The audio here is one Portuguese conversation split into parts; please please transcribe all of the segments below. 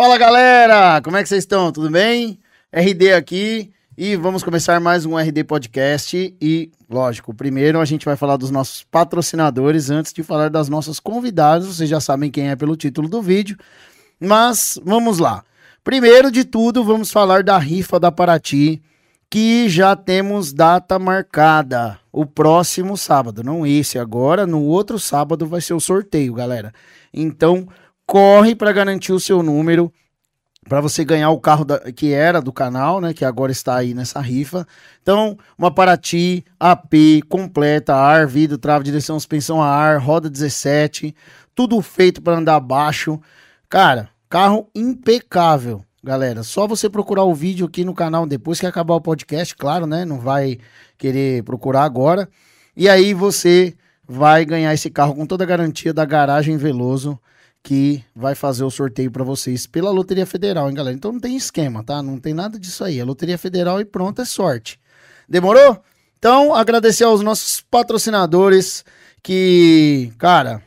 Fala galera, como é que vocês estão? Tudo bem? RD aqui e vamos começar mais um RD Podcast. E, lógico, primeiro a gente vai falar dos nossos patrocinadores antes de falar das nossas convidadas. Vocês já sabem quem é pelo título do vídeo, mas vamos lá. Primeiro de tudo, vamos falar da rifa da Paraty, que já temos data marcada. O próximo sábado, não esse agora, no outro sábado vai ser o sorteio, galera. Então, corre para garantir o seu número para você ganhar o carro da, que era do canal, né, que agora está aí nessa rifa. Então, uma Paraty AP completa, ar, vidro, trava, direção, suspensão a ar, roda 17, tudo feito para andar baixo. Cara, carro impecável, galera. Só você procurar o vídeo aqui no canal depois que acabar o podcast, claro, né? Não vai querer procurar agora. E aí você vai ganhar esse carro com toda a garantia da garagem Veloso que vai fazer o sorteio para vocês pela Loteria Federal, hein, galera? Então não tem esquema, tá? Não tem nada disso aí. A Loteria Federal e pronto, é sorte. Demorou? Então, agradecer aos nossos patrocinadores que, cara,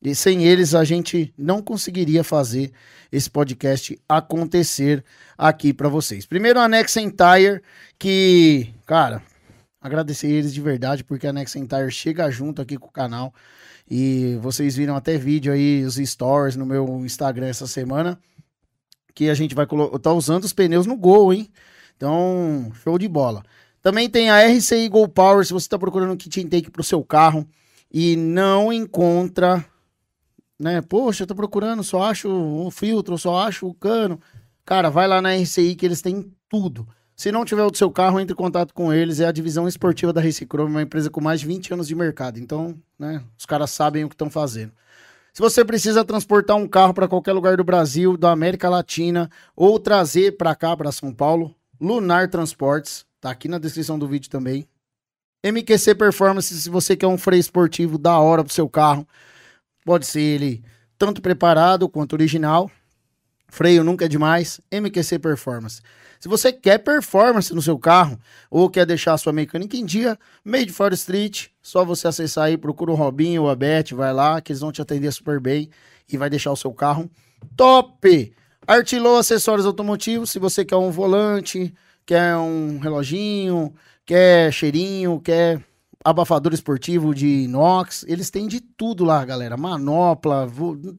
e sem eles a gente não conseguiria fazer esse podcast acontecer aqui para vocês. Primeiro, a Next Tire, que, cara, agradecer eles de verdade, porque a Next Tire chega junto aqui com o canal. E vocês viram até vídeo aí, os stories no meu Instagram essa semana, que a gente vai tá usando os pneus no Gol, hein? Então, show de bola. Também tem a RCI Go Power, se você está procurando um kit intake para o seu carro e não encontra, né? Poxa, eu tô procurando, só acho o filtro, só acho o cano. Cara, vai lá na RCI que eles têm tudo. Se não tiver o do seu carro, entre em contato com eles. É a divisão esportiva da Recicrome, uma empresa com mais de 20 anos de mercado. Então, né, os caras sabem o que estão fazendo. Se você precisa transportar um carro para qualquer lugar do Brasil, da América Latina, ou trazer para cá, para São Paulo, Lunar Transportes, tá aqui na descrição do vídeo também. MQC Performance, se você quer um freio esportivo da hora pro seu carro, pode ser ele tanto preparado quanto original. Freio nunca é demais. MQC Performance. Se você quer performance no seu carro ou quer deixar a sua mecânica em dia, Made for Street, só você acessar aí, procura o Robinho ou a Beth, vai lá que eles vão te atender super bem e vai deixar o seu carro top. Artilou acessórios automotivos, se você quer um volante, quer um reloginho, quer cheirinho, quer abafador esportivo de inox, eles têm de tudo lá, galera. Manopla,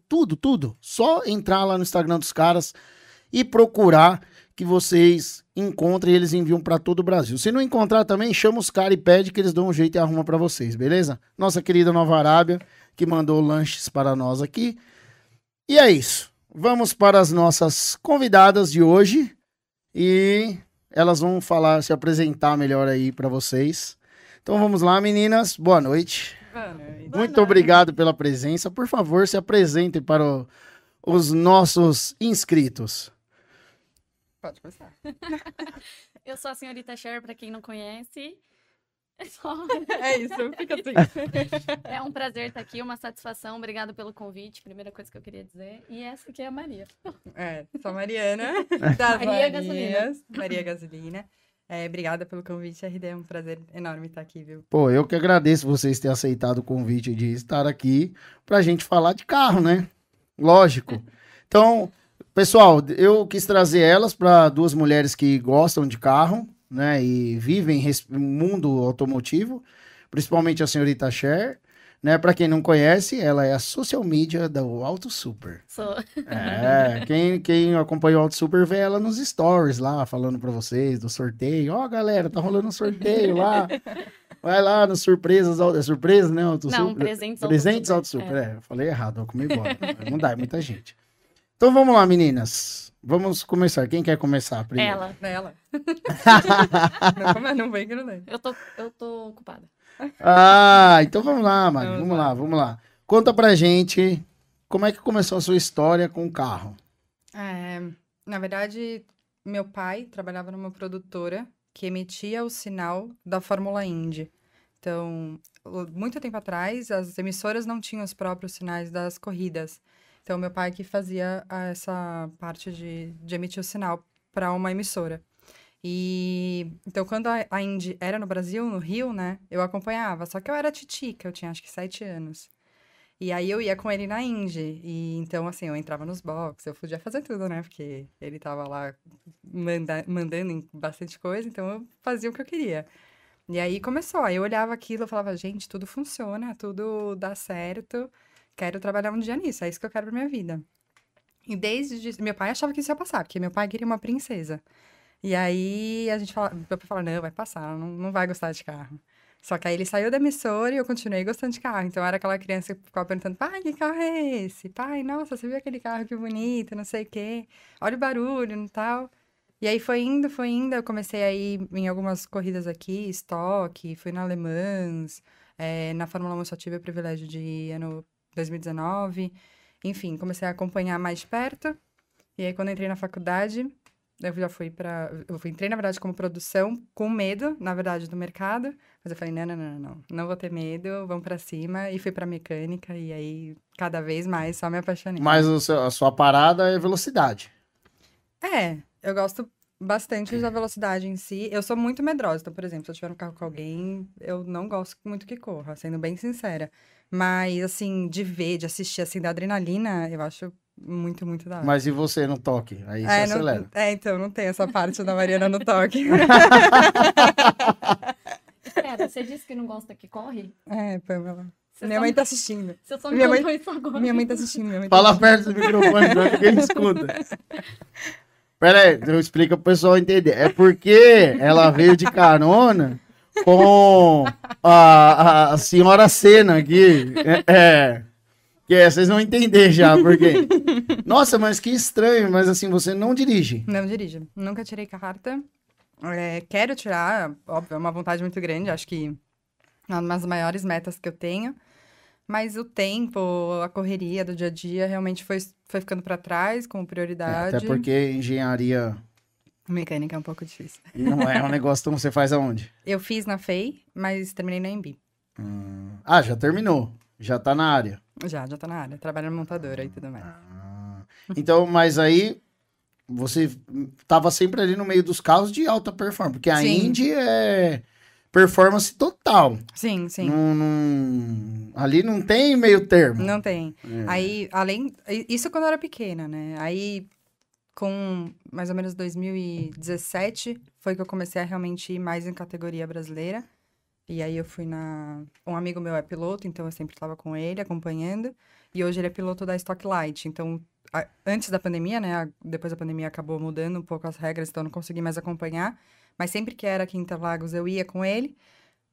tudo, tudo. Só entrar lá no Instagram dos caras e procurar que vocês encontrem e eles enviam para todo o Brasil. Se não encontrar também, chama os caras e pede que eles dão um jeito e arruma para vocês, beleza? Nossa querida Nova Arábia, que mandou lanches para nós aqui. E é isso. Vamos para as nossas convidadas de hoje e elas vão falar, se apresentar melhor aí para vocês. Então vamos lá, meninas. Boa noite. Boa noite. Muito Boa obrigado pela presença. Por favor, se apresentem para o, os nossos inscritos. Pode começar. eu sou a senhorita Cher, para quem não conhece. É, só... é isso, fica assim. É um prazer estar aqui, uma satisfação. Obrigado pelo convite, primeira coisa que eu queria dizer. E essa aqui é a Maria. É, sou a Mariana, das Maria Gasolina. Maria Gasolina. É, obrigada pelo convite, RD. É um prazer enorme estar aqui, viu? Pô, eu que agradeço vocês terem aceitado o convite de estar aqui pra gente falar de carro, né? Lógico. Então, Pessoal, eu quis trazer elas para duas mulheres que gostam de carro, né, e vivem no mundo automotivo, principalmente a senhorita Cher, né, para quem não conhece, ela é a social media do Auto Super. Sou. É, quem, quem acompanha o Auto Super vê ela nos stories lá, falando para vocês do sorteio. Ó, oh, galera, tá rolando um sorteio lá. Vai lá nos surpresas, é surpresa, né? Auto não, Super. presentes, presentes Auto Super. Auto Super. É. é, falei errado, embora. não dá, é muita gente. Então vamos lá, meninas. Vamos começar. Quem quer começar primeiro? Ela. Ela. não, não vem que não tem. Eu tô, eu tô ocupada. Ah, então vamos lá, Mari. Vamos, vamos lá, vamos lá. Conta pra gente como é que começou a sua história com o carro. É, na verdade, meu pai trabalhava numa produtora que emitia o sinal da Fórmula Indy. Então, muito tempo atrás, as emissoras não tinham os próprios sinais das corridas. Então, meu pai que fazia essa parte de, de emitir o sinal para uma emissora. E então, quando a, Indy era no Brasil, no Rio, né, eu acompanhava. Só que eu era titica, eu tinha acho que sete anos. E aí eu ia com ele na Indy. E então, assim, eu entrava nos boxes, eu podia fazer tudo, né? Porque ele tava lá manda mandando bastante coisa, então eu fazia o que eu queria. E aí começou, aí eu olhava aquilo e falava, gente, tudo funciona, tudo dá certo, quero trabalhar um dia nisso, é isso que eu quero pra minha vida. E desde. Meu pai achava que isso ia passar, porque meu pai queria uma princesa. E aí a gente fala, meu pai fala, não, vai passar, não, não vai gostar de carro. Só que aí ele saiu da emissora e eu continuei gostando de carro. Então era aquela criança que ficava perguntando, pai, que carro é esse? Pai, nossa, você viu aquele carro que bonito, não sei o quê. Olha o barulho e tal. E aí foi indo, foi indo. Eu comecei a ir em algumas corridas aqui, estoque, fui na Alemãs, é, na Fórmula 1 só tive o privilégio de ir no 2019. Enfim, comecei a acompanhar mais de perto. E aí, quando entrei na faculdade, eu já fui para. Eu entrei, na verdade, como produção, com medo, na verdade, do mercado. Mas eu falei: não, não, não, não, não vou ter medo, vamos para cima. E fui para mecânica. E aí, cada vez mais, só me apaixonei. Mas a sua parada é velocidade. É, eu gosto bastante da velocidade em si. Eu sou muito medrosa. Então, por exemplo, se eu tiver um carro com alguém, eu não gosto muito que corra, sendo bem sincera. Mas, assim, de ver, de assistir, assim, da adrenalina, eu acho muito, muito da hora. Mas e você no toque? Aí você é, acelera. Não, é, então, não tem essa parte da Mariana no toque. Espera, você disse que não gosta que corre? É, Pamela. Você minha mãe tá assistindo. Você só minha mãe, isso agora. Minha mãe tá assistindo. Minha mãe tá Fala assistindo. perto do microfone, pra ninguém escuta. Pera aí, eu explico pro pessoal entender. É porque ela veio de carona com a, a senhora Cena aqui. É, é, que é, vocês vão entender já, porque. Nossa, mas que estranho, mas assim, você não dirige. Não dirijo. Nunca tirei carta. É, quero tirar, óbvio, é uma vontade muito grande, acho que é uma das maiores metas que eu tenho. Mas o tempo, a correria do dia a dia realmente foi, foi ficando para trás como prioridade. É, até porque engenharia Mecânica é um pouco difícil. Não é um negócio que você faz aonde? Eu fiz na FEI, mas terminei na Embi. Hum. Ah, já terminou. Já tá na área. Já, já tá na área. Trabalho na montadora e tudo mais. Ah. Então, mas aí você tava sempre ali no meio dos carros de alta performance, porque a sim. Indy é performance total. Sim, sim. Ali não tem meio termo. Não tem. É. Aí, além... Isso quando eu era pequena, né? Aí, com mais ou menos 2017, foi que eu comecei a realmente ir mais em categoria brasileira. E aí eu fui na. Um amigo meu é piloto, então eu sempre estava com ele, acompanhando. E hoje ele é piloto da Stock Light. Então, a... antes da pandemia, né? Depois da pandemia acabou mudando um pouco as regras, então eu não consegui mais acompanhar. Mas sempre que era aqui em Interlagos, eu ia com ele.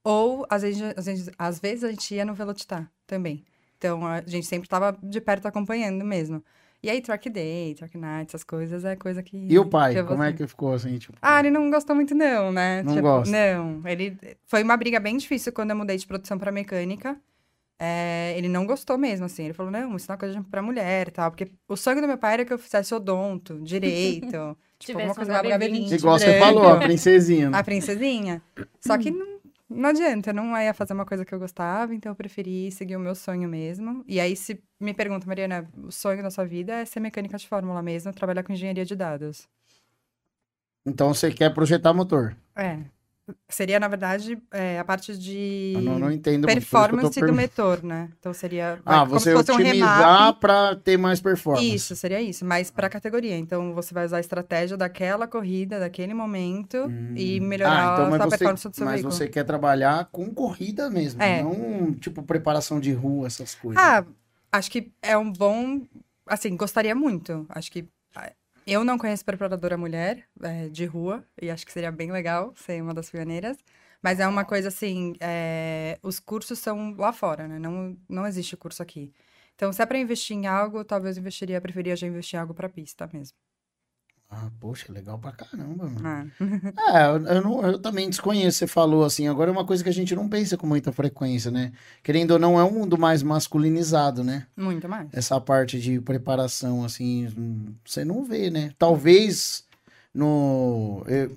Ou, às vezes, às vezes, às vezes a gente ia no Velocitar também. Então, a gente sempre estava de perto acompanhando mesmo. E aí, Track Day, Track Night, essas coisas é coisa que. E o pai, como é que ficou assim? Tipo... Ah, ele não gostou muito, não, né? Não tipo, gosta. Não. Ele. Foi uma briga bem difícil quando eu mudei de produção para mecânica. É, ele não gostou mesmo, assim. Ele falou, não, isso é uma coisa pra mulher e tal. Porque o sonho do meu pai era que eu fizesse odonto, direito. tipo, uma coisa uma gabelinha. Igual você falou, a princesinha. A princesinha. Só que não não adianta, não ia fazer uma coisa que eu gostava, então eu preferi seguir o meu sonho mesmo. E aí, se me pergunta, Mariana, o sonho da sua vida é ser mecânica de fórmula mesmo, trabalhar com engenharia de dados. Então você quer projetar motor? É. Seria, na verdade, é, a parte de não, não entendo performance do motor, né? Então seria. Ah, você otimizar um para ter mais performance. Isso, seria isso, mas para a categoria. Então você vai usar a estratégia daquela corrida, daquele momento hum. e melhorar ah, então, a você, performance do seu mas veículo. Mas você quer trabalhar com corrida mesmo, é. não tipo preparação de rua, essas coisas. Ah, acho que é um bom. Assim, gostaria muito. Acho que eu não conheço preparadora mulher é, de rua, e acho que seria bem legal ser uma das pioneiras. Mas é uma coisa assim, é, os cursos são lá fora, né? Não, não existe curso aqui. Então, se é para investir em algo, talvez eu investiria, preferia já investir em algo para pista mesmo. Ah, poxa, legal pra caramba, mano. Ah. é, eu, eu, não, eu também desconheço, você falou assim. Agora é uma coisa que a gente não pensa com muita frequência, né? Querendo ou não, é um mundo mais masculinizado, né? Muito mais. Essa parte de preparação, assim, você não vê, né? Talvez no. Eu,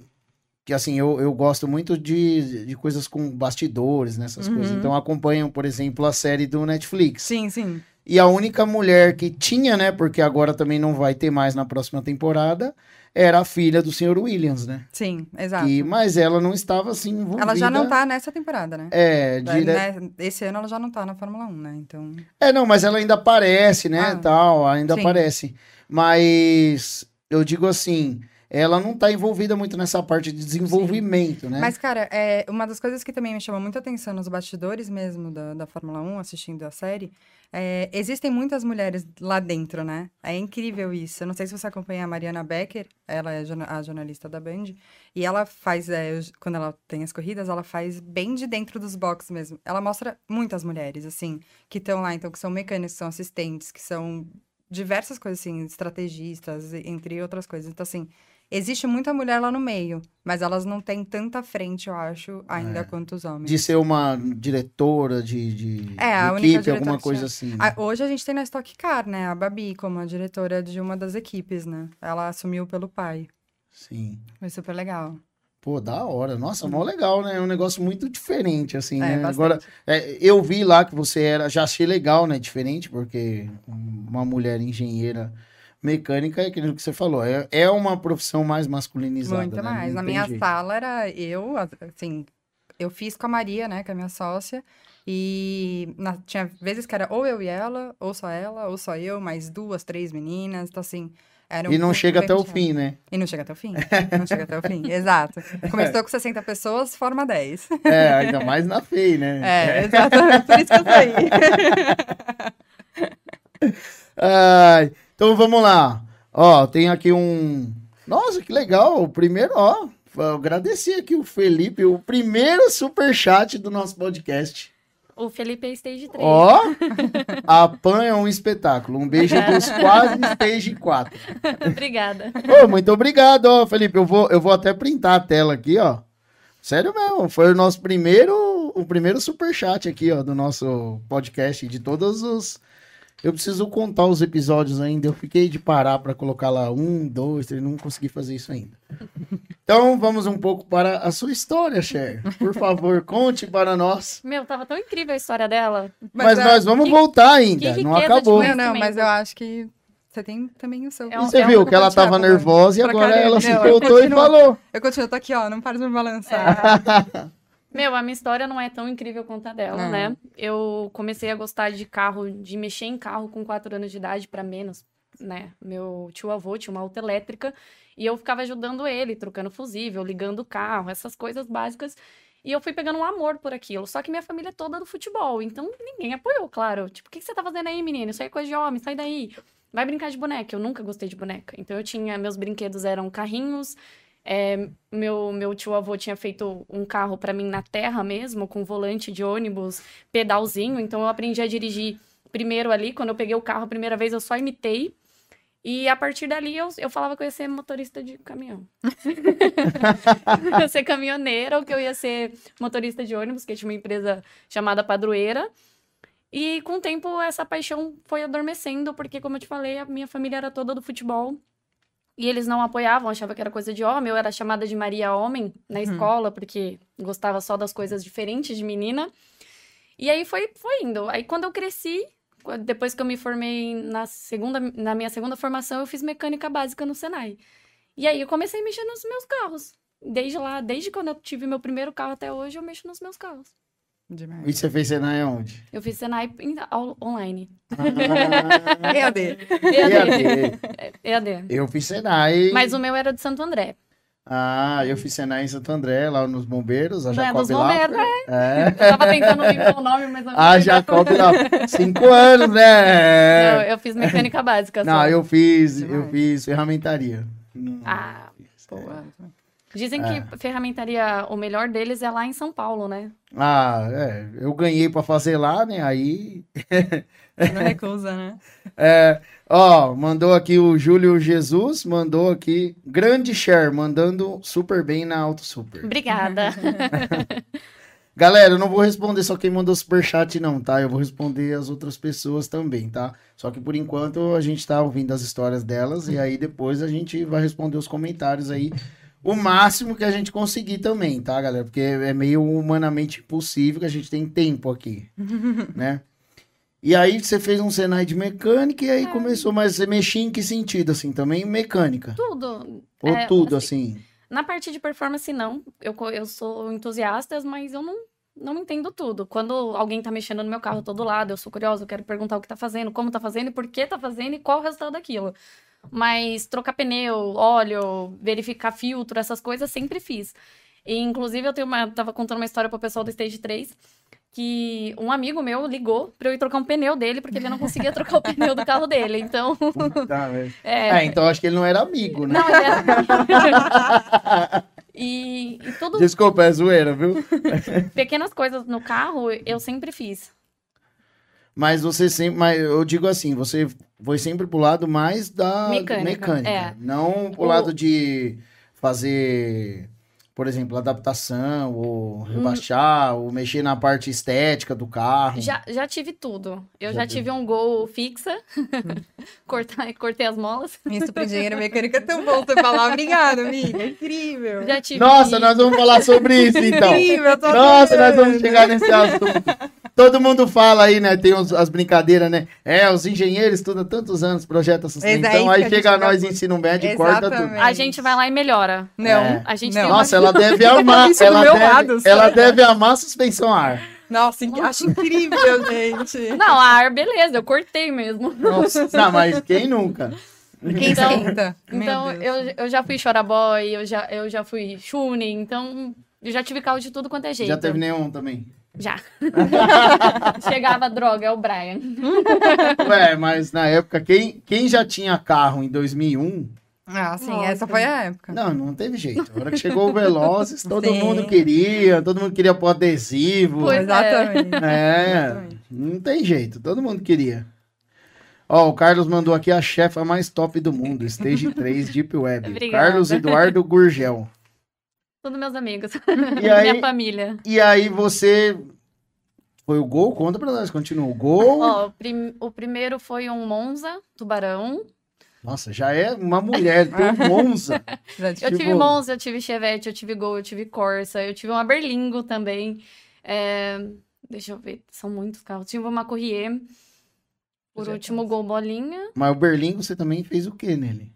que assim, eu, eu gosto muito de, de coisas com bastidores, nessas né, uhum. coisas. Então acompanho, por exemplo, a série do Netflix. Sim, sim. E a única mulher que tinha, né? Porque agora também não vai ter mais na próxima temporada, era a filha do Sr. Williams, né? Sim, exato. E, mas ela não estava assim envolvida. Ela já não tá nessa temporada, né? É, dire... né, Esse ano ela já não tá na Fórmula 1, né? Então. É, não, mas ela ainda aparece, né, Ah, tal, ainda sim. aparece. Mas eu digo assim, ela não tá envolvida muito nessa parte de desenvolvimento, né? Mas, cara, é, uma das coisas que também me chama muita atenção nos bastidores mesmo da, da Fórmula 1, assistindo a série, é, existem muitas mulheres lá dentro, né? É incrível isso. Eu não sei se você acompanha a Mariana Becker, ela é a jornalista da Band, e ela faz, é, quando ela tem as corridas, ela faz bem de dentro dos boxes mesmo. Ela mostra muitas mulheres, assim, que estão lá, então, que são mecânicos, que são assistentes, que são diversas coisas, assim, estrategistas, entre outras coisas. Então, assim, Existe muita mulher lá no meio, mas elas não têm tanta frente, eu acho, ainda É. quanto os homens. De ser uma diretora de, de, É, a de equipe, alguma coisa assim. Ah, hoje a gente tem na Stock Car, né? A Babi, como a diretora de uma das equipes, né? Ela assumiu pelo pai. Sim. Foi super legal. Pô, da hora. Nossa, mó legal, né? É um negócio muito diferente, assim, É, né? bastante. Agora, é, eu vi lá que você era, já achei legal, né? Diferente, porque uma mulher engenheira mecânica é aquilo que você falou. É, é uma profissão mais masculinizada. Muito né? mais. Na minha sala era eu, assim, eu fiz com a Maria, né, que é a minha sócia, e na- tinha vezes que era ou eu e ela, ou só ela, ou só eu, mais duas, três meninas, então assim... Era um E não chega até o fim, né? E não chega até o fim. Não chega até o fim, exato. Começou com 60 pessoas, forma 10. É, ainda mais na FEI, né? É, exatamente. Por isso que eu saí. Ai, então vamos lá. Ó, tem aqui um. Nossa, que legal. O primeiro, ó. Eu agradeci aqui o Felipe, o primeiro superchat do nosso podcast. O Felipe é Stage 3. Ó, a Pan é um espetáculo. Um beijo dos quase stage 4. Obrigada. Ô, muito obrigado, ó, Felipe. Eu vou, eu vou até printar a tela aqui, ó. Sério mesmo, foi o nosso primeiro, o primeiro superchat aqui, ó, do nosso podcast, de todos os... Eu preciso contar os episódios ainda, eu fiquei de parar para colocar lá um, dois, três, não consegui fazer isso ainda. Então, vamos um pouco para a sua história, Cher. Por favor, conte para nós. Meu, tava tão incrível a história dela. Mas, é- nós vamos que- voltar ainda, não acabou. Não, não, mas eu acho que você tem também o seu. É um- Você é viu um que ela tava nervosa e agora caramba. ela se voltou e falou. Eu continuo, tô aqui, ó, não para de me balançar. Meu, a minha história não é tão incrível quanto a dela, Não. né? Eu comecei a gostar de carro, de mexer em carro com 4 anos de idade pra menos, né? Meu tio avô tinha uma auto elétrica e eu ficava ajudando ele, trocando fusível, ligando o carro, essas coisas básicas. E eu fui pegando um amor por aquilo. Só que minha família é toda do futebol, então ninguém apoiou, claro. Tipo, o que que você tá fazendo aí, menino? Isso aí é coisa de homem, sai daí. Vai brincar de boneca. Eu nunca gostei de boneca. Então eu tinha, meus brinquedos eram carrinhos, é, meu, meu tio avô tinha feito um carro pra mim na terra mesmo, com volante de ônibus, pedalzinho. Então eu aprendi a dirigir primeiro ali. Quando eu peguei o carro a primeira vez, eu só imitei. E a partir dali eu, eu falava que eu ia ser motorista de caminhão. eu ia ser caminhoneira ou que eu ia ser motorista de ônibus, que tinha uma empresa chamada Padroeira. E com o tempo essa paixão foi adormecendo, porque, como eu te falei, a minha família era toda do futebol. E eles não apoiavam, achavam que era coisa de homem. Eu era chamada de Maria Homem na escola, porque gostava só das coisas diferentes de menina. E aí foi, foi indo. Aí quando eu cresci, depois que eu me formei na, segunda, na minha segunda formação, eu fiz mecânica básica no Senai. E aí eu comecei a mexer nos meus carros. Desde lá, desde quando eu tive meu primeiro carro até hoje, eu mexo nos meus carros. Demais. E você fez Senai aonde? Eu fiz Senai online. Ah, EAD. EAD. EAD. EAD. Eu fiz Senai. Mas o meu era de Santo André. Ah, eu fiz Senai em Santo André, lá nos bombeiros, a é Jacob dos bombeiros, Laffer. É. Eu tava tentando lembrar o nome, mas eu não A lembro. Jacob Laffer. Cinco anos, né? Não, eu fiz mecânica básica só. Não, eu fiz, eu Demais. fiz ferramentaria. Não Ah, boa. Dizem É. que ferramentaria, o melhor deles é lá em São Paulo, né? Ah, é. Eu ganhei pra fazer lá, né? Aí. Não recusa, né? É, ó, mandou aqui o Júlio Jesus, mandou aqui. Grande share, mandando super bem na Auto Super. Obrigada. Galera, eu não vou responder só quem mandou superchat, não, tá? Eu vou responder as outras pessoas também, tá? Só que por enquanto a gente tá ouvindo as histórias delas e aí depois a gente vai responder os comentários aí. O máximo que a gente conseguir também, tá, galera? Porque é meio humanamente impossível que a gente tem tempo aqui, né? E aí você fez um Senai de mecânica e aí É. começou, mas você mexia em que sentido, assim, também mecânica? Tudo. Ou É, tudo, assim? Na parte de performance, não. Eu, eu sou entusiasta, mas eu não, não entendo tudo. Quando alguém tá mexendo no meu carro todo lado, eu sou curiosa, eu quero perguntar o que tá fazendo, como tá fazendo, por que tá fazendo e qual o resultado daquilo. Mas trocar pneu, óleo, verificar filtro, essas coisas, sempre fiz. E, inclusive, eu tenho uma, tava contando uma história pro pessoal do Stage 3, que um amigo meu ligou pra eu ir trocar um pneu dele, porque ele não conseguia trocar o pneu do carro dele. Então, Tá, é... É, então acho que ele não era amigo, né? Não, ele era... e, e tudo Desculpa, é zoeira, viu? pequenas coisas no carro eu sempre fiz. Mas você sempre, mas eu digo assim, você foi sempre pro lado mais da Mecânica, mecânica, é. não pro O- lado de fazer, por exemplo, adaptação, ou rebaixar, ou mexer na parte estética do carro. Já, já tive tudo. Eu Hum. Já já, tive um gol fixa, Cortar, cortei as molas. Isso pra engenheiro mecânico é tão bom você falar. Obrigada, amiga. É incrível. Já tive. Nossa, nós vamos falar sobre isso então. Incrível, eu tô Nossa, nós vamos chegar nesse assunto. Todo mundo fala aí, né? Tem os- as brincadeiras, né? É, os engenheiros estudam tantos anos, projetam essas Mas é Então aí a chega gente nós ensino médio e corta tudo. A gente vai lá e melhora. Não, É. A gente não. tem uma- Nossa, ela deve amar. Ela, deve, lado, ela sabe? deve amar suspensão a ar. Nossa, acho incrível, gente. Não, a ar, beleza, eu cortei mesmo. Nossa, não, mas quem nunca? Quem Então- Então, eu, eu já fui choraboy, eu já, eu já fui chune, então eu já tive carro de tudo quanto é jeito. Já teve nenhum também. Já. Chegava droga, é o Brian. Ué, mas na época, quem, quem já tinha carro em 2001, Ah, sim, Nossa. essa foi a época. não, não teve jeito. A hora que chegou o Velozes, todo Sim. mundo queria, todo mundo queria pôr adesivo. Pois é. Exatamente. É, Exatamente. não tem jeito, todo mundo queria. Ó, o Carlos mandou aqui a chefa mais top do mundo, Stage 3 Deep Web. Obrigada. Carlos Eduardo Gurgel. Todos meus amigos. E aí, Minha família. e aí você foi o gol? Conta pra nós, continua. O gol. Ó, o, prim- o primeiro foi um Monza, tubarão. Nossa, já é uma mulher, tem um Monza. Eu Tipo- tive Monza, eu tive Chevette, eu tive Gol, eu tive Corsa, eu tive uma Berlingo também. É, Deixa eu ver, são muitos carros. Tive uma Courrier. Por Já último. Gol Bolinha. Mas o Berlim, você também fez o que nele?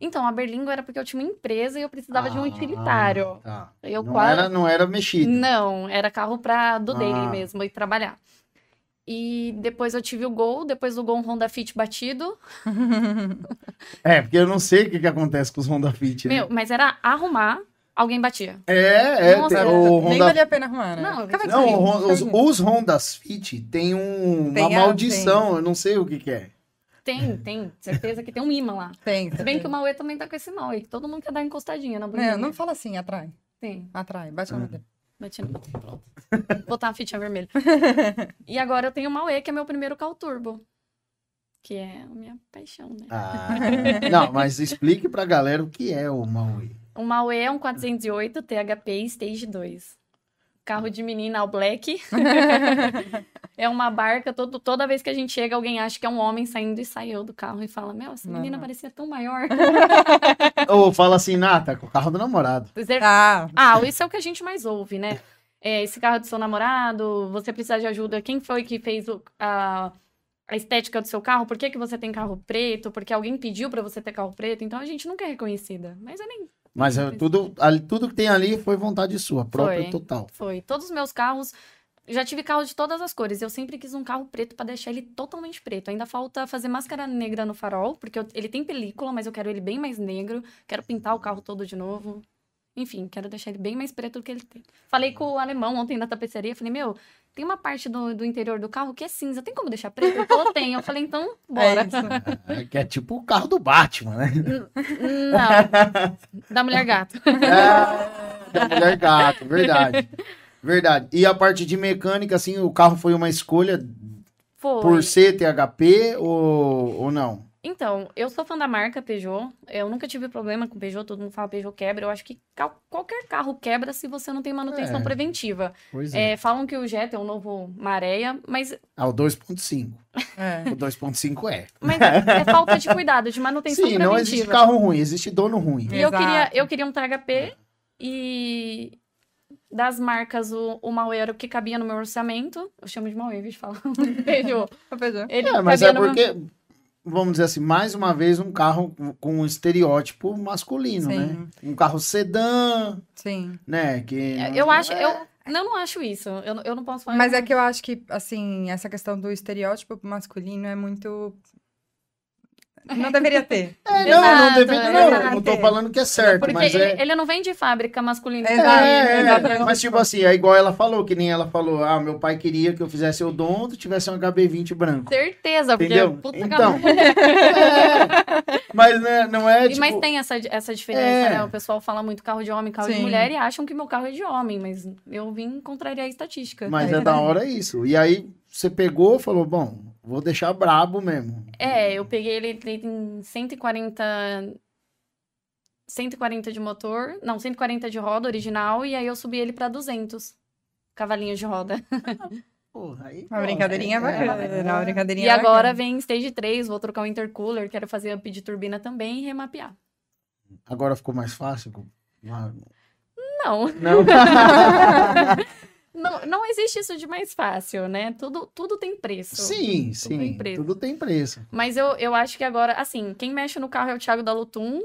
Então, a Berlingo era porque eu tinha uma empresa e eu precisava de um Ah, utilitário. Tá. Eu não, quase... era, não era mexido. Não, era carro pra do Ah. daily mesmo, ir trabalhar. E depois eu tive o Gol, depois do Gol um Honda Fit batido. É, porque eu não sei o que, que acontece com os Honda Fit. né? Meu, mas era arrumar, alguém batia. É, é. Nossa, tem- é. o Nem Honda valia a pena arrumar, né? Não, Não, os, os Hondas Fit tem um- Tem uma a- maldição, eu não sei o que, que é. Tem, tem, certeza que tem um imã lá. Tem, Se bem tem. que o Mauê também tá com esse mal aí, que todo mundo quer dar encostadinha na bunda. Não, não fala assim, atrai. Tem, Atrai, bate na Ah. Bati no... Pronto. Botar uma fitinha vermelha. e agora eu tenho o Mauê, que é meu primeiro carro turbo. Que é a minha paixão, né? Ah, não, mas explique pra galera o que é o Maui. O Mauê é um 408 THP Stage 2. Carro de menina ao black. é uma barca, todo, toda vez que a gente chega, alguém acha que é um homem saindo e saiu do carro e fala: Meu, essa menina Não. parecia tão maior. Ou fala assim, Nata, com o carro do namorado. Dizer- Ah, Ah, isso é o que a gente mais ouve, né? É, esse carro do seu namorado, você precisa de ajuda. Quem foi que fez o- a, a estética do seu carro? Por que, que você tem carro preto? Porque alguém pediu pra você ter carro preto? Então a gente nunca é reconhecida. Mas eu nem Mas é, tudo, ali, tudo que tem ali foi vontade sua, própria Foi. total. foi. Todos os meus carros. Já tive carro de todas as cores. Eu sempre quis um carro preto pra deixar ele totalmente preto. Ainda falta fazer máscara negra no farol, porque eu- ele tem película, mas eu quero ele bem mais negro. Quero pintar o carro todo de novo. Enfim, quero deixar ele bem mais preto do que ele tem. Falei com o alemão ontem da tapeceria. Falei, meu, tem uma parte do, do interior do carro que é cinza. Tem como deixar preto? Ele falou, tem. Eu falei, então, bora. é. É, que é tipo o carro do Batman, né? Não. Da mulher gato. É, da mulher gato, verdade. Verdade. E a parte de mecânica, assim, o carro foi uma escolha Foi. por ser THP ou, ou não? Então, eu sou fã da marca Peugeot. Eu nunca tive problema com Peugeot. Todo mundo fala Peugeot quebra. Eu acho que qualquer carro quebra se você não tem manutenção É. preventiva. Pois é. É, falam que o Jetta é o novo Maréia, mas, Ah, o 2.5. É. O 2.5 é. mas é, é falta de cuidado, de manutenção Sim, não existe preventiva. carro ruim, existe dono ruim. E eu queria, eu queria um THP e Das marcas, o, o Mauê era o que cabia no meu orçamento. Eu chamo de Mauê, de falar. Beijo. Ele É, mas cabia é no meu- porque, vamos dizer assim, mais uma vez um carro com- um estereótipo masculino, Sim. né? Um carro sedã, Sim. né? Que não- Eu não acho, é- eu não, não acho isso. Eu, eu não posso falar. Mas é que eu acho que, assim, essa questão do estereótipo masculino é muito. Não deveria ter. É, não, não, Exato, deve, não, eu não tô exato. falando que é certo, Porque mas ele, é. ele não vem de fábrica masculina. Exato. É, é, mas tipo assim, é igual ela falou, que nem ela falou, ah, meu pai queria que eu fizesse odonto e tivesse um HB20 branco. Certeza, porque Entendeu? puta Então, é, mas né, não é E- tipo... Mas tem essa, essa diferença, É. né? O pessoal fala muito carro de homem, carro de Sim. mulher e acham que meu carro é de homem, mas eu vim contrariar a estatística. Mas é da hora isso. E aí você pegou e falou, bom, vou deixar brabo mesmo. É, eu peguei ele, ele tem 140. 140 de motor, não, 140 de roda original, e aí eu subi ele pra 200 cavalinhos de roda. Porra, aí, Uma pô, brincadeirinha é, bacana. é, Uma brincadeirinha E agora bacana. vem stage 3, vou trocar o intercooler, quero fazer up de turbina também e remapear. Agora ficou mais fácil? com- Não, Não. não, não existe isso de mais fácil, né? Tudo, tudo tem preço. sim, tem sim. preço. Tudo tem preço. Mas eu, eu acho que agora, assim, quem mexe no carro é o Thiago da Lutum,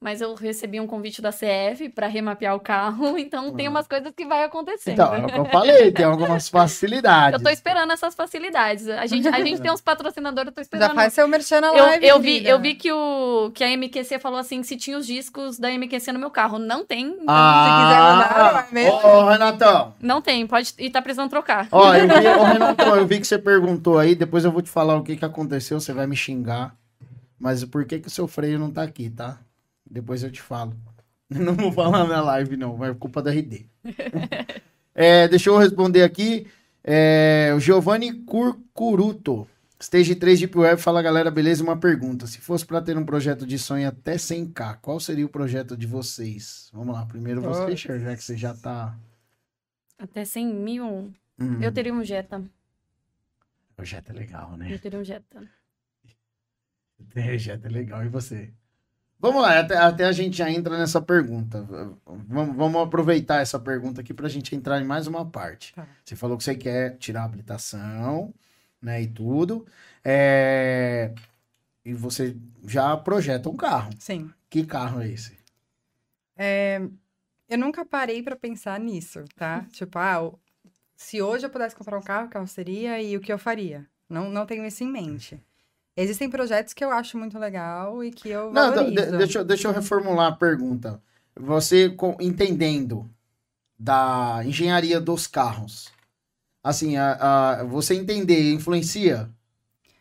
mas eu recebi um convite da CF para remapear o carro, então tem Ah. umas coisas que vai acontecendo. Então, é o que eu falei, tem algumas facilidades. eu tô esperando essas facilidades. A gente, a gente tem uns patrocinadores, eu tô esperando. Já faz seu merchan na eu, live, eu vi, eu vi que, o, que a MQC falou assim, se tinha os discos da MQC no meu carro. Não tem. então, Ah, quiser mandar, não é mesmo? Ô, Renatão, Não tem, pode. E tá precisando trocar. ó, eu vi, ô, Renatão, eu vi que você perguntou aí, depois eu vou te falar o que, que aconteceu, você vai me xingar. Mas por que, que o seu freio não tá aqui, tá? Depois eu te falo. Não vou falar na live, não, é culpa da RD. É, deixa eu responder aqui. É, o Giovanni Curcuruto. Stage 3 Deep Web fala, galera, beleza? Uma pergunta. Se fosse para ter um projeto de sonho até 100k, qual seria o projeto de vocês? Vamos lá, primeiro você. Cher, já que você já tá. Até 100 mil, Hum, eu teria um Jetta. Projeto é legal, né? Eu teria um Jetta. Projeto é legal. E você? Vamos lá, até, até a gente já entra nessa pergunta. Vamos, vamos aproveitar essa pergunta aqui para a gente entrar em mais uma parte. Tá. Você falou que você quer tirar a habilitação, né, e tudo. É, E você já projeta um carro. Sim. Que carro é esse? Eu nunca parei pra pensar nisso, tá? tipo, ah, se hoje eu pudesse comprar um carro, qual seria e o que eu faria? Não, não tenho isso em mente. Existem projetos que eu acho muito legal e que eu Não, de- valorizo. de- deixa, eu- deixa eu reformular a pergunta. Você entendendo da engenharia dos carros, assim, a, a- você entender ah, influencia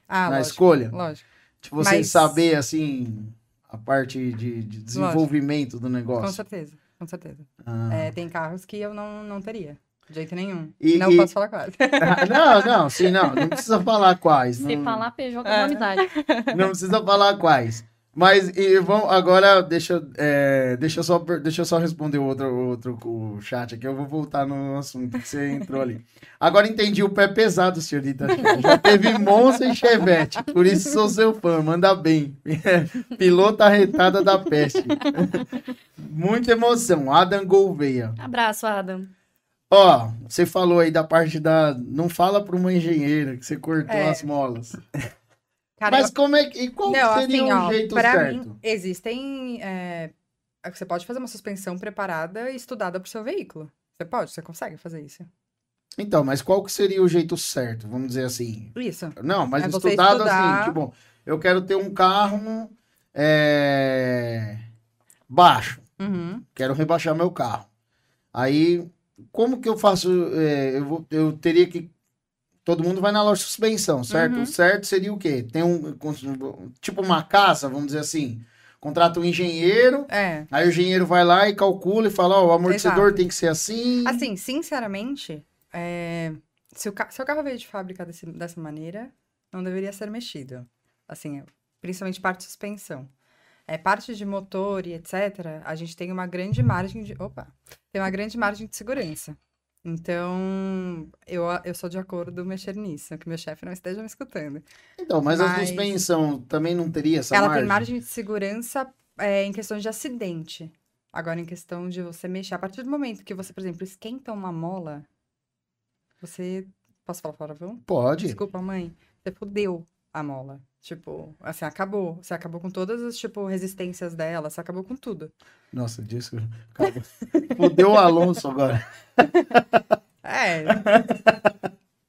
na lógico, escolha? lógico. Tipo, você Mas- saber, assim, a parte de, de desenvolvimento do Com negócio. certeza, com certeza. Ah. É, tem carros que eu não, não teria, de jeito nenhum. E- não e- posso falar quase. não, não, sim, não. Não precisa falar quais. Se Não, falar Peugeot com É. amizade. não precisa falar quais. Mas e, vamos, agora, deixa, eu, é, deixa, eu só, deixa eu só responder o outro, o outro o chat aqui. Eu vou voltar no assunto que você entrou ali. Agora entendi o pé pesado, senhorita. Já teve Monza e Chevette. Por isso sou seu fã. Manda bem. Pilota arretada da peste. Muita emoção. Adam Gouveia. Abraço, Adam. Ó, você falou aí da parte da. Não fala pra uma engenheira que você cortou É. as molas. Cara, Mas como é que. E qual Não, seria assim, o ó, jeito pra certo? mim, existem. é, Você pode fazer uma suspensão preparada e estudada pro seu veículo. Você pode, você consegue fazer isso. Então, mas qual que seria o jeito certo? Vamos dizer assim. Isso. Não, mas É estudado estudar. assim, tipo, eu quero ter um carro é, baixo. Uhum. Quero rebaixar meu carro. Aí, como que eu faço? é, eu, vou- eu teria que. Todo mundo vai na loja de suspensão, certo? Uhum. O certo seria o quê? Tem um. Tipo uma casa, vamos dizer assim. Contrata um engenheiro, É. aí o engenheiro vai lá e calcula e fala: Ó, o amortecedor Exato. tem que ser assim. Assim, sinceramente, é, se o ca... seu carro veio de fábrica desse- dessa maneira, não deveria ser mexido. Assim, principalmente parte de suspensão. É, parte de motor e etc., a gente tem uma grande margem de. Opa! Tem uma grande margem de segurança. Então, eu, eu sou de acordo mexer nisso, que meu chefe não esteja me escutando. Então, mas, a Mas- suspensão também não teria essa Ela margem? tem margem de segurança é, em questões de acidente. Agora, em questão de você mexer, a partir do momento que você, por exemplo, esquenta uma mola, você. Posso falar palavrão? Pode. Desculpa, mãe. Você fudeu a mola. Tipo, assim, acabou. Você acabou com todas as, tipo, resistências dela. Você acabou com tudo. Nossa, disso. Fudeu o Alonso agora. É.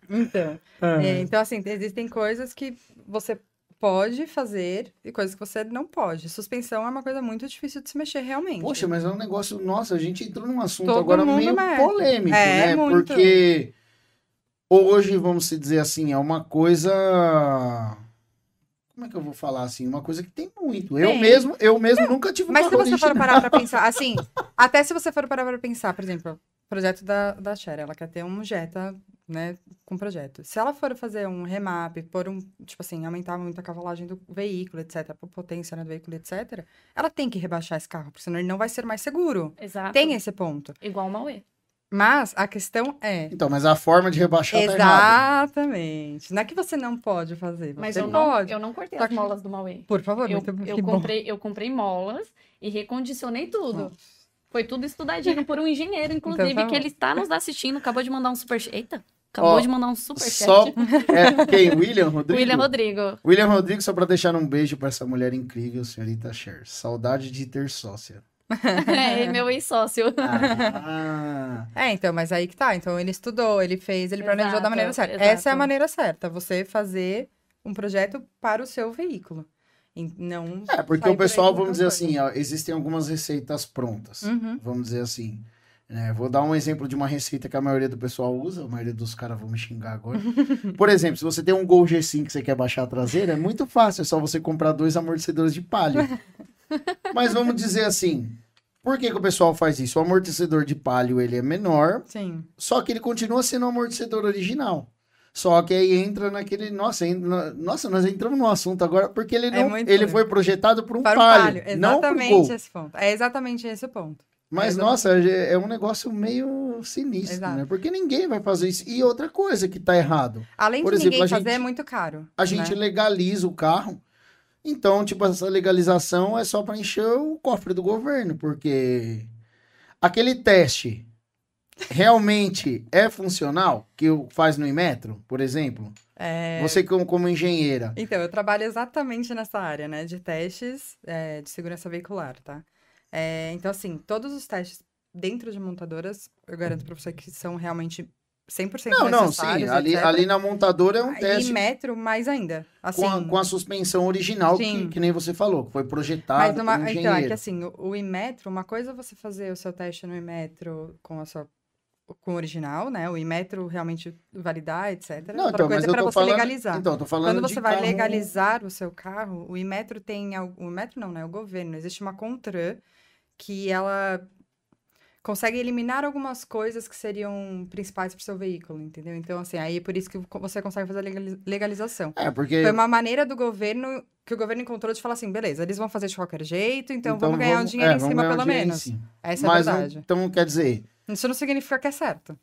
então. é, então, assim, existem coisas que você pode fazer e coisas que você não pode. Suspensão é uma coisa muito difícil de se mexer realmente. Poxa, mas é um negócio. Nossa, a gente entrou num assunto Todo agora meio mexe. polêmico, É, né? muito. Porque hoje, vamos se dizer assim, é uma coisa. Como é que eu vou falar assim? Uma coisa que tem muito. Eu Tem. mesmo, eu mesmo nunca tive um Mas se você for parar pra pensar, assim, até se você for parar pra pensar, por exemplo, o projeto da, da Cher, ela quer ter um Jetta, né, com projeto. Se ela for fazer um remap, por um, tipo assim, aumentar muito a cavalagem do veículo, etc, a potência né, do veículo, etc, ela tem que rebaixar esse carro, porque senão ele não vai ser mais seguro. Exato. Tem esse ponto. Igual o Mauê. Mas a questão é. Então, mas a forma de rebaixar tá errada. Exatamente. Não é que você não pode fazer, você Mas eu não, pode. eu não cortei Só as que- molas do Mauê. Por favor, Eu, muito eu que bom. comprei, eu comprei molas e recondicionei tudo. Foi tudo estudadinho por um engenheiro, inclusive, Então tá que ele está nos assistindo. Acabou de mandar um super. Eita! Acabou Ó, de mandar um super Só é, quem? William Rodrigo? William Rodrigo. William Rodrigo, só pra deixar um beijo pra essa mulher incrível, senhorita Cher. Saudade de ter sócia. É, meu ex-sócio. Ah, É, então, mas aí que tá. Então, ele estudou, ele fez, ele planejou da Exato, maneira certa. exato. Essa é a maneira certa, você fazer um projeto para o seu veículo. E não. é, porque o pessoal, vamos dizer outra assim, ó, existem algumas receitas prontas. Uhum. Vamos dizer assim. né? vou dar um exemplo de uma receita que a maioria do pessoal usa, a maioria dos caras vão me xingar agora. Por exemplo, se você tem um Gol G5 que você quer baixar a traseira, é muito fácil, é só você comprar dois amortecedores de palio. Mas vamos dizer assim, por que, que o pessoal faz isso? O amortecedor de palio ele é menor, Sim. só que ele continua sendo um amortecedor original. Só que aí entra naquele. Nossa, entra- nossa, nós entramos no assunto agora, porque ele, É não, muito ele foi projetado por um Para o palio, palio. não Exatamente esse ponto. É exatamente esse o ponto. Mas, É, nossa, é é um negócio meio sinistro, Exato. né? Porque ninguém vai fazer isso. E outra coisa que tá errado, Além Por de exemplo, ninguém a fazer, gente- é muito caro. a gente né? legaliza o carro. Então, tipo, essa legalização é só para encher o cofre do governo, porque aquele teste realmente é funcional que o- faz no Imetro, por exemplo? É, Você como, como engenheira. Então, eu trabalho exatamente nessa área, né? De testes é, de segurança veicular, tá? É, então, assim, todos os testes dentro de montadoras, eu garanto pra você que são realmente 100% Não, não, sim. Ali, etc. ali na montadora é um E teste metro, mais ainda. Assim, com, a, com a suspensão original, que, que nem você falou, que foi projetado mas por numa, um então, é engenheiro. que assim, o, o Imetro, uma coisa é você fazer o seu teste no Imetro com a sua com o original, né? O Imetro realmente validar, etc. Não, Outra então, coisa é para você falando, legalizar. Então, tô falando Quando você vai carro- legalizar o seu carro, o Imetro tem. O Imetro não, né? O governo. Existe uma Contran que ela consegue eliminar algumas coisas que seriam principais para o seu veículo, entendeu? Então, assim, aí é por isso que você consegue fazer a legali- legalização. É, porque Foi uma maneira do governo que o governo encontrou de falar assim, beleza, eles vão fazer de qualquer jeito, então, vamos ganhar um dinheiro é, em vamos cima, um pelo em menos. Essa Mas é a não- verdade. então, quer dizer, Isso não significa que é certo.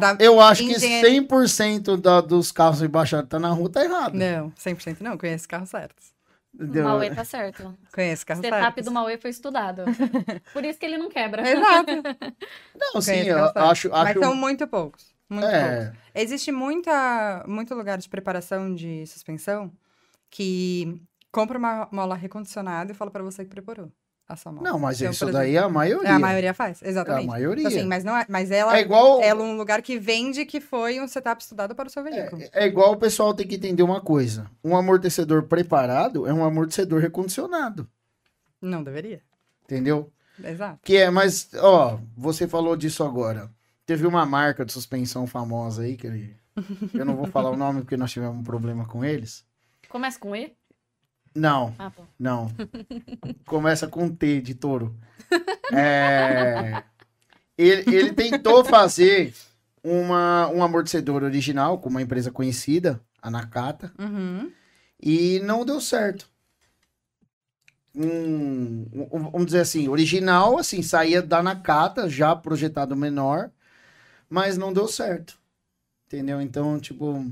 Da- eu acho que engenharia- 100% da, dos carros rebaixados que tá na rua tá errado. Não, 100% não, conheço carros certos. O entendeu? Mauê tá certo. Conheço O carros setup do Mauê foi estudado. Por isso que ele não quebra. Exato. Não, sim, eu certos. acho, Mas acho são muito poucos. Muito poucos. é, Existe muita, muito lugar de preparação de suspensão que compra uma mola recondicionada e fala pra você que preparou a não, mas Então, isso por daí é a maioria. É, a maioria faz, É a exatamente. maioria. Então, assim, mas, não é, mas ela É igual é um lugar que vende que foi um setup estudado para o seu veículo. É, é igual o pessoal tem que entender uma coisa. Um amortecedor preparado é um amortecedor recondicionado. Não deveria. Entendeu? Exato. Que é, mas, ó, você falou disso agora. Teve uma marca de suspensão famosa aí, que ele- eu não vou falar o nome porque nós tivemos um problema com eles. Começa com E? Não, Ah, não. Começa com T de touro. É, ele, ele tentou fazer uma, um amortecedor original com uma empresa conhecida, a Nakata. Uhum. E não deu certo. Um, um- vamos dizer assim, original, assim, saía da Nakata, já projetado menor, mas não deu certo. Entendeu? Então, tipo,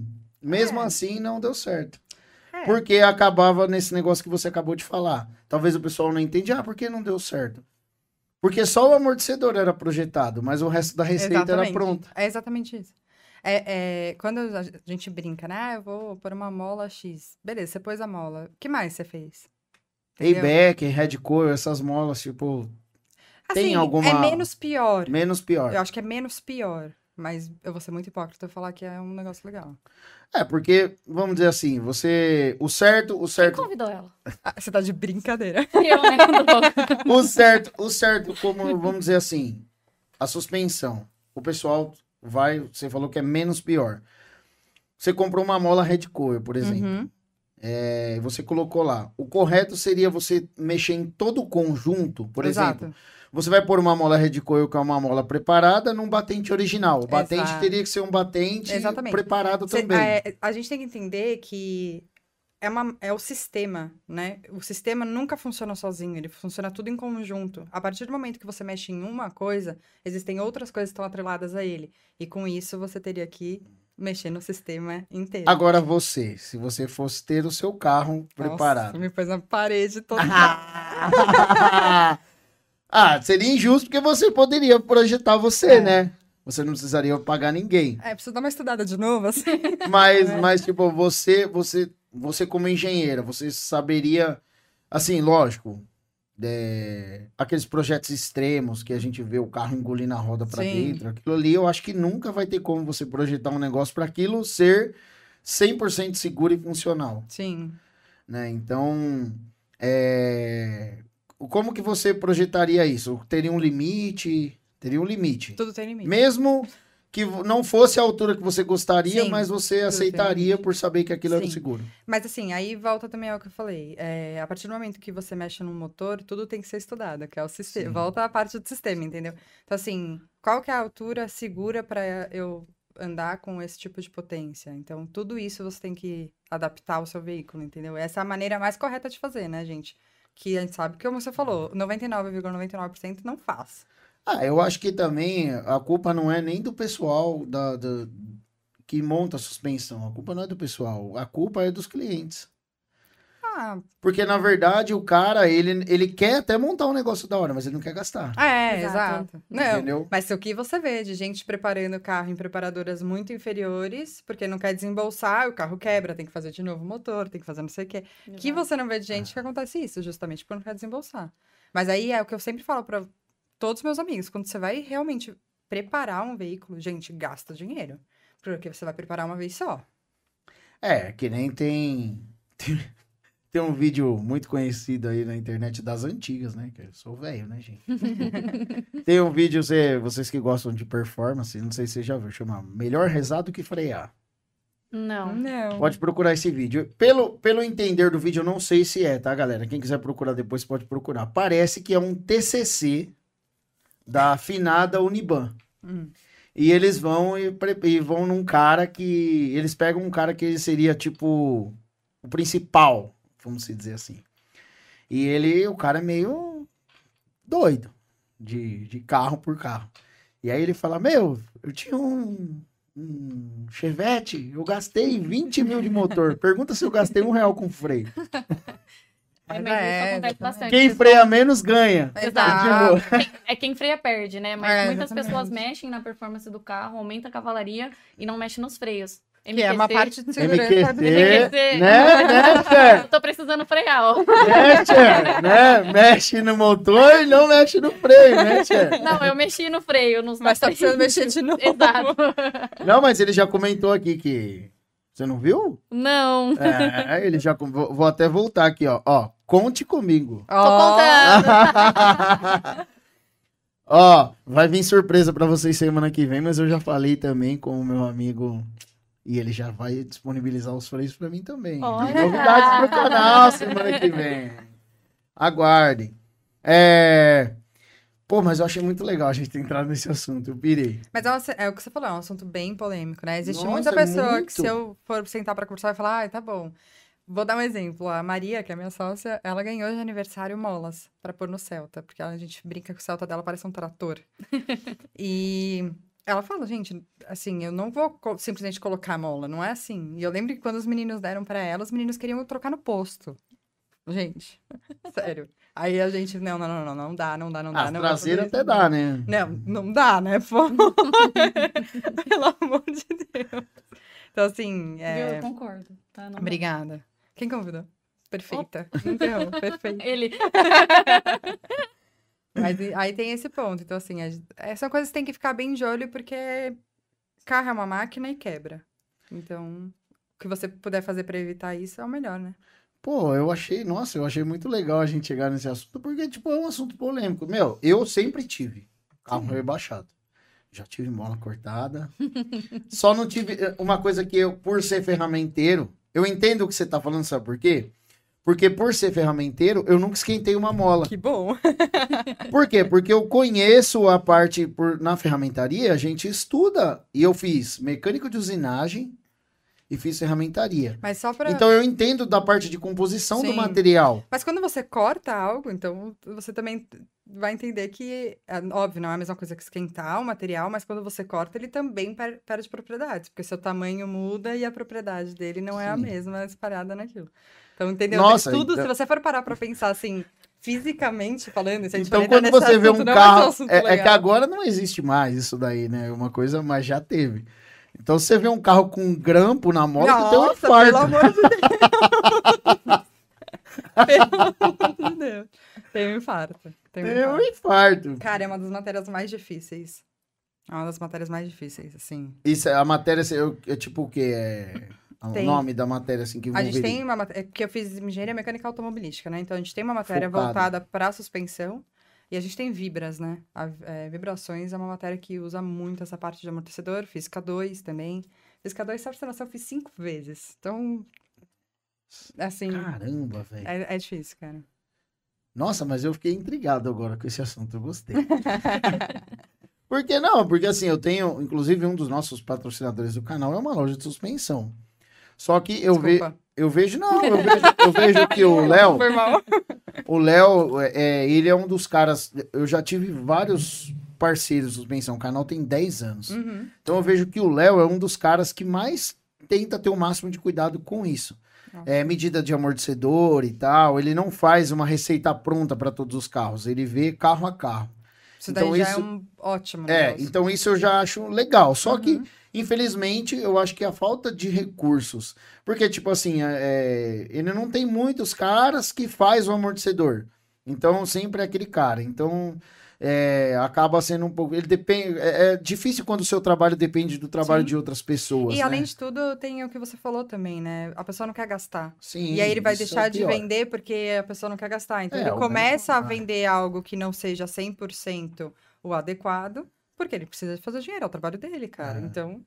mesmo É. assim, não deu certo. É. Porque acabava nesse negócio que você acabou de falar. Talvez o pessoal não entende, ah, por que não deu certo? Porque só o amortecedor era projetado, mas o resto da receita era Exatamente. pronta. É exatamente isso. É, é, quando a gente brinca, né? Ah, eu vou pôr uma mola X. Beleza, você pôs a mola. O que mais você fez? Payback, Red Coil, essas molas, tipo, Tem Assim, alguma- É menos pior. menos pior. Eu acho que é menos pior. Mas eu vou ser muito hipócrita e falar que é um negócio legal. É, porque, vamos dizer assim, você. O certo, o Quem certo. convidou ela? Ah, você tá de brincadeira. Eu, né? O certo, o certo, como, vamos dizer assim, a suspensão. O pessoal vai. Você falou que é menos pior. Você comprou uma mola Red Coil, por exemplo. Uhum. É, você colocou lá. O correto seria você mexer em todo o conjunto, por exemplo. Você vai pôr uma mola Red Coil, que é uma mola preparada, num batente original. O batente Exato. teria que ser um batente Exatamente. preparado Cê- também. é, a gente tem que entender que é, uma, é o sistema, né? O sistema nunca funciona sozinho, ele funciona tudo em conjunto. A partir do momento que você mexe em uma coisa, existem outras coisas que estão atreladas a ele. E com isso, você teria que mexer no sistema inteiro. Agora você, se você fosse ter o seu carro Nossa, preparado. me pôs na parede toda. ah, seria injusto porque você poderia projetar você, É. né? Você não precisaria pagar ninguém. É, preciso dar uma estudada de novo, assim. Mas, É. mas tipo, você, você, você como engenheira, você saberia, assim, lógico, é, aqueles projetos extremos que a gente vê o carro engolindo a roda pra Sim. dentro, aquilo ali, eu acho que nunca vai ter como você projetar um negócio para aquilo ser 100% seguro e funcional, Sim. né? Então, é, como que você projetaria isso? Teria um limite? Teria um limite. Tudo tem limite. Mesmo que não fosse a altura que você gostaria, Sim, mas você aceitaria por saber que aquilo era Sim. seguro. Mas assim, aí volta também ao que eu falei. É, a partir do momento que você mexe no motor, tudo tem que ser estudado, que é o sistema. Sim. Volta à parte do sistema, entendeu? Então, assim, qual que é a altura segura para eu andar com esse tipo de potência? Então, tudo isso você tem que adaptar ao seu veículo, entendeu? Essa é a maneira mais correta de fazer, né, gente? Que a gente sabe que, como você falou, 99,99% não faz. Ah, eu acho que também a culpa não é nem do pessoal da, da- que monta a suspensão. A culpa não é do pessoal. A culpa é dos clientes. Ah, Porque, na verdade, o cara, ele, ele quer até montar um negócio da hora, mas ele não quer gastar. é, Exato. exato. Não, Entendeu? Mas o que você vê de gente preparando o carro em preparadoras muito inferiores, porque não quer desembolsar, o carro quebra, tem que fazer de novo o motor, tem que fazer não sei o quê. Que Exato. você não vê de gente que acontece isso, justamente porque não quer desembolsar. Mas aí é o que eu sempre falo para todos os meus amigos, quando você vai realmente preparar um veículo, gente, gasta dinheiro. Porque você vai preparar uma vez só. É, que nem tem. Tem um vídeo muito conhecido aí na internet das antigas, né? Que eu sou velho, né, gente? tem um vídeo, você, vocês que gostam de performance, não sei se você já viu, chama Melhor rezar do que frear. Não. Não. Pode procurar esse vídeo. Pelo, pelo entender do vídeo, eu não sei se é, tá, galera? Quem quiser procurar depois pode procurar. Parece que é um TCC da afinada Uniban. Hum. E eles vão e, e vão num cara que. Eles pegam um cara que ele seria tipo o principal, vamos se dizer assim. E ele, o cara é meio doido de, de carro por carro. E aí ele fala: Meu, eu tinha um, um Chevette, eu gastei 20 mil de motor. Pergunta se eu gastei um real com freio. É, Mas é, acontece bastante. Quem freia menos ganha. Exato. É quem freia perde, né? Mas É, muitas exatamente. pessoas mexem na performance do carro, aumenta a cavalaria e não mexe nos freios. Que é uma parte de segurança. MQC, do- MQC. né, né, Fer? Eu tô precisando frear, ó. Né, né? Mexe no motor e não mexe no freio, né, Tchê? Não, eu mexi no freio, nos Mas tá precisando mexer de novo. Exato. Não, mas ele já comentou aqui que. Você não viu? Não. É, ele já. Vou, vou até voltar aqui, ó. Ó, conte comigo. Tô Ó, contando. Ó, vai vir surpresa pra vocês semana que vem, mas eu já falei também com o meu amigo. E ele já vai disponibilizar os freios pra mim também. Olha! Novidades pro canal semana que vem. Aguardem. É. Pô, mas eu achei muito legal a gente ter entrado nesse assunto. Eu pirei. Mas é, um ass- é o que você falou, é um assunto bem polêmico, né? Existe Nossa, muita pessoa muito. que se eu for sentar pra conversar, vai falar, ai, tá bom. Vou dar um exemplo. A Maria, que é minha sócia, ela ganhou de aniversário molas pra pôr no Celta, porque a gente brinca que o Celta dela parece um trator. e ela fala, gente, assim, eu não vou co- simplesmente colocar mola, não é assim. E eu lembro que quando os meninos deram pra ela, os meninos queriam trocar no posto. Gente, sério. Aí a gente, não, não, não, não, não dá, não dá, não dá. Não traseiras fazer até dá, né? Não, não dá, né? Pelo amor de Deus. Então, assim, é... Eu concordo. Tá? Dá. Obrigada. Quem convidou? Perfeita. Então, perfeita. Ele. Mas aí tem esse ponto. Então, assim, é, são coisas que tem que ficar bem de olho, porque carro é uma máquina e quebra. Então, o que você puder fazer pra evitar isso é o melhor, né? Pô, eu achei, nossa, eu achei muito legal a gente chegar nesse assunto, porque, tipo, é um assunto polêmico. Meu, eu sempre tive carro rebaixado. Já tive mola cortada. Só não tive. eh, Uma coisa que eu, por ser ferramenteiro, eu entendo o que você tá falando, sabe por quê? Porque por ser ferramenteiro, eu nunca esquentei uma mola. Que bom. Por quê? Porque eu conheço a parte por, na ferramentaria, a gente estuda. E eu fiz mecânico de usinagem e fiz ferramentaria. Mas só pra. Então eu entendo da parte de composição do Sim. material. Mas quando você corta algo, então você também vai entender que, é, óbvio, não é a mesma coisa que esquentar o material, mas quando você corta, ele também per- perde propriedades, porque seu tamanho muda e a propriedade dele não é a Sim. mesma espalhada naquilo. Então, entendeu? Nossa, Tem tudo, então- se você for parar pra pensar assim, fisicamente falando, se a gente Então, quando você vê assunto, um não vai ser carro. assunto É, é que agora não existe mais isso daí, né? Uma coisa, mas já teve. Então, você vê um carro com um grampo na mola, que tem um Nossa, pelo infarto. amor de Deus. pelo amor de Deus. Tem um infarto. Tem um Tem um infarto. infarto. Cara, é uma das matérias mais difíceis. É uma das matérias mais difíceis, assim. Isso, é- a matéria assim, eu- é, tipo o quê? É. O Tem. nome da matéria, assim, que A gente tem uma matéria, porque eu fiz engenharia mecânica automobilística, né? Então a gente tem uma matéria Focado. voltada para suspensão e a gente tem vibras, né? A- é, vibrações é uma matéria que usa muito essa parte de amortecedor, física 2 também. Física 2, só pra você ter noção, eu fiz cinco vezes. Então, assim, Caramba, velho. é, é difícil, cara. Nossa, mas eu fiquei intrigado agora com esse assunto, eu gostei. Por que não? Porque assim, eu tenho, inclusive, um dos nossos patrocinadores do canal é uma loja de suspensão. Ssó que eu, ve, Desculpa. eu vejo, não, eu vejo, eu vejo que o Léo, o Léo, é, é, ele é um dos caras, eu já tive vários parceiros de suspensão, o canal tem 10 anos. Uhum. Então eu vejo que o Léo é um dos caras que mais tenta ter o máximo de cuidado com isso. É, medida de amortecedor e tal. Ele não faz uma receita pronta para todos os carros. Ele vê carro a carro. Isso daí Então, já isso- é um ótimo É, negócio. então isso eu já acho legal. Só que, Uhum. Infelizmente, eu acho que a falta de recursos. Porque, tipo assim, é, é, ele não tem muitos caras que faz o amortecedor. Então, sempre é aquele cara. Então, é, acaba sendo um pouco. Ele depende. É, é difícil quando o seu trabalho depende do trabalho Sim. de outras pessoas. E né? além de tudo, tem o que você falou também, né? A pessoa não quer gastar. Sim, E aí ele vai é deixar de pior. vender porque a pessoa não quer gastar. Então É, ele começa a mercado- vender algo que não seja 100% o adequado, porque ele precisa fazer dinheiro, é o trabalho dele, cara. É. Então,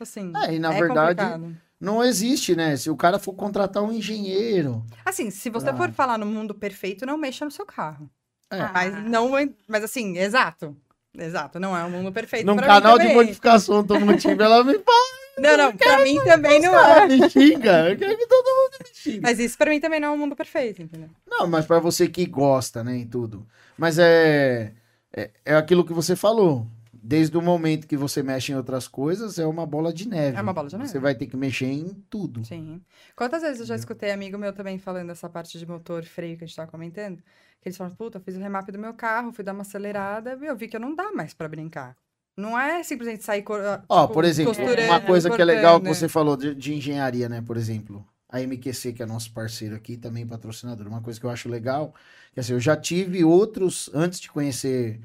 assim, É, e na é verdade, complicado. não existe, né? Se o cara for contratar um engenheiro. Assim, se você Ah. for falar no mundo perfeito, não mexa no seu carro. É. Ah. Mas não, é- mas assim, exato. Exato, não é um mundo perfeito Num pra canal mim de modificação automotiva, ela me fala, Não, não, pra mim também não é. me xinga. Eu quero que todo mundo me xingue. Mas isso pra mim também não é um mundo perfeito, entendeu? Não, mas pra você que gosta, né, e tudo. Mas é, é, é aquilo que você falou. Desde o momento que você mexe em outras coisas, é uma bola de neve. É uma bola de neve. Você vai ter que mexer em tudo. Sim. Quantas vezes eu já escutei amigo meu também falando dessa parte de motor, freio que a gente tava comentando? Que eles falam, puta, fiz o remap do meu carro, fui dar uma acelerada, e eu vi que eu não dá mais pra brincar. Não é simplesmente sair Ó, tipo, por exemplo, uma coisa que é legal que cortando. você falou de, de engenharia, né? Por exemplo, a MQC, que é nosso parceiro aqui, também patrocinador. Uma coisa que eu acho legal, que assim, eu já tive outros, antes de conhecer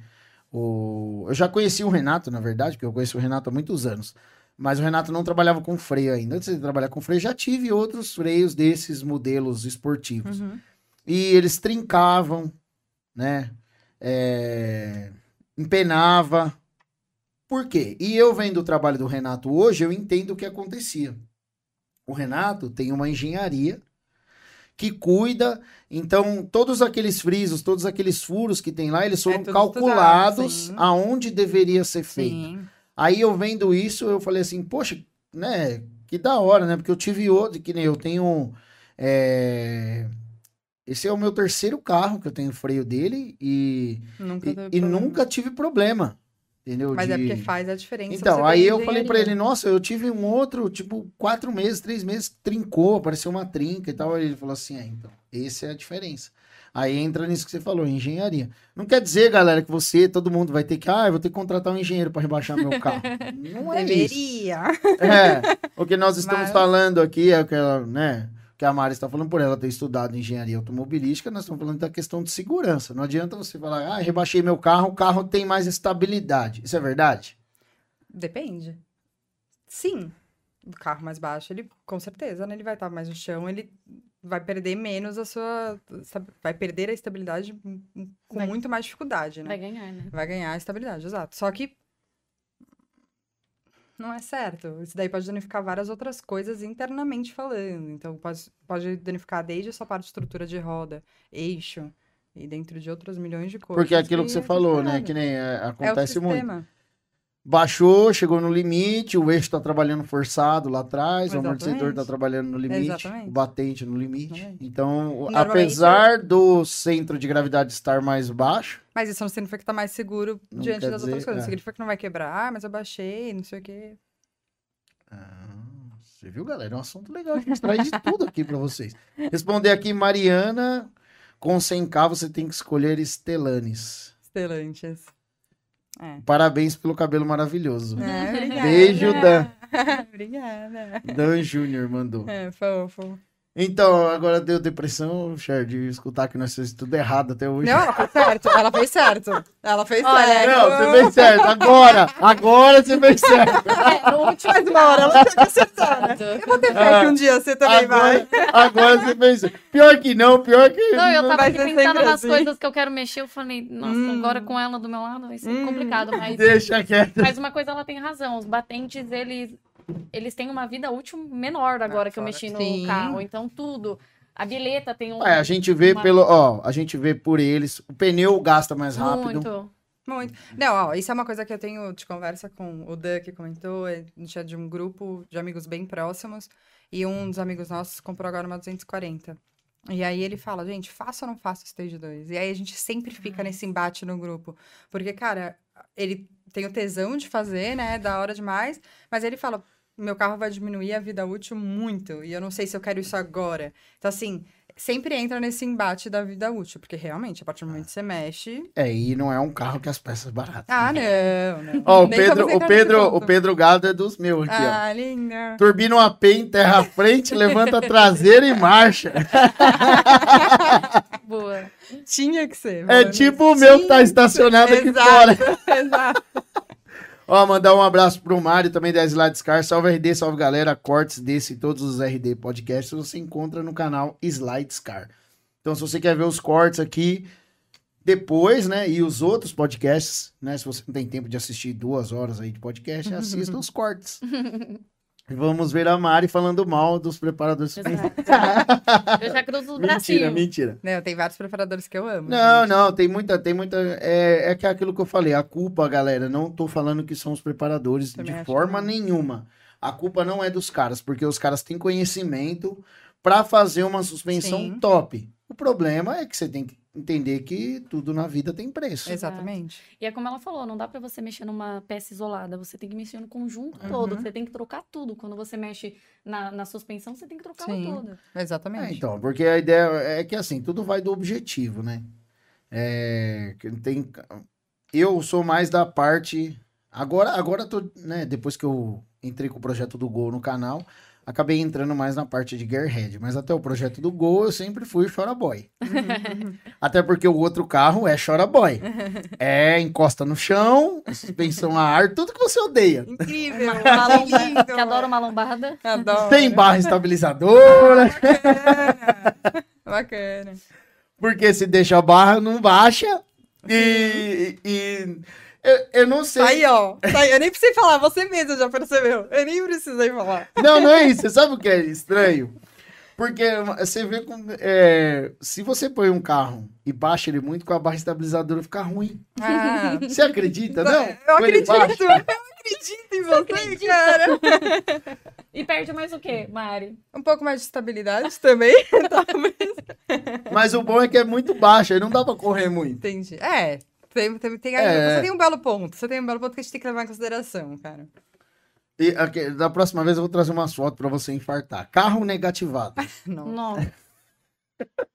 o... Eu já conheci o Renato, na verdade, porque eu conheço o Renato há muitos anos. Mas o Renato não trabalhava com freio ainda. Antes de trabalhar com freio, já tive outros freios desses modelos esportivos. Uhum. E eles trincavam, né? É, Empenava. Por quê? E eu vendo o trabalho do Renato hoje, eu entendo o que acontecia. O Renato tem uma engenharia que cuida, então todos aqueles frisos, todos aqueles furos que tem lá, eles foram É calculados estudado, aonde deveria ser feito. Sim. Aí eu vendo isso, eu falei assim, poxa, né, que da hora, né? Porque eu tive outro, que nem eu tenho. é, Esse é o meu terceiro carro que eu tenho freio dele e, Nunca e, e nunca tive problema. Entendeu? Mas é De- porque faz a diferença. Então, aí eu falei pra ele, nossa, eu tive um outro, tipo, quatro meses, três meses, trincou, apareceu uma trinca e tal. Aí ele falou assim, é, então, essa é a diferença. Aí entra nisso que você falou, engenharia. Não quer dizer, galera, que você, todo mundo vai ter que, ah, eu vou ter que contratar um engenheiro para rebaixar meu carro. Não é isso. Deveria. É, o que nós estamos Mas- falando aqui é que ela, né, que a Mari está falando por ela ter estudado engenharia automobilística, nós estamos falando da questão de segurança. Não adianta você falar, ah, rebaixei meu carro, o carro tem mais estabilidade. Isso é verdade? Depende. Sim. O carro mais baixo, ele com certeza, né? Ele vai estar mais no chão, ele vai perder menos a sua. Vai perder a estabilidade com Vai- muito mais dificuldade, né? Vai ganhar, né? Vai ganhar a estabilidade, exato. Só que não é certo. Isso daí pode danificar várias outras coisas internamente falando. Então, pode, pode danificar desde a sua parte de estrutura de roda, eixo, e dentro de outros milhões de coisas. Porque é aquilo que você é falou, né, que nem é, É o acontece muito. sistema. Baixou, chegou no limite, o eixo está trabalhando forçado lá atrás, o amortecedor está Exatamente. trabalhando no limite, Exatamente. o batente no limite. Exatamente. Então, apesar do centro de gravidade estar mais baixo, Mas isso não significa que tá mais seguro Não diante das dizer, outras coisas. é. Significa que não vai quebrar, ah, mas eu baixei, não sei o quê. Ah, você viu, galera? É um assunto legal. A gente traz de tudo aqui para vocês. Responder aqui, Mariana. Com 100k você tem que escolher Estelanes. Estelantes. É. Parabéns pelo cabelo maravilhoso. É, obrigada. Beijo, Dan. obrigada. Dan Júnior mandou. É, fofo. Então, agora deu depressão, Cher, de escutar que nós fizemos tudo errado até hoje. Não, ela fez certo. Ela fez certo. Ela fez Olha, certo. Não, você fez certo. Agora! Agora você fez certo. É, no último Faz uma hora, ela tem que acertar, né? Eu vou ter fé que um dia você também vai. Agora, agora você fez certo. Pior que não, pior que. Não, eu tava aqui pensando nas assim. coisas que eu quero mexer. Eu falei, nossa, Hum. agora com ela do meu lado vai ser Hum. complicado. Mas, Deixa quieto. mas uma coisa ela tem razão. Os batentes, eles, eles têm uma vida útil menor agora que eu mexi no Sim. carro. Então, tudo. A bilheta tem um. É, a gente vê uma- pelo, ó, a gente vê por eles, o pneu gasta mais rápido. Muito. Muito. Não, ó, isso é uma coisa que eu tenho de conversa com o Dan, que comentou. A gente é de um grupo de amigos bem próximos. E um dos amigos nossos comprou agora uma 240. E aí ele fala, gente, faça ou não faça o Stage 2? E aí a gente sempre fica nesse embate no grupo. Porque, cara, ele tem o tesão de fazer, né? Da hora demais. Mas ele fala, meu carro vai diminuir a vida útil muito. E eu não sei se eu quero isso agora. Então, assim, sempre entra nesse embate da vida útil. Porque realmente, a partir do momento que você mexe, É, e não é um carro que as peças baratas. ah, não, não. Ó, o Nem Pedro, o Pedro, o. Pedro Gado é dos meus aqui, ó. Ah, linda. Turbina um AP, enterra a frente, levanta a traseira e marcha. Boa. Tinha que ser. É mano. tipo o meu que tá Tinha estacionado aqui Exato, fora. Exato. Ó, mandar um abraço pro Mário, também da Slides Car. Salve RD, salve galera. Cortes desse e todos os RD podcasts você encontra no canal Slides Car. Então, se você quer ver os cortes aqui depois, né, e os outros podcasts, né, se você não tem tempo de assistir duas horas aí de podcast, assista os cortes. Vamos ver a Mari falando mal dos preparadores. Exato. Eu já cruzo os mentira, bracinhos. mentira. Não, tem vários preparadores que eu amo. Não, gente. não, tem muita, tem muita. É, é que é aquilo que eu falei, a culpa, galera, não tô falando que são os preparadores Também de forma que nenhuma. A culpa não é dos caras, porque os caras têm conhecimento pra fazer uma suspensão Sim. top. O problema é que você tem que entender que tudo na vida tem preço. Exatamente. E é como ela falou, não dá pra você mexer numa peça isolada, você tem que mexer no conjunto Uhum. todo, você tem que trocar tudo. Quando você mexe na, na suspensão, você tem que trocar Sim. toda. Exatamente. É, então, porque a ideia é que assim, tudo vai do objetivo, né? É, que tem, eu sou mais da parte. Agora, agora tô, né? Depois que eu entrei com o projeto do Gol no canal, acabei entrando mais na parte de Gearhead. Mas até o projeto do Gol eu sempre fui Chora Boy. até porque o outro carro é Chora Boy. É encosta no chão, suspensão a ar, tudo que você odeia. Incrível. Uma lomba- que adora uma lombada. Adoro. Tem barra estabilizadora, Bacana. Bacana. porque se deixa a barra, não baixa. E, e eu, eu não sei. Tá aí, ó. Tá aí. Eu nem precisei falar, você mesmo já percebeu. Eu nem precisei falar. Não, não é isso. Você sabe o que é estranho? Porque você vê como. é, se você põe um carro e baixa ele muito, com a barra estabilizadora fica ruim. Ah, Você acredita, não? eu acredito. Eu acredito em você, cara. E perde mais o quê, Mari? Um pouco mais de estabilidade também, talvez. Mas o bom é que é muito baixo, aí não dá pra correr muito. Entendi. É. Tem, tem, tem aí- É. Você tem um belo ponto. Você tem um belo ponto que a gente tem que levar em consideração, cara. E aqui, da próxima vez eu vou trazer umas fotos pra você infartar. Carro negativado. Não. Nossa.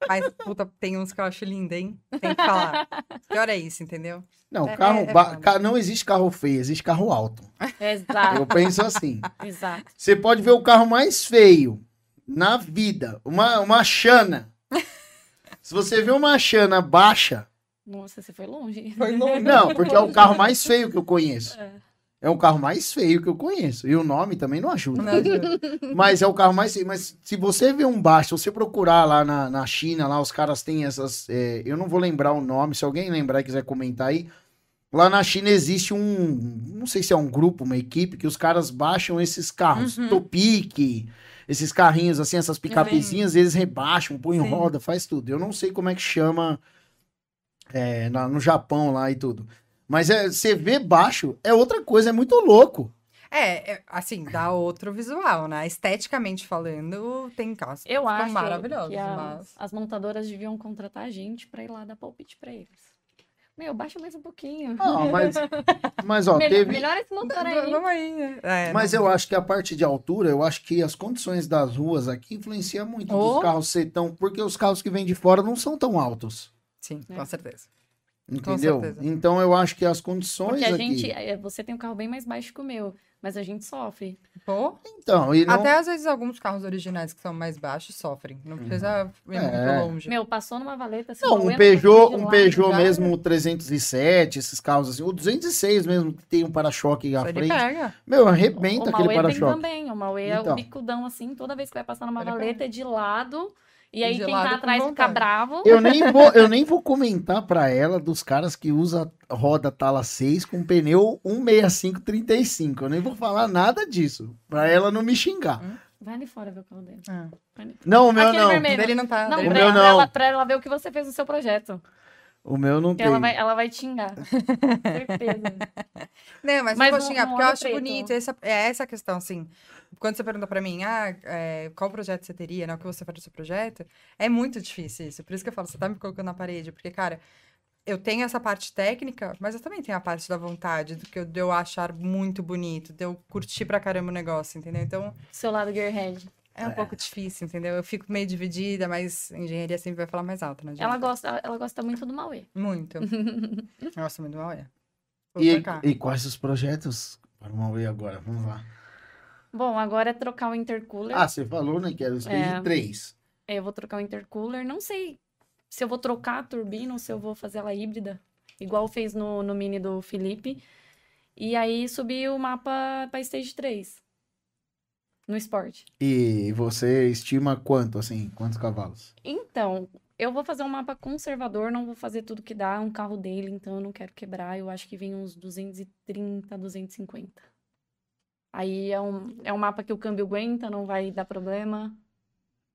Mas, puta, tem uns que eu acho lindo, hein? Tem que falar. Pior é isso, entendeu? Não, É- carro é- é ba- foda. ca- não existe carro feio, existe carro alto. Exato, Eu penso assim. exato. Você pode ver o carro mais feio na vida, uma, uma Xana. Se você vê uma Xana baixa, Nossa, você foi longe. Foi longe. não, porque é o carro mais feio que eu conheço. É. É o carro mais feio que eu conheço. E o nome também não ajuda. Não ajuda. Mas é o carro mais feio. Mas se você vê um baixo, se você procurar lá na, na China, lá os caras têm essas. é, eu não vou lembrar o nome, se alguém lembrar e quiser comentar aí. Lá na China existe um. Não sei se é um grupo, uma equipe, que os caras baixam esses carros. Uhum. Topic, esses carrinhos, assim, essas picapezinhas, eles rebaixam, põem Sim. roda, faz tudo. Eu não sei como é que chama é, na- no Japão lá e tudo. Mas é, você vê baixo, é outra coisa, é muito louco. É, é, assim, dá outro visual, né? Esteticamente falando, tem carros que Eu acho maravilhosos, que a- mas... as montadoras deviam contratar a gente pra ir lá dar palpite pra eles. Meu, baixa mais um pouquinho. Ah, mas, mas ó, Melhor, teve. melhora esse motor aí. Vamos aí. né? É, Mas não- eu acho que a parte de altura, eu acho que as condições das ruas aqui influenciam muito Oh. dos carros ser tão. Porque os carros que vêm de fora não são tão altos. Sim, É. com certeza. Entendeu? certeza. Então eu acho que as condições Porque a aqui. gente, é, você tem um carro bem mais baixo que o meu, mas a gente sofre. Pô, Então, e não... até às vezes alguns carros originais que são mais baixos sofrem. Não precisa ir É. muito longe. Meu, passou numa valeta. se Não, um Peugeot, um Peugeot já- mesmo 307, esses carros assim, o 206 mesmo, que tem um para-choque à ele frente. pega. Meu, arrebenta o aquele Mauê tem para-choque. também. O Mauê é Então. o bicudão assim, toda vez que vai passar numa Ele valeta é de lado. E aí quem tá atrás fica bravo. Eu nem vou, eu nem vou comentar pra ela dos caras que usa roda Tala 6 com pneu 16535. Eu nem vou falar nada disso, Pra ela não me xingar. Vai ali fora ver o carro dele. Ah. Não, o meu Aquele não. vermelho. Dele não tá. Não, pra, meu ela, não. Ela, pra ela ver o que você fez no seu projeto. O meu não tem. ela vai, ela vai xingar. Certeza. Não, mas, Mas não vou xingar, porque eu acho preto. bonito. Essa, é essa a questão, assim. Quando você pergunta pra mim, ah, é, qual projeto você teria, né? O que você faria do seu projeto? É muito difícil isso. Por isso que eu falo, você tá me colocando na parede. Porque, cara, eu tenho essa parte técnica, mas eu também tenho a parte da vontade, do que eu, de eu achar muito bonito, de eu curtir pra caramba o negócio, entendeu? Então, Seu lado gearhead. É um pouco difícil, entendeu? Eu fico meio dividida, mas engenharia sempre vai falar mais alto, né? gente? Ela gosta, ela gosta muito do Mauê. Muito. Nossa, muito é. Vou E, e quais os projetos para o Huawei agora? Vamos lá. Bom, agora é trocar o intercooler. Ah, você falou, né, que era o Stage É. 3. Eu vou trocar o intercooler. Não sei se eu vou trocar a turbina ou se eu vou fazer ela híbrida. Igual fez no, no mini do Felipe. E aí subir o mapa pra Stage 3. No Sport. E você estima quanto, assim, quantos cavalos? Então, eu vou fazer um mapa conservador, não vou fazer tudo que dá, um carro dele, então eu não quero quebrar. Eu acho que vem uns 230, 250. Aí é um, é um mapa que o câmbio aguenta, não vai dar problema.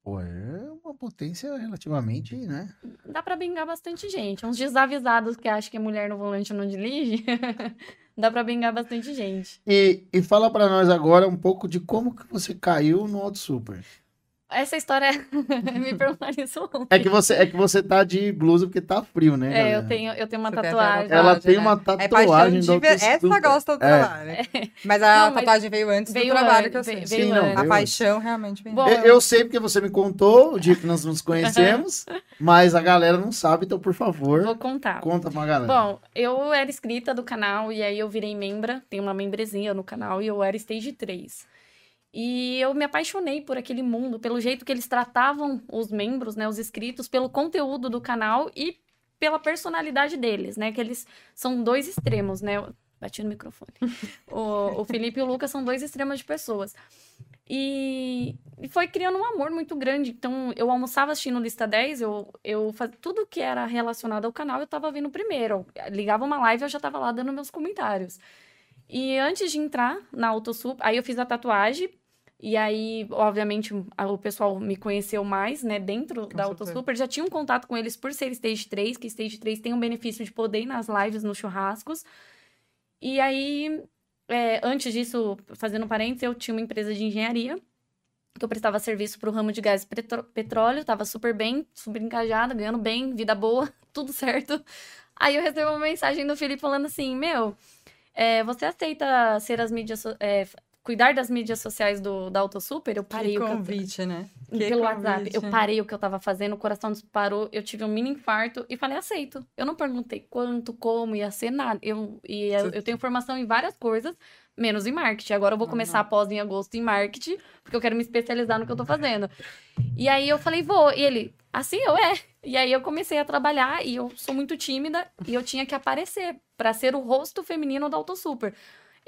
Pô, é uma potência relativamente, né? Dá pra bingar bastante gente. Uns desavisados que acham que é mulher no volante não dirige. Dá pra bingar bastante gente. E, e fala pra nós agora um pouco de como que você caiu no Auto Super. Essa história me perguntaram isso ontem. É que você, é que você tá de blusa porque tá frio, né? É, galera? eu tenho, eu tenho uma até tatuagem. Ela tatuagem, tem né? uma É tatuagem de do Essa Super. gosta do É. trabalho. Mas a Não, mas tatuagem veio antes veio do trabalho antes, que eu sei. veio- Sim, veio não, antes. A veio paixão realmente vem. Bom, Eu, eu sei porque você me contou o dia que nós nos conhecemos, mas a galera não sabe, então por favor, Vou contar. conta pra galera. Bom, eu era inscrita do canal e aí eu virei membra, tem uma membrezinha no canal e eu era stage 3. E eu me apaixonei por aquele mundo, pelo jeito que eles tratavam os membros, né, os inscritos, pelo conteúdo do canal e pela personalidade deles, né, que eles são dois extremos, né? Bati no microfone. o, o Felipe e o Lucas são dois extremos de pessoas. E, e foi criando um amor muito grande. Então, eu almoçava assistindo Lista 10, eu, eu fazia tudo que era relacionado ao canal, eu tava vendo primeiro. Eu ligava uma live, eu já tava lá dando meus comentários. E antes de entrar na AutoSup, aí eu fiz a tatuagem. E aí, obviamente, o pessoal me conheceu mais, né, dentro da certeza. AutoSuper. Já tinha um contato com eles por ser Stage 3, que Stage 3 tem o benefício de poder ir nas lives, nos churrascos. E aí, é, antes disso, fazendo um parênteses, eu tinha uma empresa de engenharia, que eu prestava serviço para o ramo de gás e petróleo, tava super bem, super engajada, ganhando bem, vida boa, tudo certo. Aí eu recebi uma mensagem do Felipe falando assim, meu, é, você aceita ser as mídias, so- é, cuidar das mídias sociais do, da AutoSuper? Eu parei Que o que eu- convite, né? Que pelo WhatsApp. convite. Eu parei o que eu tava fazendo, o coração disparou, eu tive um mini infarto e falei, aceito. Eu não perguntei quanto, como, ia ser nada. Eu, e eu, eu tenho formação em várias coisas, menos em marketing. Agora eu vou começar após em agosto em marketing, porque eu quero me especializar no que eu tô fazendo. E aí eu falei, vou. E ele, assim eu é. E aí eu comecei a trabalhar e eu sou muito tímida e eu tinha que aparecer pra ser o rosto feminino da AutoSuper.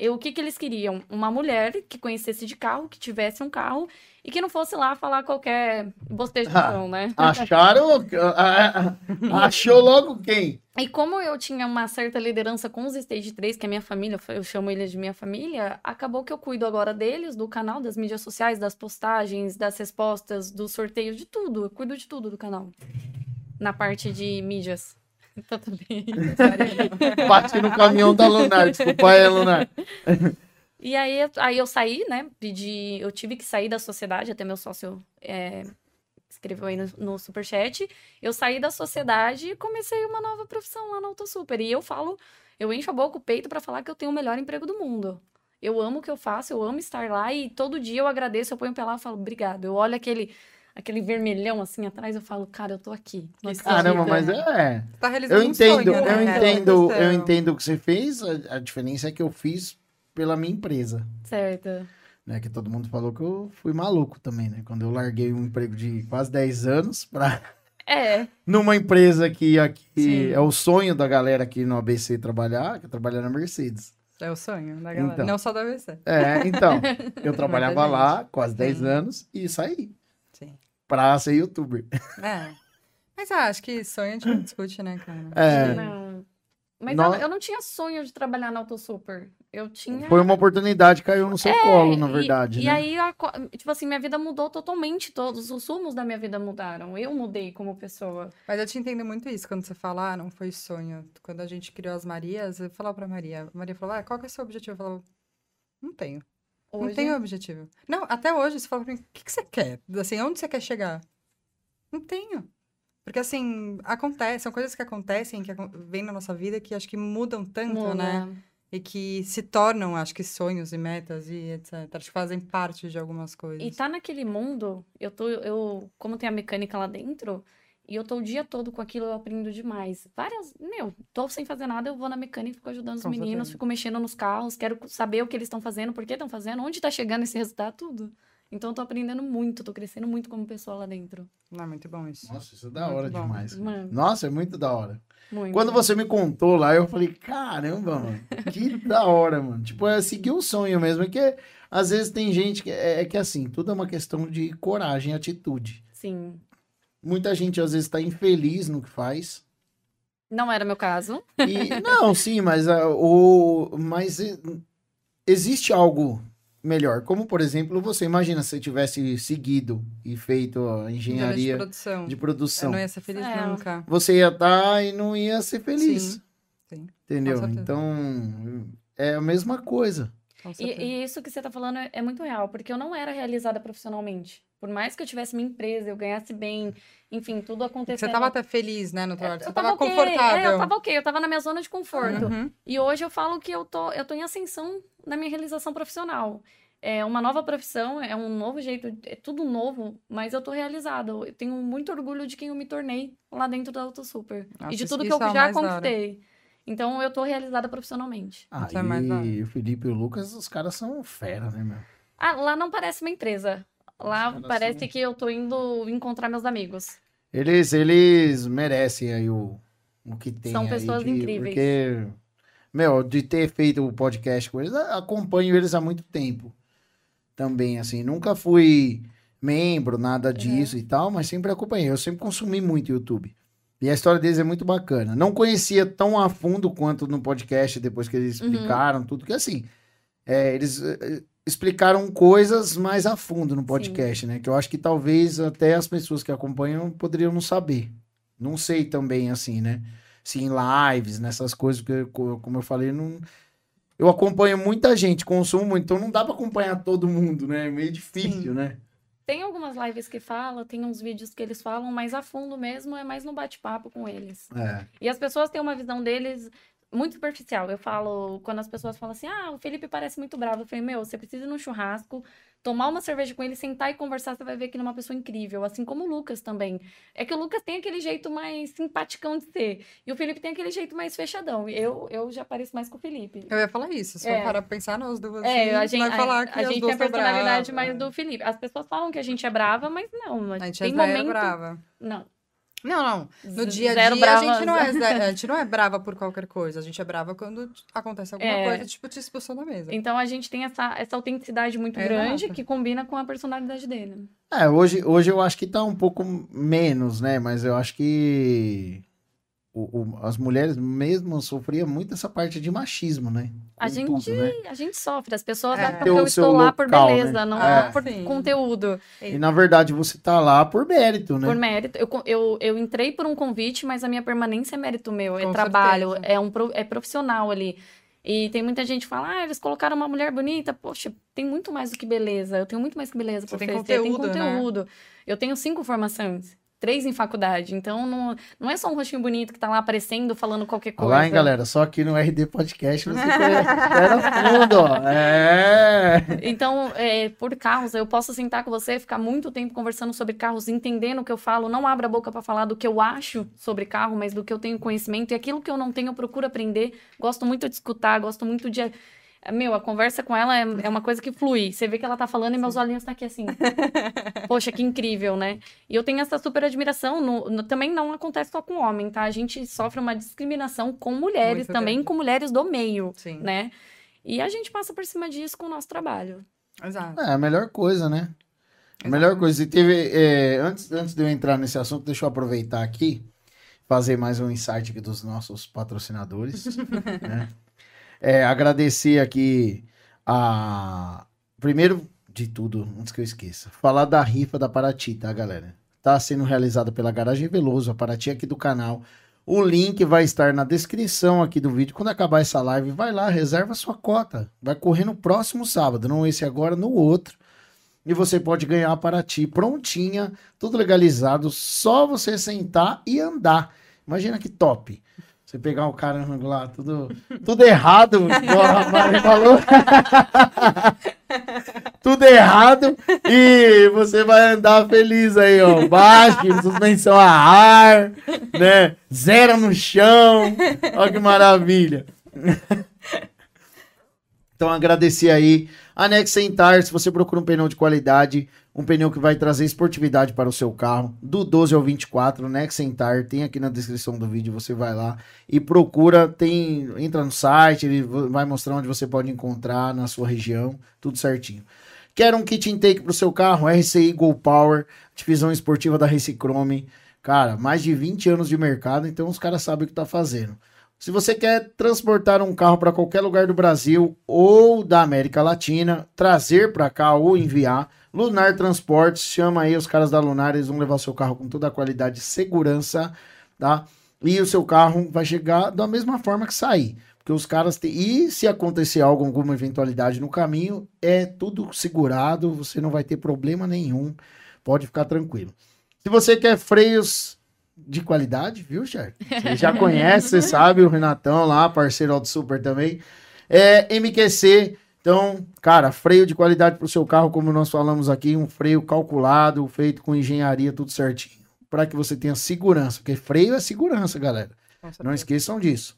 O que, que eles queriam? Uma mulher que conhecesse de carro, que tivesse um carro e que não fosse lá falar qualquer bostejação, né? Acharam. ah, ah, Achou logo quem? E como eu tinha uma certa liderança com os Stage 3, que é minha família, eu chamo eles de minha família, acabou que eu cuido agora deles, do canal, das mídias sociais, das postagens, das respostas, dos sorteios, de tudo. Eu cuido de tudo do canal. Na parte de mídias. Então também. Bate no caminhão da Lunar. Desculpa aí, Lunar. E aí, aí eu saí, né? Pedi. Eu tive que sair da sociedade, até meu sócio é, escreveu aí no, no superchat. Eu saí da sociedade e comecei uma nova profissão lá na AutoSuper. E eu falo, eu encho a boca, o peito pra falar que eu tenho o melhor emprego do mundo. Eu amo o que eu faço, eu amo estar lá e todo dia eu agradeço, eu ponho lá e falo, obrigado. Eu olho aquele, aquele vermelhão assim atrás, eu falo, cara, eu tô aqui. Caramba, mas é. Tá realizando Eu um entendo, sonho, né? eu É, entendo, eu entendo o que você fez. A, a diferença é que eu fiz pela minha empresa. Certo. Né, que todo mundo falou que eu fui maluco também, né? Quando eu larguei um emprego de quase 10 anos pra É, numa empresa que aqui Sim. é o sonho da galera aqui no ABC trabalhar, que é trabalhar na Mercedes. É o sonho da galera. Então. Não só da ABC. É, então, eu trabalhava Muita lá quase 10 Sim. anos e saí. Pra ser youtuber. É. Mas ah, acho que sonho a gente não discute, né, cara? É. não. Mas eu, eu não tinha sonho de trabalhar na AutoSuper. Eu tinha. Foi uma oportunidade, caiu no seu É, colo, na e- verdade, E, né? aí, a tipo assim, minha vida mudou totalmente. Todos os rumos da minha vida mudaram. Eu mudei como pessoa. Mas eu te entendo muito isso quando você fala, ah, não foi sonho. Quando a gente criou as Marias, eu falava pra Maria. A Maria falou, ah, qual que é o seu objetivo? Eu falava, não tenho. Não Hoje, tenho objetivo. Não, até hoje você fala pra mim, o que, que você quer? Assim, onde você quer chegar? Não tenho. Porque, assim, acontece, são coisas que acontecem, que vêm na nossa vida, que acho que mudam tanto, muda. né? E que se tornam, acho que, sonhos e metas e etc. Acho que fazem parte de algumas coisas. E tá naquele mundo, eu tô, eu, como tem a mecânica lá dentro, e eu tô o dia todo com aquilo, eu aprendo demais. Várias, meu, tô sem fazer nada, eu vou na mecânica, fico ajudando os Com meninos, certeza. fico mexendo nos carros, quero saber o que eles estão fazendo, por que estão fazendo, onde tá chegando esse resultado, tudo. Então eu tô aprendendo muito, tô crescendo muito como pessoa lá dentro. Não, é muito bom isso. Nossa, isso é da Muito hora bom. demais. Mano, Nossa, é muito da hora. muito. Quando você me contou lá, eu falei, caramba, mano, que da hora, mano. Tipo, é seguir o sonho mesmo. É que às vezes tem gente que é, é que assim, tudo é uma questão de coragem e atitude. Sim. Muita gente às vezes tá infeliz no que faz. Não era meu caso. E, não, sim, mas, ah, o, mas existe algo melhor. Como, por exemplo, você imagina se você tivesse seguido e feito a De engenharia produção. de Eu produção. não ia ser feliz É. nunca. Você ia estar e não ia ser feliz. Sim, sim, Entendeu? Então, é a mesma coisa. E, e isso que você tá falando é muito real, porque eu não era realizada profissionalmente. Por mais que eu tivesse minha empresa, eu ganhasse bem, enfim, tudo acontecendo. Você tava até feliz, né, no trabalho. Eu Você tava ok, confortável. É, eu tava ok, eu tava na minha zona de conforto. Uhum. E hoje eu falo que eu tô, eu tô em ascensão na minha realização profissional. É uma nova profissão, é um novo jeito, é tudo novo, mas eu tô realizada. Eu tenho muito orgulho de quem eu me tornei lá dentro da AutoSuper. Nossa, e de tudo que eu é já conquistei. Então eu tô realizada profissionalmente. Ah, é e o Felipe e o Lucas, os caras são fera, né, meu? Ah, lá não parece uma empresa. Lá caras parece são- que eu tô indo encontrar meus amigos. Eles, eles merecem aí o, o que tem São aí pessoas de- incríveis. Porque, meu, de ter feito o podcast com eles, acompanho eles há muito tempo. Também, assim, nunca fui membro, nada disso e tal, mas sempre acompanhei. Eu sempre consumi muito YouTube. E a história deles é muito bacana. Não conhecia tão a fundo quanto no podcast, depois que eles Uhum. explicaram tudo, que assim, é, eles eh, explicaram coisas mais a fundo no podcast, né? Que eu acho que talvez até as pessoas que acompanham poderiam não saber. Não sei também, assim, né? Se em lives, nessas coisas, porque, co- como eu falei, não... eu acompanho muita gente, consumo muito, então não dá pra acompanhar todo mundo, né? É meio difícil, né? Tem algumas lives que falam, tem uns vídeos que eles falam, mas a fundo mesmo é mais no bate-papo com eles. É. E as pessoas têm uma visão deles muito superficial. Eu falo, quando as pessoas falam assim, ah, o Felipe parece muito bravo. Eu falei, meu, você precisa ir num churrasco, tomar uma cerveja com ele, sentar e conversar, você vai ver que ele é uma pessoa incrível. Assim como o Lucas também. É que o Lucas tem aquele jeito mais simpaticão de ser. E o Felipe tem aquele jeito mais fechadão. Eu, eu já pareço mais com o Felipe. Eu ia falar isso. Se É. for para pensar nas duas, É, a gente, vai falar que a, a gente tem a personalidade bravas. mais do Felipe. As pessoas falam que a gente é brava, mas não. A gente tem é momento... brava. Não. Não, não. No dia a dia, a gente, não é, a gente não é brava por qualquer coisa. A gente é brava quando acontece alguma É. coisa, tipo, te expulsou da mesa. Então a gente tem essa, essa autenticidade muito É, grande que combina com a personalidade dele. É, hoje, hoje eu acho que tá um pouco menos, né? Mas eu acho que o- o- as mulheres mesmo sofriam muito essa parte de machismo, né? A gente, tudo, né? a gente sofre, as pessoas É. acham que eu estou lá por local, né? beleza, não É. por Sim. conteúdo, E na verdade você tá lá por mérito, né? por mérito. Eu, eu, eu entrei por um convite, mas a minha permanência é mérito meu, é Com trabalho, certeza. é, um, é profissional ali. E tem muita gente que fala, ah, eles colocaram uma mulher bonita. Poxa, tem muito mais do que beleza. Eu tenho muito mais que beleza Você oferecer. Tem conteúdo, né? conteúdo. Eu tenho cinco formações. Três em faculdade. Então, não, não é só um rostinho bonito que tá lá aparecendo, falando qualquer coisa. Olá, hein, galera? Só aqui no RD Podcast você espera fundo, ó. É. Então, é, por causa, eu posso sentar com você, ficar muito tempo conversando sobre carros, entendendo o que eu falo, não abra a boca para falar do que eu acho sobre carro, mas do que eu tenho conhecimento. E aquilo que eu não tenho, eu procuro aprender. Gosto muito de escutar, gosto muito de. Meu, a conversa com ela é, é uma coisa que flui. Você vê que ela tá falando e meus olhinhos tá aqui assim. Poxa, que incrível, né? E eu tenho essa super admiração. no- no- também não acontece só com homem, tá? A gente sofre uma discriminação com mulheres Muito também, grande. com mulheres do meio, Sim. né? E a gente passa por cima disso com o nosso trabalho. Exato. É a melhor coisa, né? A melhor coisa. E teve. é, antes, antes de eu entrar nesse assunto, deixa eu aproveitar aqui, fazer mais um insight aqui dos nossos patrocinadores. né? É, agradecer aqui a. Primeiro de tudo, antes que eu esqueça, falar da rifa da Paraty, tá, galera? Tá sendo realizada pela Garagem Veloso, a Paraty aqui do canal. O link vai estar na descrição aqui do vídeo. Quando acabar essa live, vai lá, reserva sua cota. Vai correr no próximo sábado, não esse agora, no outro. E você pode ganhar a Paraty prontinha, tudo legalizado, só você sentar e andar. Imagina que top. Você pegar o cara lá, tudo, tudo errado, igual a falou. tudo errado e você vai andar feliz aí, ó. Baixo, suspensão a ar, né? Zero no chão. Olha que maravilha. Então, agradecer aí a Nexentar, se você procura um pneu de qualidade, um pneu que vai trazer esportividade para o seu carro, do 12 ao 24, Nexentar, tem aqui na descrição do vídeo, você vai lá e procura, tem, entra no site, ele vai mostrar onde você pode encontrar na sua região, tudo certinho. Quer um kit intake para o seu carro? RCI Go Power, divisão esportiva da Race Chrome. Cara, mais de 20 anos de mercado, então os caras sabem o que tá fazendo. Se você quer transportar um carro para qualquer lugar do Brasil ou da América Latina, trazer para cá ou enviar, Lunar Transportes, chama aí os caras da Lunar, eles vão levar o seu carro com toda a qualidade e segurança, tá? E o seu carro vai chegar da mesma forma que sair. Porque os caras têm. E se acontecer algo, alguma eventualidade no caminho, é tudo segurado, você não vai ter problema nenhum. Pode ficar tranquilo. Se você quer freios de qualidade, viu, Cher? Você já conhece, você sabe, o Renatão lá, parceiro do Super também. É MQC. Então, cara, freio de qualidade para o seu carro, como nós falamos aqui, um freio calculado, feito com engenharia, tudo certinho. Para que você tenha segurança, porque freio é segurança, galera. Não esqueçam disso.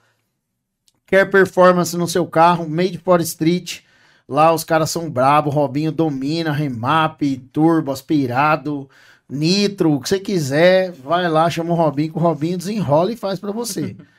Quer performance no seu carro, Made for Street. Lá os caras são brabo, Robinho domina, remap, turbo, aspirado, nitro, o que você quiser, vai lá, chama o Robinho, que o Robinho desenrola e faz pra você.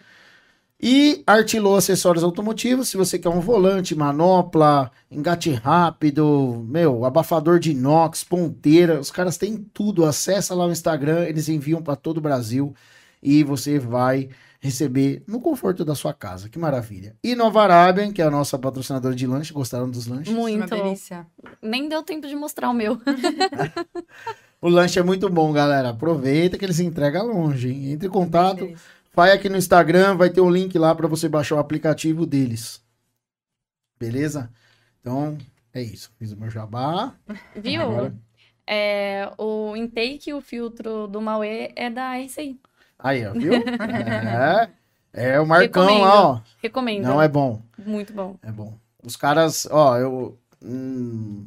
E Artilô Acessórios Automotivos, se você quer um volante, manopla, engate rápido, meu, abafador de inox, ponteira, os caras têm tudo. Acessa lá o Instagram, eles enviam pra todo o Brasil e você vai receber no conforto da sua casa. Que maravilha. E Nova Arábia, que é a nossa patrocinadora de lanche, gostaram dos lanches? Uma Muito. delícia. Nem deu tempo de mostrar o meu. O lanche é muito bom, galera. Aproveita que eles entregam longe, hein? Entre em contato, vai aqui no Instagram, vai ter um link lá para você baixar o aplicativo deles. Beleza? Então, é isso. Fiz o meu jabá. Viu? Agora- É, o intake o filtro do Mauê é da RCI. Aí, ó, viu? É. É o Marcão Recomendo. lá, ó. Recomendo. Não é bom. Muito bom. É bom. Os caras, ó, eu. hum,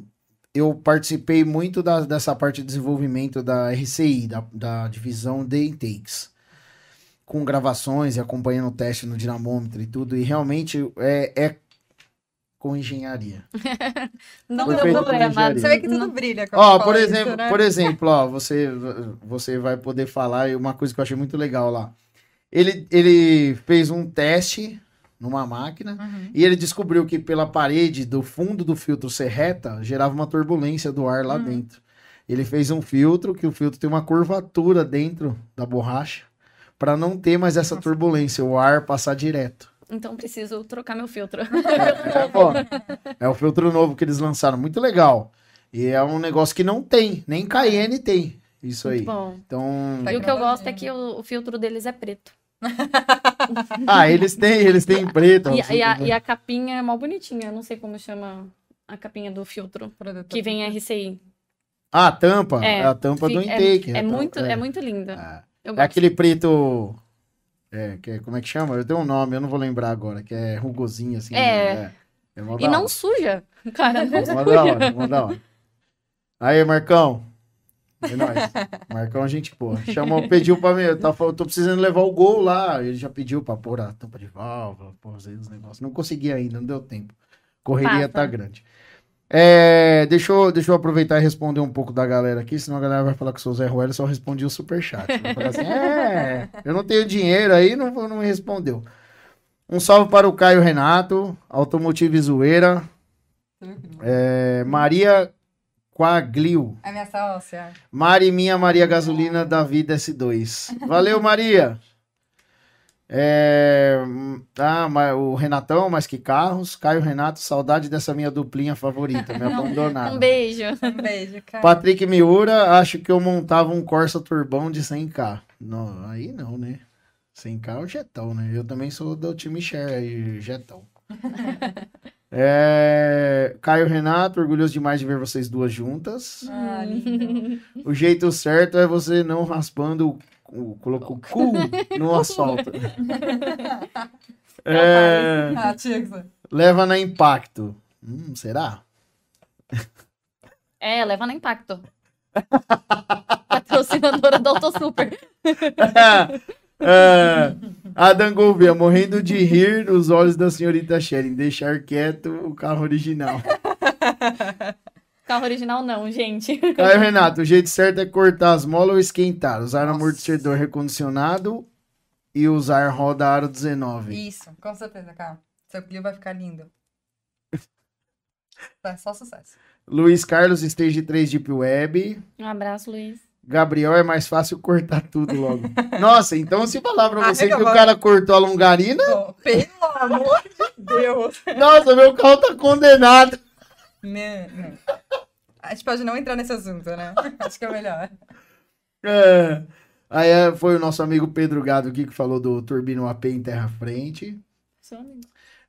eu participei muito da- dessa parte de desenvolvimento da RCI, da, da divisão de intakes. Com gravações e acompanhando o teste no dinamômetro e tudo. E realmente é, é com engenharia. Não Foi deu problema. Você vê que tudo Não- brilha. Ó, por isso, exemplo, né? por exemplo, ó, você, você vai poder falar e uma coisa que eu achei muito legal lá. Ele, ele fez um teste numa máquina Uhum. e ele descobriu que pela parede do fundo do filtro ser reta, gerava uma turbulência do ar lá Uhum. dentro. Ele fez um filtro, que o filtro tem uma curvatura dentro da borracha, para não ter mais essa turbulência, o ar passar direto. Então preciso trocar meu filtro. É, ó, é o filtro novo que eles lançaram, muito legal. E é um negócio que não tem, nem Cayenne tem isso aí. Muito bom. Então, E o que eu gosto é que o, o filtro deles é preto. ah, eles têm, eles têm preto. E, e a, e a capinha é mal bonitinha. Eu não sei como chama a capinha do filtro. Que vem RCI. Ah, a tampa, é É, a tampa do Fica- intake. É, é tampa- muito, é. muito linda. É. Eu É aquele preto. É, que, é- como é que chama? Eu tenho um nome, eu não vou lembrar agora, que é rugosinho assim. É. né? É, é E não suja. Cara, não hora. Aí, Marcão. É nóis. Marcão, gente boa. Chamou, pediu pra mim. Eu tava- tô precisando levar o gol lá. Ele já pediu pra pôr a tampa de válvula, pôr os negócios. Não consegui ainda, não deu tempo. Correria Passa. tá grande. É, deixa, eu, deixa eu aproveitar e responder um pouco da galera aqui, senão a galera vai falar que sou o Zé Ruelo só respondi o superchat. Vai falar assim, é, eu não tenho dinheiro aí, não, não me respondeu. Um salve para o Caio Renato, Automotive Zoeira, é, Maria Quaglio, É minha sócia. Mari Minha Maria Gasolina da Vida S2. Valeu, Maria! É, ah, o Renatão, mais que carros. Caio Renato, saudade dessa minha duplinha favorita, me abandonaram. Um beijo. Um beijo, cara. Patrick Miura, acho que eu montava um Corsa Turbão de 100k. Não, aí não, né? 100k é o Jetão, né? Eu também sou do time Share aí, Jetão. É, Caio Renato, orgulhoso demais de ver vocês duas juntas. Ah, lindo. O jeito certo é você não raspando o, o, colocou o cu no asfalto. É, Ah, que ser. leva na impacto. Hum, será? É, leva no impacto. Patrocinadora do Autosuper. é, Adam Gouveia, morrendo de rir os olhos da senhorita Sharon. Deixar quieto o carro original. Carro original não, gente. Caio Renato, o jeito certo é cortar as molas ou esquentar. Usar Nossa. amortecedor recondicionado e usar roda aro 19. Isso, com certeza, cara. Seu Clio vai ficar lindo. Tá, só sucesso. Luiz Carlos, Stage 3 Deep Web. Um abraço, Luiz. Gabriel, é mais fácil cortar tudo logo. Nossa, então se falar pra você que o cara cortou a longarina, pelo amor de Deus. nossa, meu carro tá condenado. Né, né. A gente pode não entrar nesse assunto, né? Acho que é melhor. É. Aí é, foi o nosso amigo Pedro Gado aqui que falou do turbino AP em terra frente.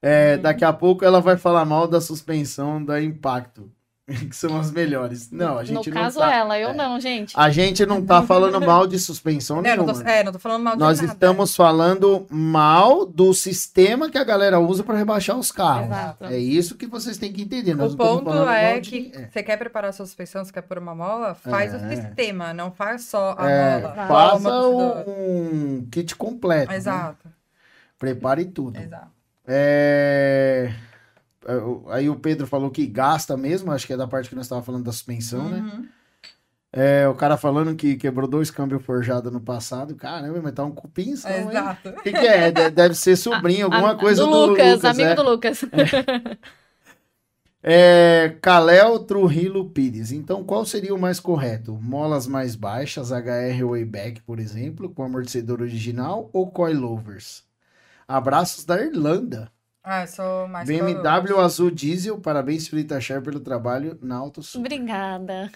É, daqui a pouco ela vai falar mal da suspensão da Impacto, que são as melhores. Não, a gente no não caso, tá. ela, eu não, gente. A gente não tá falando mal de suspensão É, não nenhuma. tô, é, não tô falando mal de Nós nada. estamos falando mal do sistema que a galera usa para rebaixar os carros. Exato. É isso que vocês têm que entender. Nós O ponto é de- que é. você quer preparar a sua suspensão, você quer pôr uma mola, faz É. o sistema, não faz só a É, mola. faça amortecedor. um kit completo. né? Exato, Prepare tudo. exato. É, é, Aí o Pedro falou que gasta mesmo, acho que é da parte que nós estávamos falando da suspensão, né? Uhum. É, o cara falando que quebrou dois câmbios forjados no passado. Caramba, mas tá um cupim hein? Exato. O que, que é? De- Deve ser sobrinho, alguma A- coisa do, do, Lucas, amigo é. do Lucas. É, Trujillo Pires. Então, qual seria o mais correto? Molas mais baixas, HR Wayback, por exemplo, com amortecedor original ou coilovers? Abraços da Irlanda. Ah, eu sou mais BMW azul diesel. Parabéns, Frita Share, pelo trabalho na Auto Sul. Obrigada.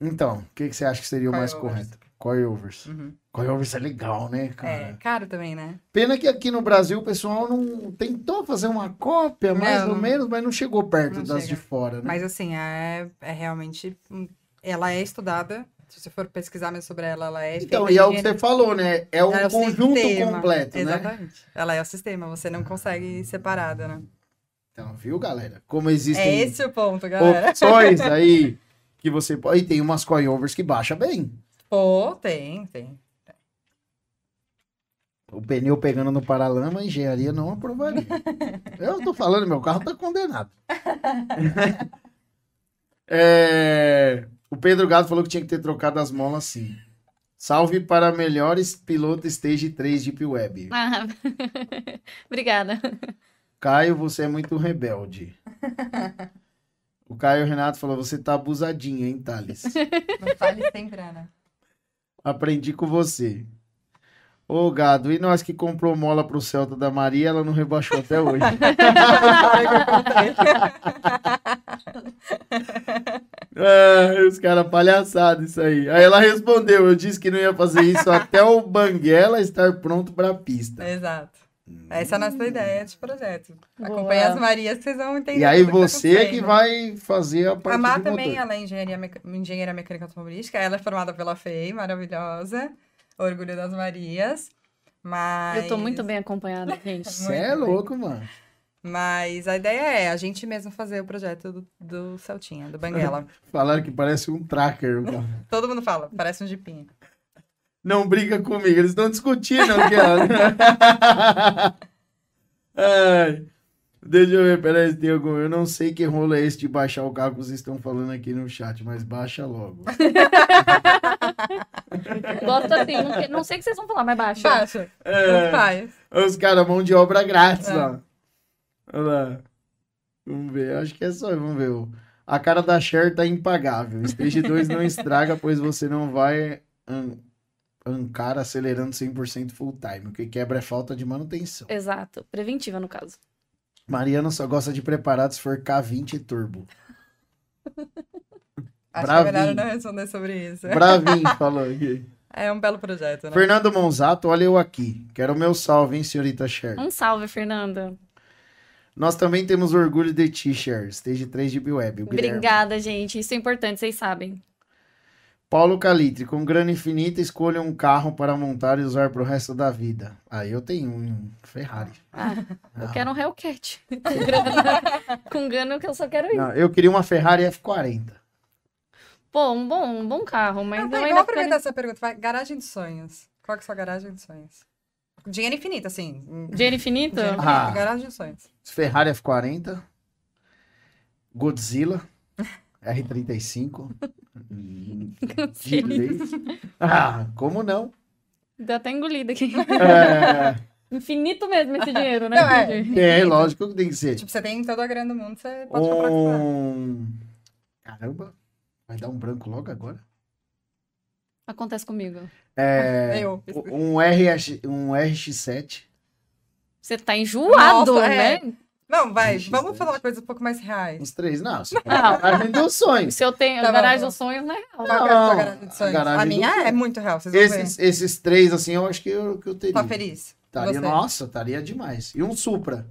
Então, o que, que você acha que seria o mais correto? Coilovers. Uhum. Coilovers é legal, né, cara? É, caro também, né? Pena que aqui no Brasil o pessoal não tentou fazer uma cópia, mais Não, ou não- menos, mas não chegou perto não das chega. de fora, né? Mas assim, é, é realmente. hum, Ela é estudada Se você for pesquisar mais sobre ela, ela é. Então, e é o que você falou, né? É um é o conjunto sistema. completo, né? Exatamente. Ela é o sistema, você não consegue ir separada, né? Então, viu, galera? Como existem É esse o ponto, galera. opções aí que você pode. E tem umas coilovers que baixa bem. Pô, tem, tem. O pneu pegando no paralama, a engenharia não aprovaria. Eu tô falando, meu carro tá condenado. É, O Pedro Gado falou que tinha que ter trocado as molas sim. Salve para melhores piloto Stage 3 Deep Web. Ah, Obrigada. Caio, você é muito rebelde. O Caio Renato falou: você tá abusadinha, hein, Thales? Não fale sem grana. Aprendi com você. Ô, gado, e nós que comprou mola pro Celta da Maria, ela não rebaixou até hoje. Ah, os caras palhaçados isso aí. Aí ela respondeu: eu disse que não ia fazer isso até o Banguela estar pronto pra pista. Exato. Essa é a nossa ideia de projeto. Boa. Acompanhe as Marias que vocês vão entender. E aí tudo que tá você que acontecendo. vai fazer a parte A Má também, motor. ela é engenharia, meca- engenheira mecânica automobilística. Ela é formada pela FEI, maravilhosa. Orgulho das Marias. Mas... Eu tô muito bem acompanhada, gente. Você é louco, mano. Mas a ideia é a gente mesmo fazer o projeto do, do Celtinha, do Banguela. Falaram que parece um tracker. o carro. Todo mundo fala, parece um jipinho. Não briga comigo, eles estão discutindo aqui, ó. Ai, deixa eu ver, peraí, tem algum. Eu não sei que rolo é esse de baixar o carro que vocês estão falando aqui no chat, mas baixa logo. Gosto assim, não, que- não sei o que vocês vão falar, mas baixa. Baixa, É, os caras, mão de obra grátis É. lá. Olha lá. Vamos ver, acho que é só, vamos ver. A cara da Cher tá impagável. Stage 2 não estraga, pois você não vai an ancar acelerando 100% full time. O que quebra é falta de manutenção. Exato. Preventiva, no caso. Mariana só gosta de preparado se for K20 Turbo. Acho Bravinho. que é melhor não responder sobre isso. Bravinho falou aqui. É um belo projeto, né? Fernando Monzato, olha eu aqui. Quero o meu salve, hein, senhorita Cher. Um salve, Fernanda. Nós também temos orgulho de Cher. Stage 3 de Web. O Guilherme. Obrigada, gente. Isso é importante, vocês sabem. Paulo Calitre, com grana infinita, escolha um carro para montar e usar pro resto da vida. Aí eu tenho um Ferrari. Ah, eu Ah. quero um Hellcat. Com grana, com grana que eu só quero ir. Não, eu queria uma Ferrari F40. Pô, um bom, um bom carro, mas Não, eu tá, ainda ficaria- aproveitar essa pergunta. Vai, garagem de sonhos. Qual que é a sua garagem de sonhos? Dinheiro infinito, assim. Dinheiro infinito? Dinheiro infinito, Ah. garagem de sonhos. Ferrari F40. Godzilla. R35. hum, de lei. Ah, como não? Deu até engolida aqui. É, Infinito mesmo esse dinheiro, né? Não, é. Entendi. é, lógico que tem que ser. Tipo, você tem toda a grana do mundo, você pode comprar o que quiser. Um... Caramba, vai dar um branco logo agora? Acontece comigo. É, Eu. um, RX, um RX7. Você tá enjoado, Nossa, é. né? Não, vai, Ixi, vamos Deus. falar coisas um pouco mais reais. Uns três, não. Não. garagem dos sonhos. Se eu tenho Tá bom, garagem tá bom. dos sonhos, né? Que é a Não, garagem de sonhos? a garagem A minha sonho. é muito real, vocês vão Esses, esses três, assim, eu acho que eu, que eu ver. teria. Tá feliz? Estaria, Você? nossa, estaria demais. E um Supra.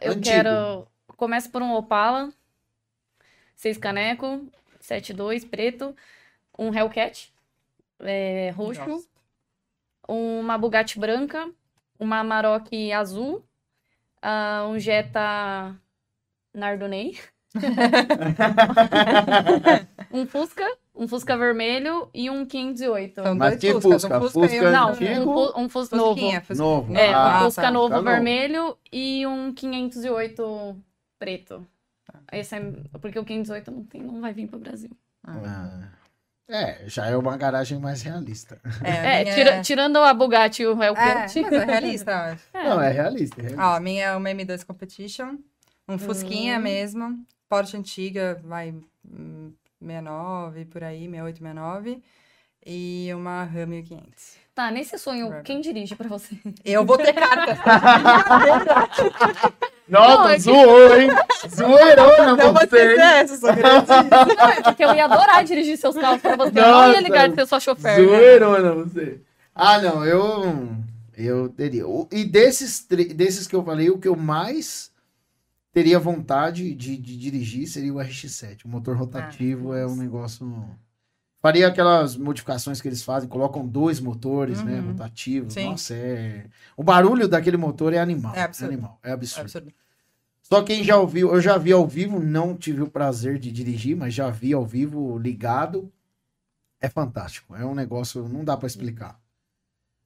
Eu Antigo. quero. Começo por um Opala, seis caneco, 72 preto, um Hellcat é, roxo, Nossa. uma Bugatti branca, uma Amarok azul, ah, um Jetta Nardonei, um Fusca, um Fusca vermelho e um 508. São Mas dois que Fuscas, Fusca? um Fusca, Fusca e um... Não, antigo? um, um Fusca novo. Fusquinha, Fusquinha. Novo. É, Ah, um Fusca tá, novo tá novo. vermelho e um 508 preto. Esse é porque o 508 não, tem, não vai vir pro Brasil. Ah, É, já é uma garagem mais realista. É, É, minha tira- tirando a Bugatti e o É, Hellcat. mas é realista, eu acho. É. Não, é realista. é realista. Ó, a minha é uma M2 Competition, um Fusquinha Hum. mesmo, Porsche antiga, vai hum, 69, por aí, 68, 69, e uma Ram 1500. Tá, nesse sonho, quem dirige pra você? Eu vou ter carta. Nossa, Não, é que- zoou, hein? Zoeirona Não você, essa. Não, é porque eu ia adorar dirigir seus carros pra você. Eu não ia Nossa, ligar de ser sua chofer. né? Zoeirona você. Ah, não, eu. Eu teria. E desses, desses que eu falei, o que eu mais teria vontade de, de dirigir seria o RX-7. O motor rotativo Ah, é um nossa. negócio Faria aquelas modificações que eles fazem, colocam dois motores, né, Uhum. rotativos. Sim. Nossa, é... O barulho daquele motor é animal. É absurdo. animal, é absurdo. Absurdo. Só quem já ouviu, eu já vi ao vivo, não tive o prazer de dirigir, mas já vi ao vivo ligado. É fantástico. É um negócio, não dá pra explicar.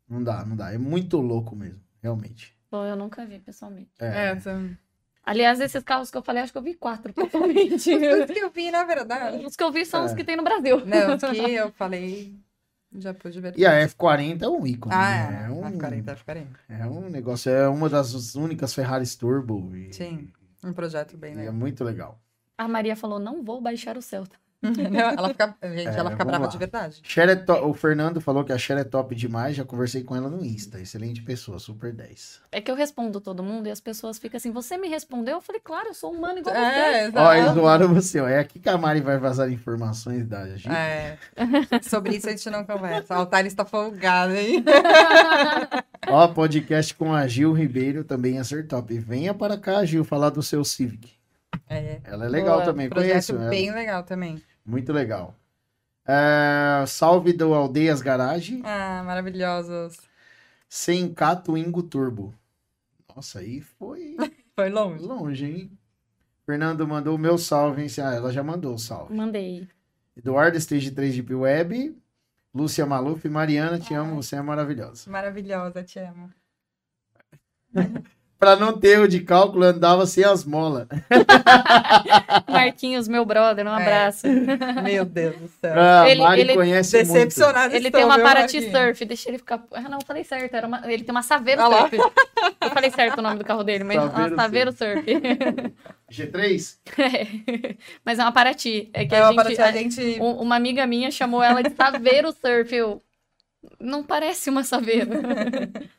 Não dá, não dá. É muito louco mesmo, realmente. Pô, eu nunca vi pessoalmente. É. É, são... Aliás, esses carros que eu falei, acho que eu vi quatro pessoalmente. Os que eu vi, na verdade. Os que eu vi são os É. que tem no Brasil. Não, os que eu falei, já pude ver. E a F40 é um ícone. Ah, né? é. é, um, F40, F40. é um negócio, é uma das únicas Ferraris Turbo. E, Sim, um projeto bem e é legal. muito legal. A Maria falou, não vou baixar o Celta. Não, ela fica, gente, É, ela fica brava lá. de verdade. Cher é to- O Fernando falou que a Cher é top demais, já conversei com ela no Insta. Excelente pessoa, super 10. É que eu respondo todo mundo e as pessoas ficam assim, você me respondeu? Eu falei, claro, eu sou humano igual É, você. Ó, eles você, ó. É aqui que a Mari vai vazar informações da gente. É. Sobre isso a gente não conversa. O Thales tá folgado, hein? Ó, podcast com a Gil Ribeiro também ia ser top. Venha para cá, Gil, falar do seu Civic. É. Ela é legal Boa, também, Projeto conheço ela. bem legal também. Muito legal. É, salve do Aldeias Garage, Ah, maravilhosos. 100k Twingo Turbo. Nossa, aí foi Foi longe. longe, hein? Fernando mandou o meu salve, hein? Ah, ela já mandou o salve. Mandei. Eduardo, Stage 3 Deep Web. Lúcia Maluf, Mariana, te amo, você é maravilhosa. Maravilhosa, te amo. Pra não ter o de cálculo, andava sem as molas. Marquinhos, meu brother, um É. abraço. Meu Deus do céu. A Ele- Mari ele- conhece muito. Decepcionado Ele tem uma Paraty? Surf, deixa ele ficar. Ah, não, eu falei certo. Era uma... Ele tem uma Saveiro Ah lá. Surf. Eu falei certo o nome do carro dele, mas Saveiro uma Saveiro Surf. G3? É. Mas é uma Paraty. É que É a uma gente. Paraty, a gente... um- Uma amiga minha chamou ela de Saveiro Surf. Eu. Não parece uma Saveiro.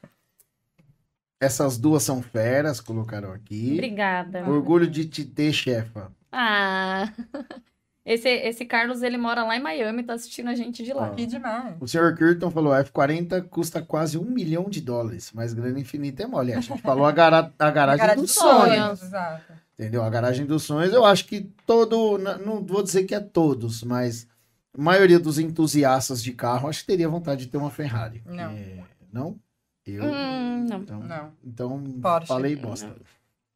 Essas duas são feras, colocaram aqui. Obrigada. Orgulho de te ter, chefa. Ah. Esse, esse Carlos, ele mora lá em Miami, tá assistindo a gente de lá. Ah. Que demais. O senhor Kirton falou: F40 custa quase um milhão de dólares, mas grana infinita é mole. A gente falou a, gara- a garagem Garagem dos sonhos. sonhos. Exato. Entendeu? A garagem dos sonhos, eu acho que todo. Não vou dizer que é todos, mas a maioria dos entusiastas de carro acho que teria vontade de ter uma Ferrari. Não. É, não? Eu. Hum, não. Então, Não. então Porsche. falei bosta.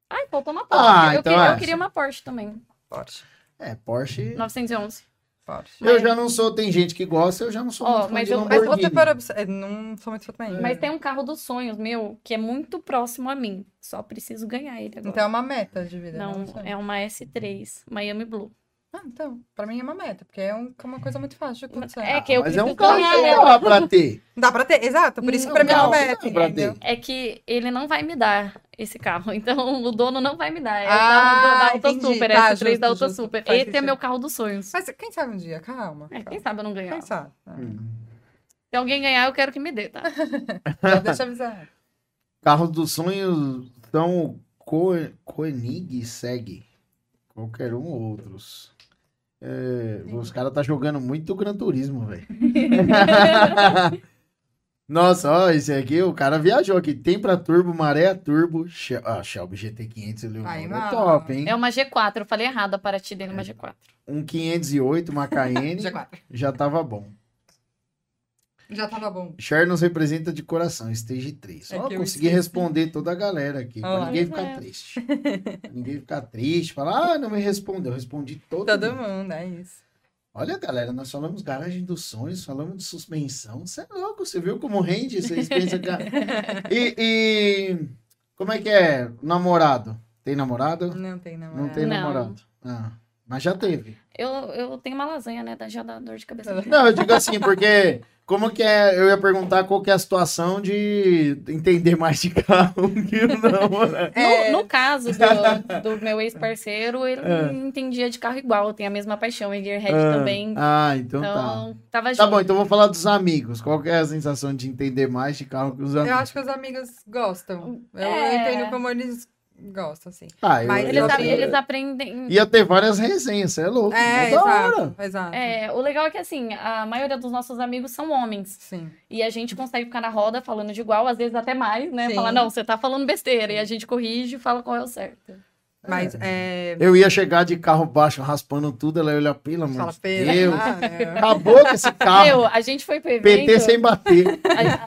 Ai, faltou uma Porsche. Ah, eu, então queria, é. eu queria uma Porsche também. Porsche. É, Porsche. 911. Porsche. Eu Mas- já não sou, tem gente que gosta, eu já não sou Ó, muito fã mas de eu- Mas você observar... Não sou muito fã também. Mas tem um carro dos sonhos meu que é muito próximo a mim. Só preciso ganhar ele agora. Então é uma meta de vida. não, sei. é uma S3, Miami Blue. Ah, então, pra mim é uma meta, porque é um- uma coisa muito fácil de acontecer. É que eu Mas é um carro que dá pra ter. Dá pra ter, exato, por isso que pra mim é uma meta, entendeu? É que ele não vai me dar esse carro. Então o dono não vai me dar. É o Ah, carro do- da Auto entendi. Super, Tá, S3 da justo, Auto justo. Super. Faz Esse é sentido. meu carro dos sonhos. Mas quem sabe um dia, calma. É, quem calma. sabe eu não ganhar. Quem sabe? Hum. Se alguém ganhar, eu quero que me dê, tá? Deixa eu avisar. Carros dos sonhos são o Co- Koenig e Seg. Qualquer um ou outros. É, os caras tá jogando muito Gran Turismo, velho. Nossa, ó, esse aqui, o cara viajou aqui. Tem pra turbo, maré a turbo. Shel- Ah, Shelby GT500 ele é top, hein? É uma G4. Eu falei errado a Paraty dele, uma G4. Um 508, uma G4. já tava bom. Já tava bom. Cher nos representa de coração, stage 3. É Ó, consegui esqueci. responder toda a galera aqui, pra Ó. ninguém ficar é. triste. Pra ninguém ficar triste, falar, ah, não me respondeu. Eu respondi todo, Todo mundo. mundo, é isso. Olha, galera, nós falamos garagem dos sonhos, falamos de suspensão. Você é louco, você viu como rende? Vocês pensam que... E, e como é que é? Namorado? Tem namorado? Não tem Não namorado. tem Não. namorado. Ah, mas já teve. Eu, eu tenho uma lasanha, né? Já dá dor de cabeça. Não, eu digo assim, porque como que é? Eu ia perguntar qual que é a situação de entender mais de carro que o namorado. É. No, no caso do, do meu ex-parceiro, ele É. entendia de carro igual, tem a mesma paixão, e Gearhead Ah, também. Ah, então, tá. Então, tava Tá junto. bom, então vou falar dos amigos. Qual que é a sensação de entender mais de carro que os amigos? Eu acho que os amigos gostam. Eu É. entendo como eles gostam, assim. Ah, eu, Mas Eles, eu, a- eles aprendem. ia ter várias resenhas, você é louco. É, hora. exato. Exato. É, o legal é que assim, a maioria dos nossos amigos são homens. Sim. E a gente consegue ficar na roda falando de igual, às vezes até mais, né? Sim. Falar, não, você tá falando besteira. E a gente corrige e fala qual é o certo. Mas é. Eu ia chegar de carro baixo, raspando tudo, ela ia olhar, pelo amor Fala, de pera. Deus. Ah, é. Acabou com esse carro. Meu, a gente foi pro evento. PT sem bater.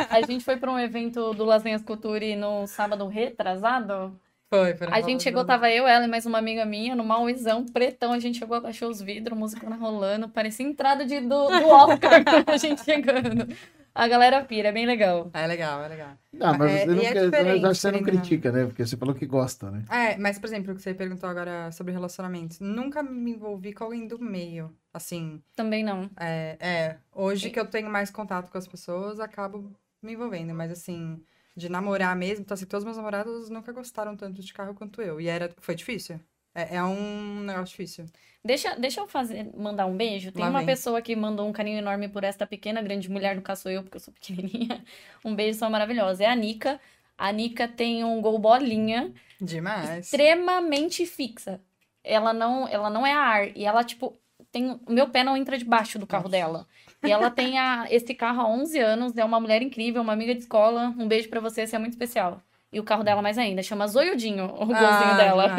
A, a gente foi pra um evento do Lasanhas Couture no sábado retrasado. Foi, foi. A gente chegou, tava eu, ela e mais uma amiga minha, no Mauizão, pretão. A gente chegou, abaixou os vidros, música rolando. Parecia entrada de, do, do Oscar, a gente chegando. A galera pira, é bem legal. É legal, é legal. Não, mas É, você não, e é quer, na verdade, você não não. critica, né? Porque você falou que gosta, né? É, mas, por exemplo, o que você perguntou agora sobre relacionamentos. Nunca me envolvi com alguém do meio. Assim, Também não. é, é hoje que eu tenho mais contato com as pessoas, acabo me envolvendo. Mas, assim, de namorar mesmo, então, assim, todos os meus namorados nunca gostaram tanto de carro quanto eu. E era, foi difícil. É, é um negócio difícil. Deixa, deixa eu fazer, mandar um beijo. Tem Lá uma vem. pessoa que mandou um carinho enorme por esta pequena, grande mulher, no caso sou eu, porque eu sou pequenininha. Um beijo, são maravilhosa. É a Nica. A Nica tem um gol bolinha Demais. extremamente fixa. Ela não, ela não é a ar. E ela, tipo, tem. O meu pé não entra debaixo do carro Nossa. dela. E ela tem a, esse carro há 11 anos. É uma mulher incrível, uma amiga de escola. Um beijo pra você, você é muito especial. E o carro dela mais ainda. Chama Zoiudinho, o golzinho Ah, dela.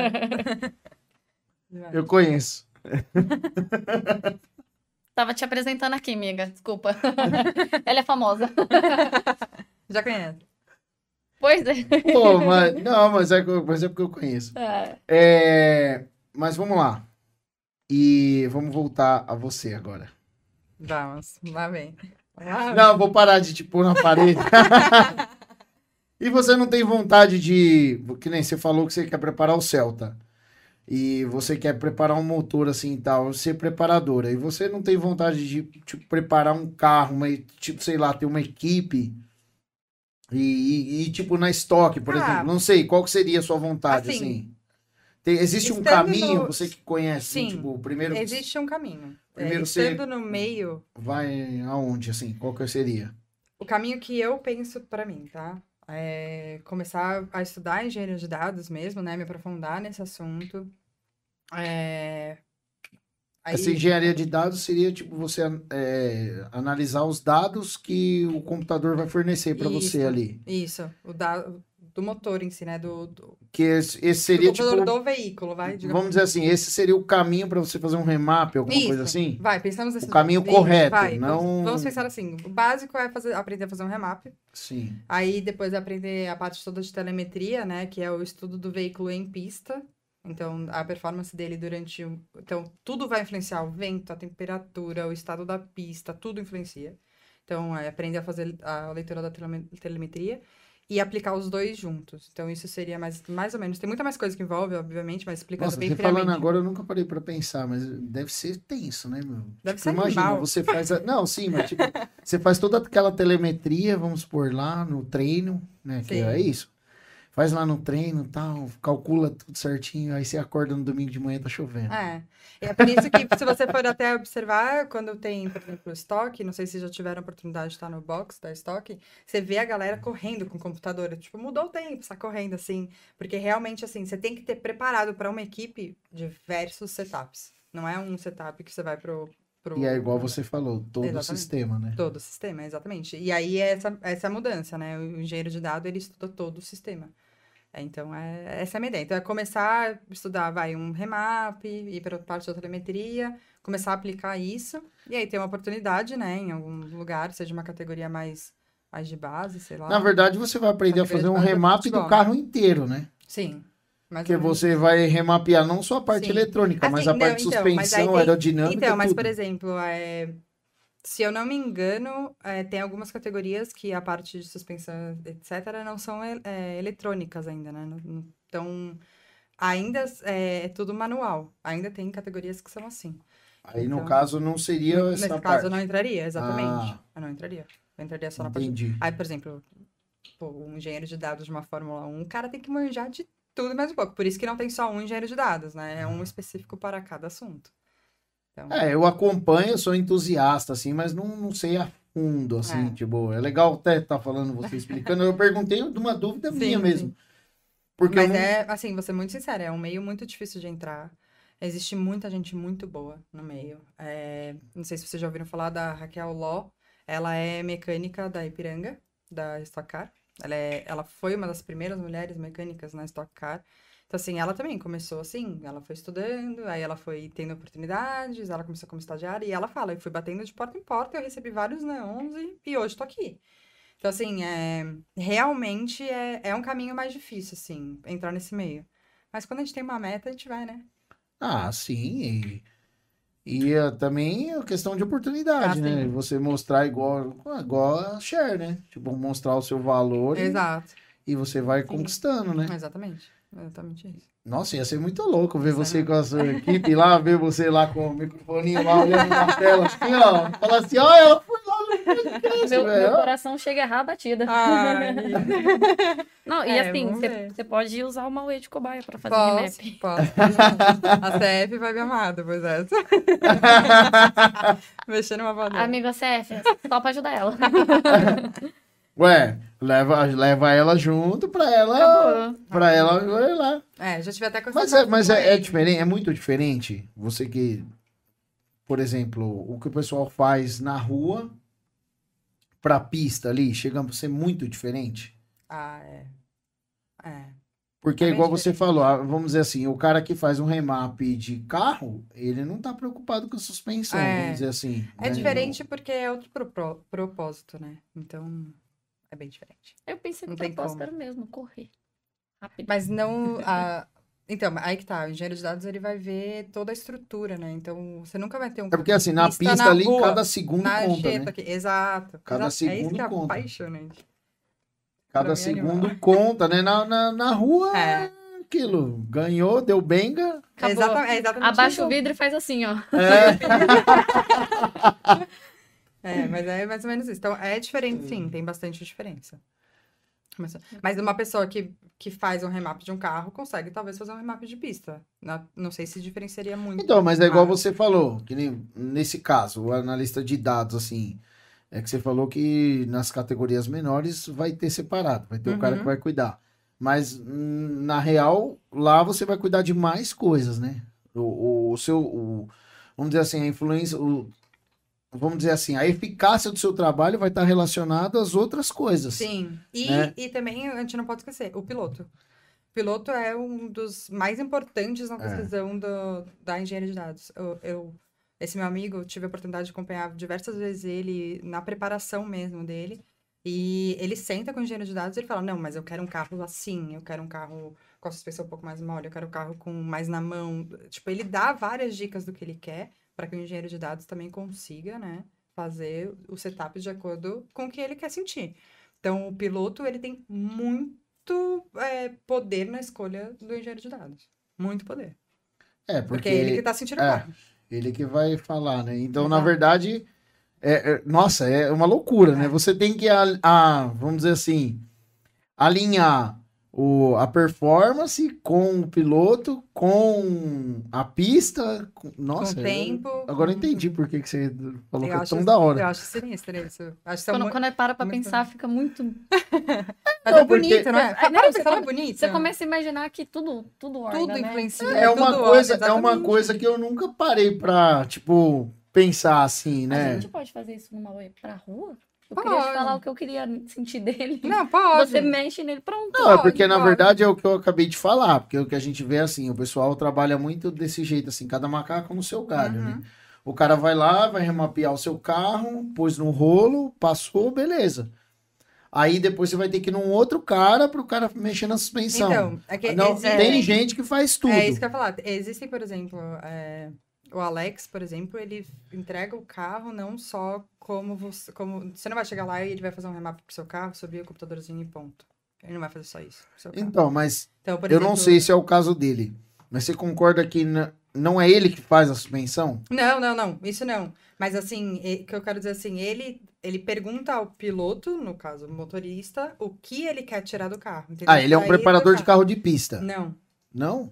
Eu conheço. Tava te apresentando aqui, amiga. Desculpa. ela é famosa. Já conhece. Pois é. Pô, mas, não, mas é, que eu- mas é porque eu conheço. É. É, mas vamos lá. E vamos voltar a você agora. Vamos, lá vem. Lá vem. Não, vou parar de te pôr na parede. e você não tem vontade de. Que nem você falou que você quer preparar o Celta. E você quer preparar um motor assim e tal, ser preparadora. E você não tem vontade de tipo, preparar um carro, uma, tipo, sei lá, ter uma equipe. E, e- e, tipo, na estoque, por Ah. exemplo. Não sei, qual que seria a sua vontade, Assim, assim? Tem- existe um estando caminho, no- você que conhece, Sim, tipo, o primeiro Existe um caminho. Primeiro é, você- estando no meio, vai aonde, assim? Qual que seria? o caminho que eu penso pra mim, tá? É começar a estudar engenharia de dados mesmo, né? Me aprofundar nesse assunto. É... Aí, Essa engenharia de dados seria tipo você é, analisar os dados que o computador vai fornecer para você ali. Isso, o da, do motor em si, né? Do, do, Que esse, esse do seria tipo, computador do veículo, vai? digamos vamos dizer assim, esse seria o caminho para você fazer um remap, alguma Isso. coisa assim? Vai, pensamos nesse O caminho Isso, correto, vai, não- Vamos, vamos pensar assim. O básico é fazer, aprender a fazer um remap. Sim. Aí depois aprender a parte toda de telemetria, né? Que é o estudo do veículo em pista. Então, a performance dele durante. Então, tudo vai influenciar. O vento, a temperatura, o estado da pista, tudo influencia. Então, é aprender a fazer a leitura da teleme- telemetria e aplicar os dois juntos. Então, isso seria mais, mais ou menos... Tem muita mais coisa que envolve, obviamente, mas explicando Nossa, bem você falando agora eu nunca parei para pensar, mas deve ser tenso, né, meu? Deve Tipo, ser imagina, animal. você faz a... Não, sim, mas tipo, você faz toda aquela telemetria, vamos por lá no treino, né, que Sim. é isso. Faz lá no treino e tal, calcula tudo certinho, aí você acorda no domingo de manhã tá chovendo. É. É por isso que, se você for até observar, quando tem, por exemplo, estoque, não sei se já tiveram oportunidade de estar no box da estoque, você vê a galera correndo com o computador. Tipo, mudou o tempo, está correndo assim. Porque realmente, assim, você tem que ter preparado para uma equipe diversos setups. Não é um setup que você vai pro. Pro E é igual você falou, todo o Exatamente. sistema, né? Todo o sistema, exatamente. E aí é essa, essa mudança, né? O engenheiro de dados, ele estuda todo o sistema. É, então, é, essa é a minha ideia. Então, é começar a estudar, vai, um remap, ir para parte da telemetria, começar a aplicar isso, e aí ter uma oportunidade, né, em algum lugar, seja uma categoria mais, mais de base, sei lá. Na verdade, você vai aprender a fazer um é remap do carro inteiro, né? Sim. Mais Porque você vai remapear não só a parte Sim. eletrônica, mas Assim, a não, parte de então, mas suspensão, tem- aerodinâmica, Então, mas, tudo. por exemplo, é, se eu não me engano, é, tem algumas categorias que a parte de suspensão, etc., não são é, é, eletrônicas ainda, né? Então, ainda é, é tudo manual. Ainda tem categorias que são assim. Aí, no então, caso, não seria Nesse essa caso, parte. eu não entraria, exatamente. Ah. Eu não entraria. Eu entraria só na parte... Entendi. Aí, por exemplo, pô, um engenheiro de dados de uma Fórmula 1, o cara tem que manjar de tudo mais um pouco. Por isso que não tem só um engenheiro de dados, né? É um específico para cada assunto. Então, É, eu acompanho, sou entusiasta, assim, mas não, não sei a fundo, assim, É. tipo, é legal até estar falando, você explicando. Eu perguntei de uma dúvida Sim, minha sim. mesmo. Porque Mas não- é, assim, vou ser muito sincera, é um meio muito difícil de entrar. Existe muita gente muito boa no meio. É, não sei se vocês já ouviram falar da Raquel Ló. Ela é mecânica da Ipiranga, da Stock Car. Ela, é, ela foi uma das primeiras mulheres mecânicas na Stock Car. Então, assim, ela também começou assim, ela foi estudando, aí ela foi tendo oportunidades, ela começou como estagiária, e ela fala, eu fui batendo de porta em porta, eu recebi vários neons e, e hoje tô aqui. Então, assim, é, realmente é, é um caminho mais difícil, assim, entrar nesse meio. Mas quando a gente tem uma meta, a gente vai, né? Ah, sim. E, e eh, também é questão de oportunidade, Ah, né? sim. Você mostrar igual, igual a share, né? Tipo, mostrar o seu valor e, Exato. e você vai conquistando, né? Exatamente. Exatamente isso. Nossa, ia ser muito louco ver é você mesmo. com a sua equipe lá, ver você lá com o microfoninho lá olhando na tela, assim, ó. Falar assim, ó, lá no podcast, Meu, meu coração chega a errar a batida. Ai, Não, e É, assim, você pode usar o Mauê de cobaia pra fazer posso, remap. posso. A CF vai me amar depois dessa. Mexer numa vadeira. Amigo CF, só pra ajudar ela. Ué, leva, leva ela junto pra ela, Acabou. pra ela olha lá. É, já tive até com Mas, é, mas é, é diferente, é muito diferente. Você que, por exemplo, o que o pessoal faz na rua pra pista ali, chega a ser muito diferente. Ah, é. É. Porque, É igual você diferente. falou, ah, vamos dizer assim, o cara que faz um remap de carro, ele não tá preocupado com a suspensão, É. vamos dizer assim. É né? diferente porque é outro propo- propósito, né? Então, é bem diferente. Eu pensei que Não o tem propósito como. era o mesmo, correr. Rápido. Mas não. A... Então, aí que tá. O engenheiro de dados ele vai ver toda a estrutura, né? Então, você nunca vai ter um. É porque assim, na Pista pista na ali, rua, cada segundo na conta, jeta né? aqui. Exato. Cada Exato. É isso segundo que é conta. apaixonante. Cada pra segundo animal. conta, né? Na, na, na rua, É. aquilo. Ganhou, deu benga. Acabou. Exatamente, é exatamente Abaixa isso. o vidro e faz assim, ó. É. É, mas é mais ou menos isso. Então, é diferente, sim, tem bastante diferença. Mas, mas uma pessoa que, que faz um remap de um carro consegue talvez fazer um remap de pista. Não sei se diferenciaria muito. Então, mas é igual você falou, que nem nesse caso, o analista de dados, assim, é que você falou que nas categorias menores vai ter separado, vai ter o cara Uhum. que vai cuidar. Mas, hum, na real, lá você vai cuidar de mais coisas, né? O, o, o seu, o- vamos dizer assim, a influência, o- vamos dizer assim, a eficácia do seu trabalho vai estar relacionada às outras coisas. Sim. E, né? e também a gente não pode esquecer, o piloto. O piloto é um dos mais importantes É. na decisão do, da engenharia de dados. Eu, eu- esse meu amigo, eu tive a oportunidade de acompanhar diversas vezes ele na preparação mesmo dele. E ele senta com o engenheiro de dados e ele fala: Não, mas eu quero um carro assim, eu quero um carro com a suspensão um pouco mais mole, eu quero um carro com mais na mão. Tipo, ele dá várias dicas do que ele quer para que o engenheiro de dados também consiga, né, fazer o setup de acordo com o que ele quer sentir. Então, o piloto, ele tem muito é, poder na escolha do engenheiro de dados. Muito poder. É, Porque, porque, é ele que tá sentindo é. carro. Ele que vai falar, né? Então, na Exato. verdade, é, é- nossa, é uma loucura, né? É. Você tem que, a, a- vamos dizer assim, alinhar o, a performance com o piloto, com a pista. com- nossa, com eu- o tempo. agora eu entendi por que, que você falou Eu que é tão da hora. eu acho sinistro isso. Acho Quando, muito... quando é para pra muito- pensar, fica muito. Mas Não, é bonito, porque- não é? É, Para não, pra você é come- bonito. Você começa a imaginar que tudo, tudo orna, Tudo né? influencia. É uma tudo coisa, olha, é uma coisa que eu nunca parei pra, tipo, pensar assim, A né? gente pode fazer isso numa pra rua? Eu Pode. queria te falar o que eu queria sentir dele. Não, pode. Você mexe nele, pronto. Não, é Pode, porque na pode. verdade é o que eu acabei de falar, porque o que a gente vê assim, o pessoal trabalha muito desse jeito, assim, cada macaco no seu galho, Uhum. né? O cara vai lá, vai remapear o seu carro, pôs no rolo, passou, beleza. Aí depois você vai ter que ir num outro cara pro cara mexer na suspensão. Então, é que Não, existem- tem gente que faz tudo. É isso que eu ia falar. Existem, por exemplo, é, o Alex, por exemplo, ele entrega o carro não só como você. Como, você não vai chegar lá e ele vai fazer um remap pro seu carro, subir o computadorzinho e ponto. Ele não vai fazer só isso. Então, mas Então, por eu não exemplo- sei se é o caso dele. Mas você concorda que não é ele que faz a suspensão? Não, não, não. Isso não. Mas assim, o que eu quero dizer assim, ele, ele pergunta ao piloto, no caso, o motorista, o que ele quer tirar do carro. entendeu? Ah, ele é um preparador de carro de pista. Não, Não?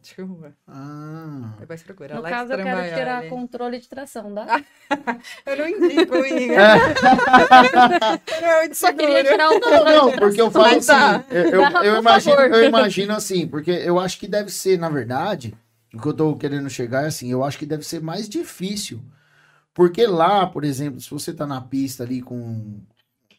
Ah. Depois procura. No Alex caso, eu quero tirar controle de tração, dá? Eu não indico. É. Eu Só queria tirar o controle Não, de porque eu tração. falo Mas tá. assim, eu, eu, Dá, eu imagino, favor. eu imagino assim, porque eu acho que deve ser, na verdade, o que eu tô querendo chegar é assim, eu acho que deve ser mais difícil. Porque lá, por exemplo, se você tá na pista ali com.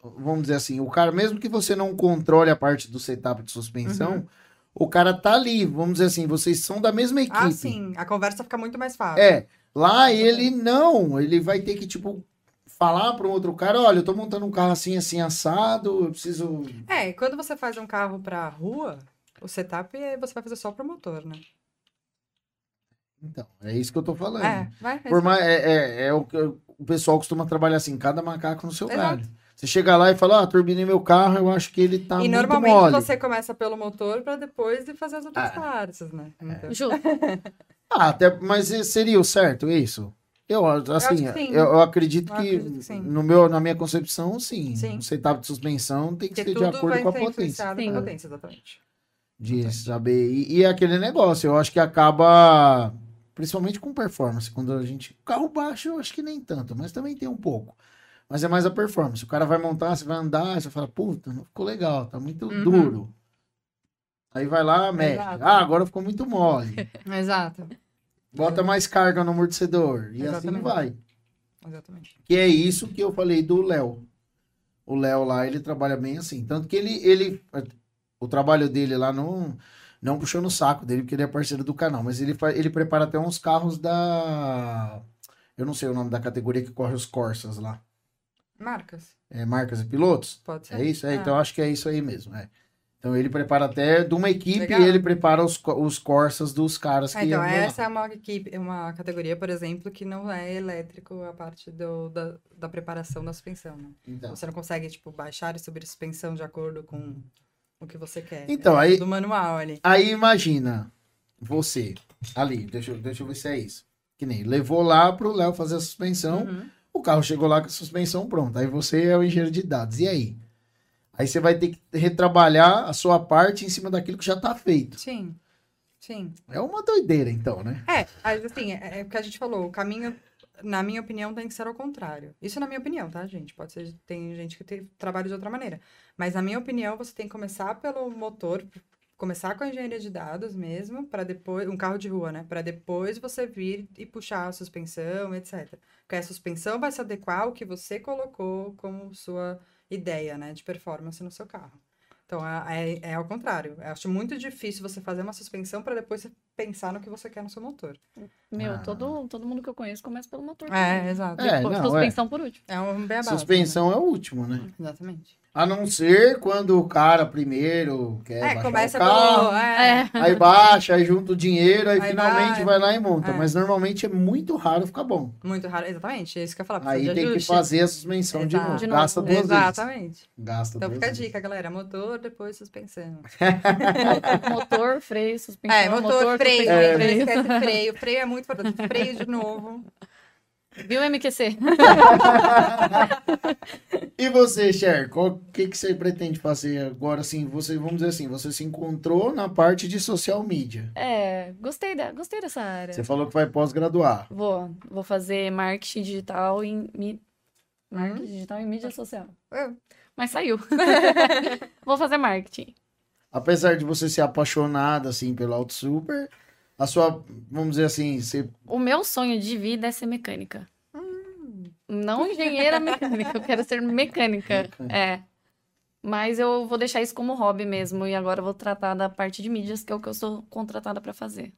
Vamos dizer assim, o cara, mesmo que você não controle a parte do setup de suspensão, Uhum. O cara tá ali, vamos dizer assim, vocês são da mesma equipe. Ah, sim. A conversa fica muito mais fácil. É, lá ele não, ele vai ter que, tipo, falar para um outro cara, olha, eu tô montando um carro assim, assim, assado, eu preciso... É, e quando você faz um carro pra rua, o setup é- você vai fazer só pro motor, né? Então, é isso que eu tô falando. É, vai. Por mais, é, é, é o que o pessoal costuma trabalhar assim, cada macaco no seu galho. Você chega lá e fala, ah, turbinei meu carro, eu acho que ele tá e muito normalmente mole. você começa pelo motor pra depois ir fazer as outras Ah. partes, né? Então, Justo. Ah, até, mas seria o certo isso? Eu, assim, acho que sim. eu, eu acredito Eu que, acredito que sim. no meu, na minha concepção, sim. Sim. Um setup de suspensão tem que Porque ser de acordo com a potência. a potência, exatamente. De saber. E, e é aquele negócio, eu acho que acaba. Principalmente com performance. Quando a gente. Carro baixo, eu acho que nem tanto, mas também tem um pouco. Mas é mais a performance. O cara vai montar, você vai andar, você fala, puta, não ficou legal, tá muito Uhum. duro. Aí vai lá, mede. Exato. Ah, agora ficou muito mole. Exato. Bota mais carga no amortecedor. E assim Exatamente. vai. Exatamente. Que é isso que eu falei do Léo. O Léo lá, ele trabalha bem assim. Tanto que ele, ele o trabalho dele lá não, não puxou no saco dele, porque ele é parceiro do canal, mas ele, ele prepara até uns carros da. Eu não sei o nome da categoria que corre os Corsas lá. Marcas, É, marcas e pilotos? pode ser. É isso? É, Ah. então acho que é isso aí mesmo. É. Então ele prepara até de uma equipe Legal. e ele prepara os, os Corsas dos caras Ah, que então, essa é uma equipe, uma categoria, por exemplo, que não é elétrico a parte do, da, da preparação da suspensão, né? Então, Você não consegue, tipo, baixar e subir a suspensão de acordo com o que você quer. Então, é aí- do manual ali. Aí imagina você ali, deixa, eu- deixa eu ver se é isso. Que nem levou lá pro Léo fazer a suspensão, Uhum. O carro chegou lá com a suspensão pronta. Aí você é o engenheiro de dados. E aí? Aí você vai ter que retrabalhar a sua parte em cima daquilo que já tá feito. Sim, sim. É uma doideira, então, né? É, assim, é, é o que a gente falou, o caminho, na minha opinião, tem que ser ao contrário. Isso na minha opinião, tá, gente? Pode ser, tem gente que tem, trabalha de outra maneira. Mas na minha opinião, você tem que começar pelo motor, começar com a engenharia de dados mesmo, para depois, um carro de rua, né? Para depois você vir e puxar a suspensão, etc. Porque a suspensão vai se adequar ao que você colocou como sua ideia, né, de performance no seu carro. Então, é, é, é ao contrário. Eu acho muito difícil você fazer uma suspensão para depois você pensar no que você quer no seu motor. Meu, Ah. todo, todo mundo que eu conheço começa pelo motor. É, também. exato. É, Depois, não, suspensão por último. É um beabá. Suspensão é o último, né? Exatamente. A não ser quando o cara primeiro quer É, baixar começa o carro, pelo... É, É. aí baixa, aí junta o dinheiro, aí, Aí finalmente vai. vai lá e monta. É. Mas normalmente é muito raro ficar bom. muito raro. Exatamente, é isso que eu ia falar. Aí tem que fazer a suspensão de novo. De novo. Gasta duas vezes. Exatamente. Gasta Então duas fica a vezes. dica, galera. Motor, depois suspensão. Motor, freio, suspensão. É, motor, freio. suspensão, Não freio. esquece freio. Freio é muito importante. Freio de novo. Viu, MQC? E você, Cher, o que, que você pretende fazer agora? Assim, você, vamos dizer assim, você se encontrou na parte de social media. É, gostei, da, gostei dessa área. Você falou que vai pós-graduar. Vou, vou fazer marketing digital em mi... marketing digital em mídia social. É. Mas saiu. vou fazer marketing. Apesar de você ser apaixonada, assim, pelo Auto Super, a sua, vamos dizer assim, você... O meu sonho de vida é ser mecânica. Não engenheira mecânica, eu quero ser mecânica. Mecânica. É. Mas eu vou deixar isso como hobby mesmo e agora eu vou tratar da parte de mídias, que é o que eu sou contratada para fazer.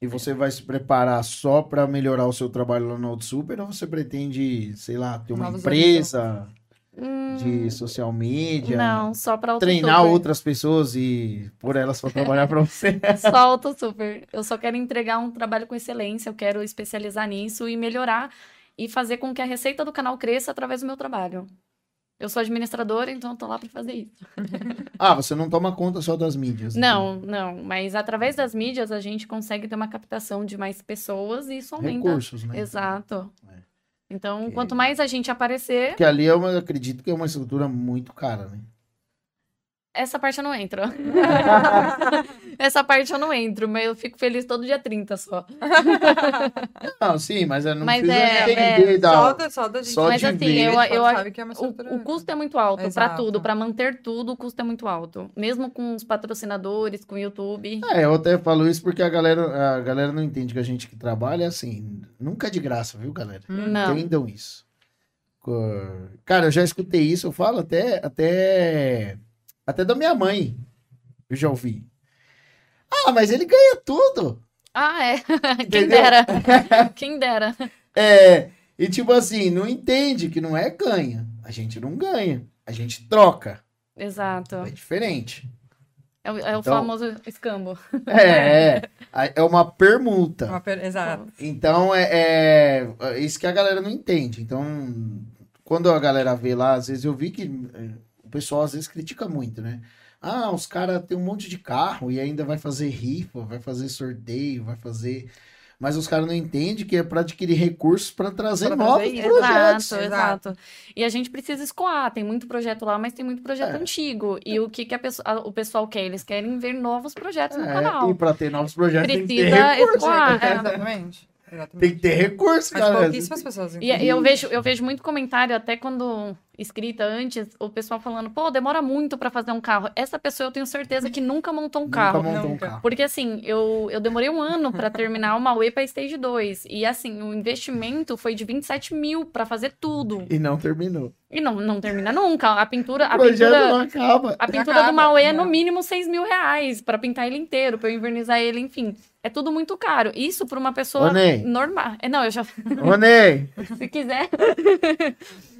E você vai se preparar só para melhorar o seu trabalho lá no Super ou você pretende, sei lá, ter uma Novos empresa Hum, de social media? não, só para Treinar super. outras pessoas e por elas para trabalhar para você. Só auto super. Eu só quero entregar um trabalho com excelência, eu quero especializar nisso e melhorar e fazer com que a receita do canal cresça através do meu trabalho. Eu sou administradora, então eu tô lá para fazer isso. Ah, você não toma conta só das mídias. então. Não, não, mas através das mídias a gente consegue ter uma captação de mais pessoas e isso aumenta. Recursos, né? Exato. É. Então, quanto mais a gente aparecer, Porque ali eu acredito que é uma estrutura muito cara, né? Essa parte eu não entro. essa parte eu não entro, mas eu fico feliz todo dia 30 só. Não, sim, mas eu não Mas precisa é- entender é, da... Só da, só da gente. Só Mas de assim, ver, eu, eu, sabe que é o, o custo é muito alto para tudo, para manter tudo, o custo é muito alto. Mesmo com os patrocinadores, com o YouTube. É, eu até falo isso porque a galera, a galera não entende que a gente que trabalha, assim, nunca é de graça, viu, galera? Não. Entendam isso. Cara, eu já escutei isso, eu falo até, até, até da minha mãe. Eu já ouvi. Ah, mas ele ganha tudo. Ah, é. Quem dera. Quem dera. É, e tipo assim, não entende que não é ganha. A gente não ganha. A gente troca. Exato. É diferente. É o, é o Então- famoso escambo. É, é, é uma permuta. Uma per- Exato. Então é, é- é isso que a galera não entende. Então, quando a galera vê lá, às vezes eu vi que é, pessoal às vezes critica muito, né? Ah, os caras têm um monte de carro e ainda vai fazer rifa, vai fazer sorteio, vai fazer. Mas os caras não entendem que é para adquirir recursos para trazer Pra novos trazer projetos. Exato, exato. E a gente precisa escoar. Tem muito projeto lá, mas tem muito projeto É. antigo. E o que, que a pessoa- a- o pessoal quer? Eles querem ver novos projetos no É, canal. e para ter novos projetos tem que ter Precisa escoar. É, é. exatamente. Exatamente. Tem que ter recurso, Mas cara. pouquíssimas pessoas E, entendem. e eu vejo, eu vejo muito comentário, até quando escrita antes, o pessoal falando, pô, demora muito pra fazer um carro. Essa pessoa eu tenho certeza que nunca montou um Nunca carro. montou um carro. Porque assim, eu, eu demorei um ano pra terminar uma UE pra Stage 2. E assim, o investimento foi de 27 mil pra fazer tudo. E não terminou. E não, não termina nunca. A pintura, a pintura, não acaba. a pintura do acaba, Mauê é no mínimo 6 mil reais pra pintar ele inteiro, pra eu invernizar ele, enfim. É tudo muito caro. Isso pra uma pessoa Ô, Ney. normal. É, não, eu já. Ô, Ney, Se quiser.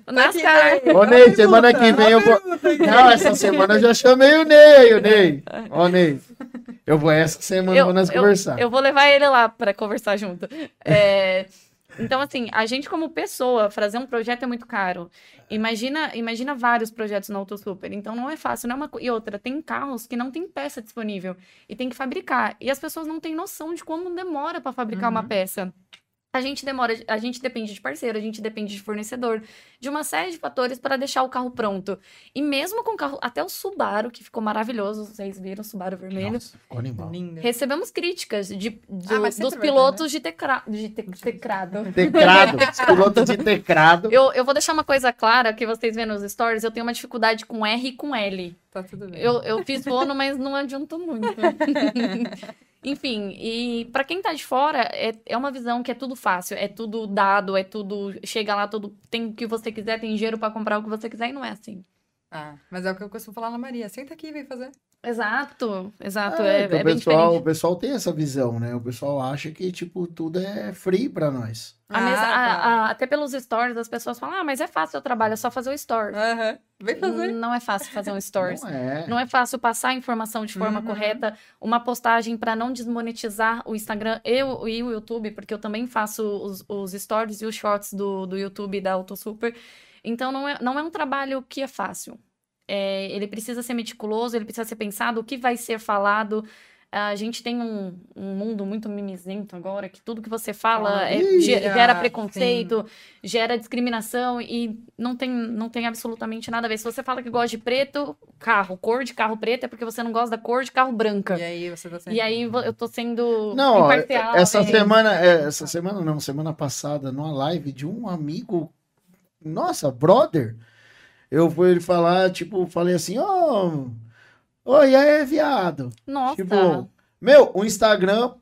Tá NASCAR. Ô, Ney, semana que vem eu vou. Não, essa semana eu já chamei o Ney, o Ney. Ô, Ney. Eu vou essa semana, Eu, vou nós eu- conversar. eu vou levar ele lá pra conversar junto. É, então, assim, a gente como pessoa, fazer um projeto é muito caro. Imagina, imagina vários projetos no Auto Super. Então, não é fácil. Não é uma... E outra, tem carros que não tem peça disponível. E tem que fabricar. E as pessoas não têm noção de como demora para fabricar uma Uhum. peça. A gente demora, a gente depende de parceiro, a gente depende de fornecedor, de uma série de fatores para deixar o carro pronto. E mesmo com o carro, até o Subaru, que ficou maravilhoso, vocês viram o Subaru vermelho, Nossa, ficou animal. Recebemos críticas de, do- Ah, dos pilotos de, tecra, de te- tecrado. Tecrado, piloto de tecrado. Eu, eu vou deixar uma coisa clara que vocês vêem nos stories. Eu tenho uma dificuldade com R e com L. Tá tudo bem. Eu, eu fiz fono, mas não adiantou muito. Enfim, e pra quem tá de fora, é, é uma visão que é tudo fácil, é tudo dado, é tudo. Chega lá, tudo tem o que você quiser, tem dinheiro pra comprar o que você quiser e não é assim. Ah, mas é o que eu costumo falar na Maria. Senta aqui e vem fazer. Exato, exato. É, É, que é o, pessoal, o pessoal tem essa visão, né? O pessoal acha que, tipo, tudo é free pra nós. A mesa- Ah, a- tá. a- até pelos stories, as pessoas falam: ah, mas é fácil o trabalho, é só fazer o story. Aham. Vem fazer. Não é fácil fazer um stories. Não é. Não é fácil passar a informação de forma Uhum. correta, uma postagem para não desmonetizar o Instagram eu, e o YouTube, porque eu também faço os, os stories e os shorts do, do YouTube da AutoSuper. Então, não é, não é um trabalho que é fácil. É, ele precisa ser meticuloso, ele precisa ser pensado, o que vai ser falado. A gente tem um, um mundo muito mimizento agora, que tudo que você fala é- ih, ge- ah, gera sim. preconceito, gera discriminação e não tem, não tem absolutamente nada a ver. Se você fala que gosta de preto, carro, cor de carro preto, é porque você não gosta da cor de carro branca. E aí você tá sendo. E aí eu tô sendo Não, imparcial. essa né? semana, é, essa semana não, semana passada, numa live de um amigo, nossa, brother, eu fui ele falar, tipo, falei assim, ô, oi, e aí, viado? Nossa, Tipo, meu, o Instagram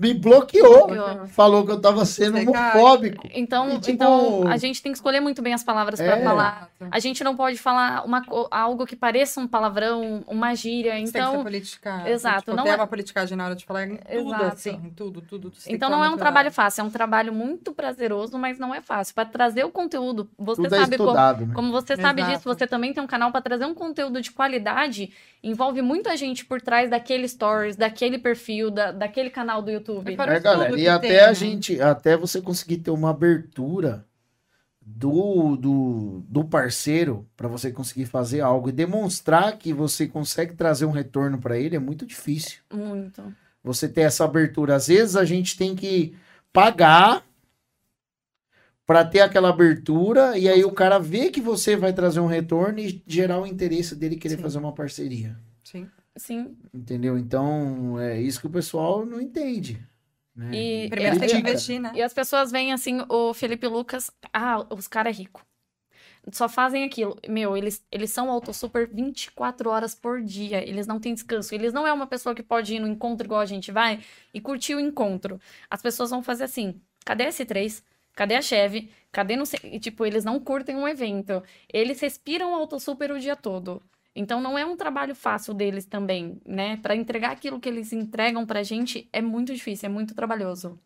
me bloqueou, Bloqueou. falou que eu tava sendo cai. homofóbico. então, E, tipo, então a gente tem que escolher muito bem as palavras pra É. falar. A gente não pode falar uma, algo que pareça um palavrão, uma gíria. Você tem que ser Então, politicagem. Exato, Tipo, não é- uma politicagem na hora de falar em tudo, Exato. assim. em Tudo, tudo. Então não é um trabalho fácil, é um trabalho muito prazeroso, mas não é fácil. Para trazer o conteúdo, você Tudo é sabe como, estudado, né? como você sabe Exato. disso, você também tem um canal para trazer um conteúdo de qualidade, envolve muita gente por trás daquele stories, daquele perfil, da, daquele canal do YouTube. É para- É, galera, e até tem, a né? gente, até você conseguir ter uma abertura do, do, do parceiro para você conseguir fazer algo e demonstrar que você consegue trazer um retorno para ele é muito difícil. Muito. Você ter essa abertura. Às vezes a gente tem que pagar para ter aquela abertura e aí o cara vê que você vai trazer um retorno e gerar o interesse dele querer Sim. fazer uma parceria. Sim. Sim. Entendeu? Então, é isso que o pessoal não entende. Né? E- Primeiro tem que investir, né? E as pessoas veem assim, o Felipe Lucas, ah, os caras é rico. Só fazem aquilo. Meu, eles, eles são autossuper 24 horas por dia. Eles não têm descanso. Eles não é uma pessoa que pode ir no encontro igual a gente vai e curtir o encontro. As pessoas vão fazer assim: cadê a S3? Cadê a Chevy? Cadê não sei. E, tipo, eles não curtem um evento. Eles respiram autossuper o dia todo. Então não é um trabalho fácil deles também, né? Para entregar aquilo que eles entregam pra gente é muito difícil, é muito trabalhoso.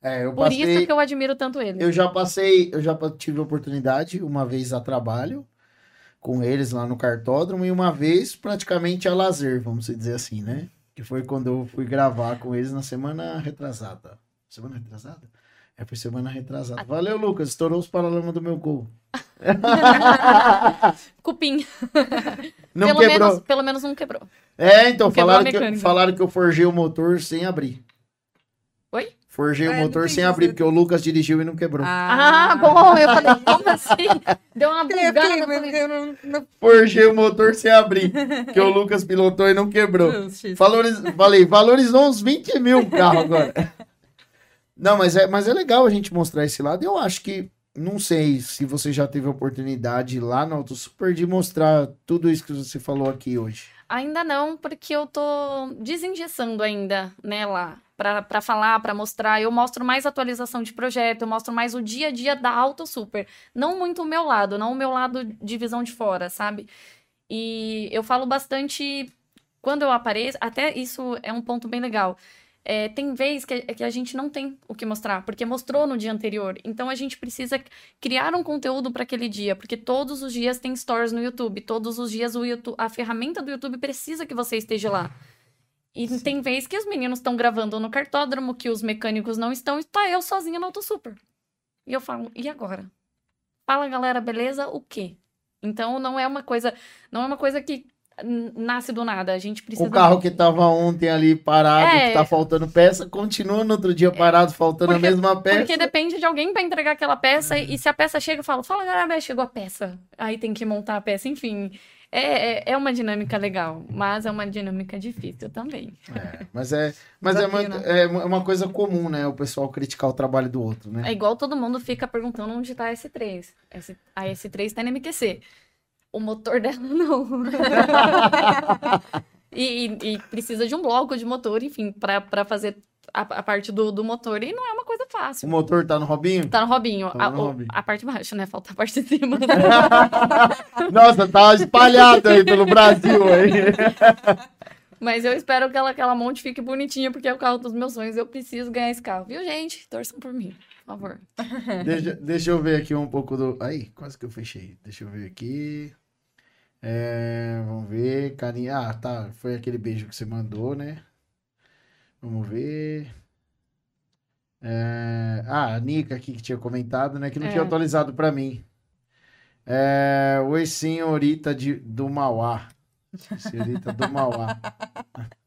É, eu Por passei, isso que eu admiro tanto eles. eu já passei, eu já tive oportunidade uma vez a trabalho com eles lá no cartódromo e uma vez praticamente a lazer, vamos dizer assim, né? Que foi quando eu fui gravar com eles na semana retrasada. Semana retrasada? É, foi semana retrasada. Valeu, Lucas. Estourou os paralamas do meu gol. Cupim. Não pelo, quebrou. menos, pelo menos não quebrou. É, então, Não falaram que, eu, falaram que eu forjei o motor sem abrir. Oi? Forjei Ah, o motor sem abrir, porque o Lucas dirigiu e não quebrou. Ah, bom. Eu falei, como assim? Deu uma bugada. não- não- Forjei o motor sem abrir, que o Lucas pilotou e não quebrou. Valoriz... Falei, valorizou uns 20 mil o carro agora. Não, mas é, mas é legal a gente mostrar esse lado. Eu acho que, não sei se você já teve a oportunidade lá no Auto Super de mostrar tudo isso que você falou aqui hoje. Ainda não, porque eu tô desengessando ainda, né, lá. Pra falar, pra mostrar. Eu mostro mais atualização de projeto, eu mostro mais o dia a dia da Auto Super. Não muito o meu lado, não o meu lado de visão de fora, sabe? E eu falo bastante quando eu apareço, até isso é um ponto bem legal. É, tem vez que, que a gente não tem o que mostrar, porque mostrou no dia anterior. Então a gente precisa criar um conteúdo para aquele dia, porque todos os dias tem stories no YouTube, todos os dias o YouTube, a ferramenta do YouTube precisa que você esteja lá. E tem vez que os meninos estão gravando no cartódromo, que os mecânicos não estão, e tá eu sozinha no Auto Super. E eu falo, e agora? Fala galera, beleza? O quê? Então não é uma coisa, não é uma coisa que nasce do nada. A gente precisa O carro que tava ontem ali parado, É. que tá faltando peça, continua no outro dia parado, faltando Porque- a mesma peça. Porque depende de alguém para entregar aquela peça, e se a peça chega, eu falo, fala, galera, chegou a peça. Aí tem que montar a peça, enfim. É, é, é uma dinâmica legal, mas é uma dinâmica difícil também. É, mas é, mas é, uma, né? é uma coisa comum, né? O pessoal criticar o trabalho do outro, né? É igual todo mundo fica perguntando onde tá a S3. S- A S3 tá na MQC. O motor dela não. e, e- e precisa de um bloco de motor, enfim, pra pra fazer a, a parte do, do motor. E não é uma coisa O fácil. motor tá no Robinho? Tá no Robinho. Tá a, no o- Robinho. a parte de baixo, né? Falta a parte de cima. Nossa, tá espalhado aí pelo Brasil aí. Mas eu espero que ela, que ela monte fique bonitinha, porque é o carro dos meus sonhos. Eu preciso ganhar esse carro. Viu, gente? Torçam por mim, por favor. deixa, deixa eu ver aqui um pouco do. Aí, quase que eu fechei. Deixa eu ver aqui. É, vamos ver. Carinha. Ah, tá. Foi aquele beijo que você mandou, né? Vamos ver. É, Ah, a Nica aqui que tinha comentado, né? Que não É. tinha atualizado pra mim. É... Oi, senhorita de... do Mauá. Senhorita do Mauá.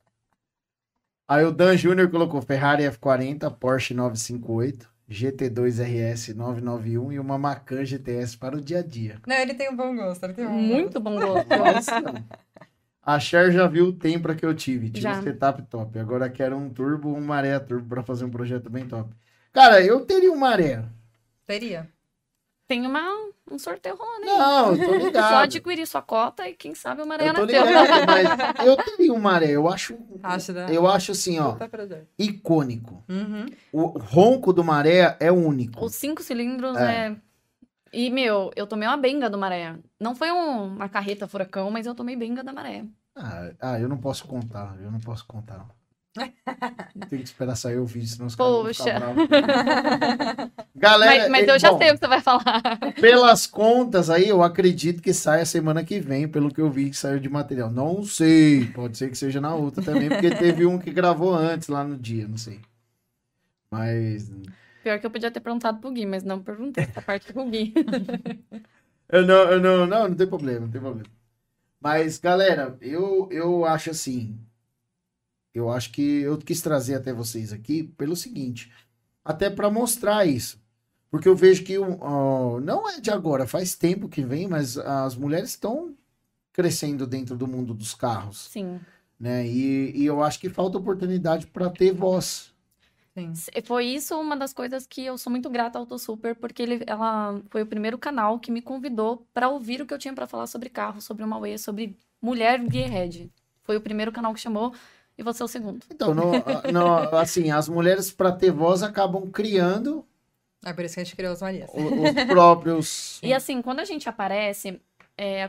Aí o Dan Júnior colocou Ferrari F40, Porsche 958, GT2 RS 991 e uma Macan GTS para o dia a dia. Não, ele tem um bom gosto. Ele tem um Muito bom gosto. Nossa. A Cher já viu o Tempra que eu tive. Tive Já. um setup top. Agora quero um turbo, um maré turbo para fazer um projeto bem top. Cara, eu teria um maré. Teria. Tem uma, um sorteio rolando aí. Não, eu tô ligado. Só adquirir sua cota e quem sabe o eu Mariana tô é ligado, mas eu teria um maré. Eu acho, Acho, né? eu acho assim, ó, prazer. icônico. Uhum. O ronco do maré é único. Os cinco cilindros É. é. E, meu, eu tomei uma benga do maré. Não foi um- uma carreta furacão, mas eu tomei benga da maré. Ah, ah, eu não posso contar, eu não posso contar. Tem que esperar sair o vídeo, senão os caras vão ficar Poxa. Galera, mas mas eh, eu já bom, sei o que você vai falar. pelas contas aí, eu acredito que saia semana que vem, pelo que eu vi que saiu de material. Não sei, pode ser que seja na outra também, porque teve um que gravou antes lá no dia, não sei. Mas Pior que eu podia ter perguntado pro Gui, mas não perguntei essa parte pro Gui. Eu não, eu não, não, não tem problema, não tem problema. Mas, galera, eu, eu acho assim. Eu acho que eu quis trazer até vocês aqui pelo seguinte. Até para mostrar isso. Porque eu vejo que ó, não é de agora, faz tempo que vem, mas as mulheres estão crescendo dentro do mundo dos carros, Sim. né? E, e eu acho que falta oportunidade para ter voz. Sim. Foi isso uma das coisas que eu sou muito grata ao Auto Super, porque ele, ela foi o primeiro canal que me convidou para ouvir o que eu tinha para falar sobre carro, sobre uma Way, sobre mulher gearhead. Foi o primeiro canal que chamou e você é o segundo. Então, no- no- assim, as mulheres para ter voz acabam criando É por isso que a gente criou os Marias. o- os próprios E assim, quando a gente aparece, é,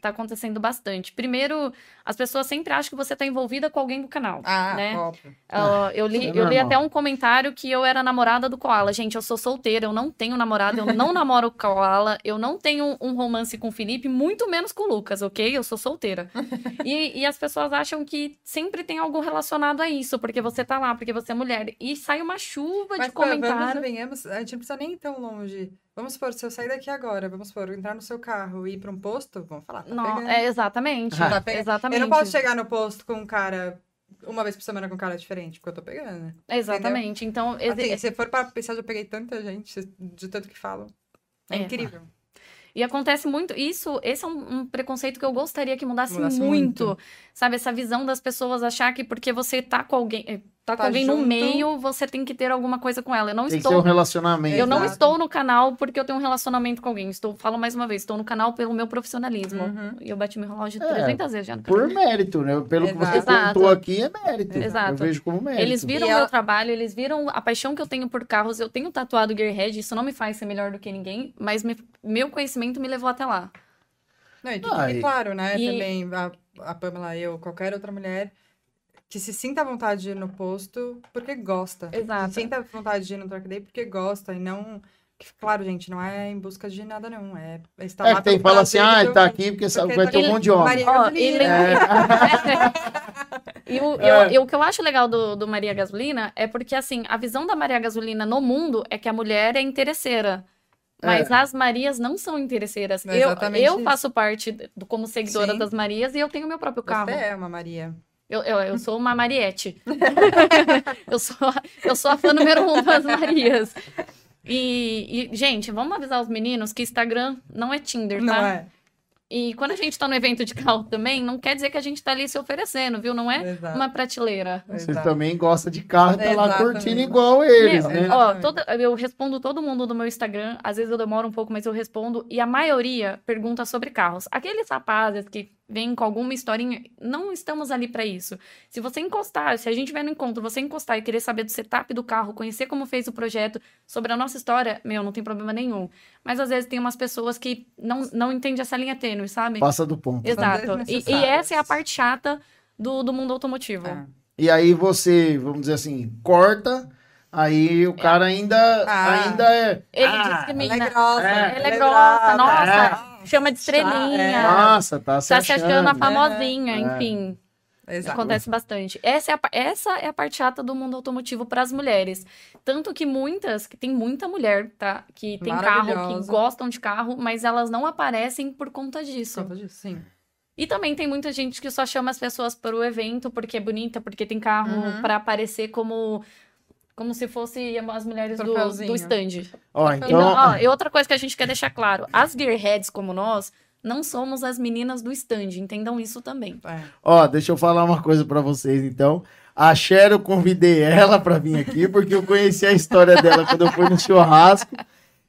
tá acontecendo bastante. Primeiro, as pessoas sempre acham que você tá envolvida com alguém do canal. Ah, né? óbvio. Ah, eu, li, é eu li até um comentário que eu era namorada do Koala. Gente, eu sou solteira, eu não tenho namorado, eu não namoro Koala, eu não tenho um romance com o Felipe, muito menos com o Lucas, ok? Eu sou solteira. e, e as pessoas acham que sempre tem algo relacionado a isso, porque você tá lá, porque você é mulher. E sai uma chuva Mas de pô, vamos e comentário. venhamos, a gente não precisa nem ir tão longe. Vamos supor, se eu sair daqui agora, vamos supor, entrar no seu carro e ir pra um posto, vamos falar, tá Não, pegando. é exatamente. Tá pegando. Exatamente. Eu não posso chegar no posto com um cara, uma vez por semana com um cara diferente, porque eu tô pegando, né? Exatamente. Então, exi- Assim, se for para pensar, eu já peguei tanta gente, de tanto que falam. É, É. incrível. E acontece muito. Isso, esse é um, um preconceito que eu gostaria que mudasse, Mudasse muito, muito. Sabe, essa visão das pessoas achar que porque você tá com alguém, eh, tá, com Tá alguém no junto. meio, você tem que ter alguma coisa com ela. Eu não Tem que ser um estou. relacionamento. Eu não Exato. estou no canal porque eu tenho um relacionamento com alguém. Estou, falo mais uma vez, estou no canal pelo meu profissionalismo. Uhum. E eu bati meu relógio É, 300 vezes já no Por mérito, né? Pelo que você Exato. contou aqui, é mérito. Exato. Eu vejo como mérito. Eles viram o meu ela- trabalho, eles viram a paixão que eu tenho por carros. Eu tenho tatuado Gearhead, isso não me faz ser melhor do que ninguém, mas me- meu conhecimento me levou até lá. Não, e Ah, e- claro, né? e- Também a, a Pamela, eu, qualquer outra mulher que se sinta à vontade de ir no posto porque gosta. Exato. Se sinta à vontade de ir no Track Day porque gosta e não... Claro, gente, não é em busca de nada, não. É estar É lá que tem que falar assim, ah, tá aqui porque, porque vai tá ter um monte de homem. Gasolina. ele- É. E o, eu- É. e o que eu acho legal do, do Maria Gasolina é porque, assim, a visão da Maria Gasolina no mundo é que a mulher é interesseira. Mas É. as Marias não são interesseiras. É Eu, eu isso. faço parte do, como seguidora Sim. das Marias e eu tenho meu próprio carro. Você é uma Maria. Eu, eu, eu sou uma Mariette. eu, sou, a- eu sou a fã número um das Marias. E, e, gente, vamos avisar os meninos que Instagram não é Tinder, tá? Não é? E quando a gente tá no evento de carro também, não quer dizer que a gente tá ali se oferecendo, viu? Não é Exato. uma prateleira. Vocês Exato. também gostam de carro, tá lá Exatamente. curtindo igual eles, Meu, né? ó, eu respondo todo mundo do meu Instagram. Às vezes eu demoro um pouco, mas eu respondo. E a maioria pergunta sobre carros. Aqueles rapazes que vêm com alguma historinha, não estamos ali pra isso. Se você encostar, se a gente vai no encontro, você encostar e querer saber do setup do carro, conhecer como fez o projeto, sobre a nossa história, meu, não tem problema nenhum. Mas às vezes tem umas pessoas que não, não entendem essa linha tênue, sabe? Passa do ponto. Exato. E, e desnecessárias. essa é a parte chata do, do mundo automotivo. É. E aí você, vamos dizer assim, corta, aí o cara ainda, Ah. ainda é... Ele Ah, discrimina. Ela é grossa. É. Ela é grossa, nossa. Chama de estrelinha. É. Nossa, tá se Tá se achando a achando. famosinha, É. enfim. Exato. Acontece bastante. Essa é, a, essa é a parte chata do mundo automotivo para as mulheres. Tanto que muitas, que tem muita mulher, tá? Que tem carro, que gostam de carro, mas elas não aparecem por conta disso. Por conta disso, sim. E também tem muita gente que só chama as pessoas para o evento porque é bonita, porque tem carro Uhum. para aparecer como como se fosse as mulheres do, do stand. Ó, E, então, não- ó, e outra coisa que a gente quer deixar claro: as gearheads como nós não somos as meninas do stand, entendam isso também. É. ó, deixa eu falar uma coisa pra vocês, então. A Cher, eu convidei ela pra vir aqui, porque eu conheci a história dela quando eu fui no churrasco.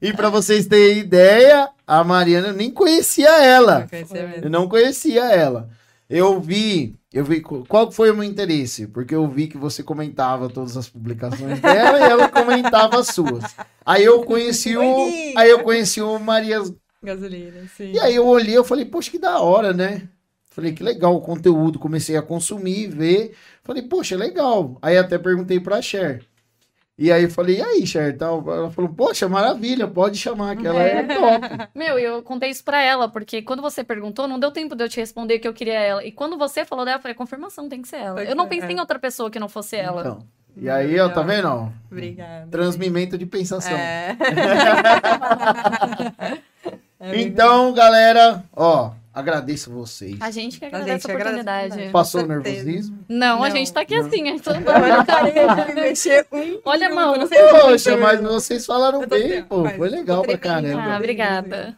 E pra vocês terem ideia, a Mariana, eu nem conhecia ela. Eu conhecia Eu não conhecia ela. Eu vi, eu vi qual foi o meu interesse, porque eu vi que você comentava todas as publicações dela e ela comentava as suas. Aí eu conheci o, aí eu conheci o Maria Gasolina, sim. e aí eu olhei, eu falei, poxa, que da hora, né? Falei, que legal o conteúdo, comecei a consumir, ver. Falei, poxa, legal. Aí até perguntei pra Cher. E aí eu falei, e aí, Cher, tal? Ela falou, poxa, maravilha, pode chamar, que ela é top. Meu, eu contei isso pra ela, porque quando você perguntou, não deu tempo de eu te responder que eu queria ela. E quando você falou dela, eu falei, confirmação, tem que ser ela. Eu não ser, pensei é. em outra pessoa que não fosse ela. Então, e aí, ó, tá vendo? ó? Obrigada. Transmimento de pensação. É. É Então, galera, ó, agradeço vocês. A gente que A agradece gente a agradece a oportunidade. oportunidade. Passou certeza. nervosismo? Não, a Não, gente tá aqui não. assim. a gente tá- um Olha a mão. não sei como Poxa, mas vocês falaram bem, pô. Foi legal pra caramba. Ah, obrigada.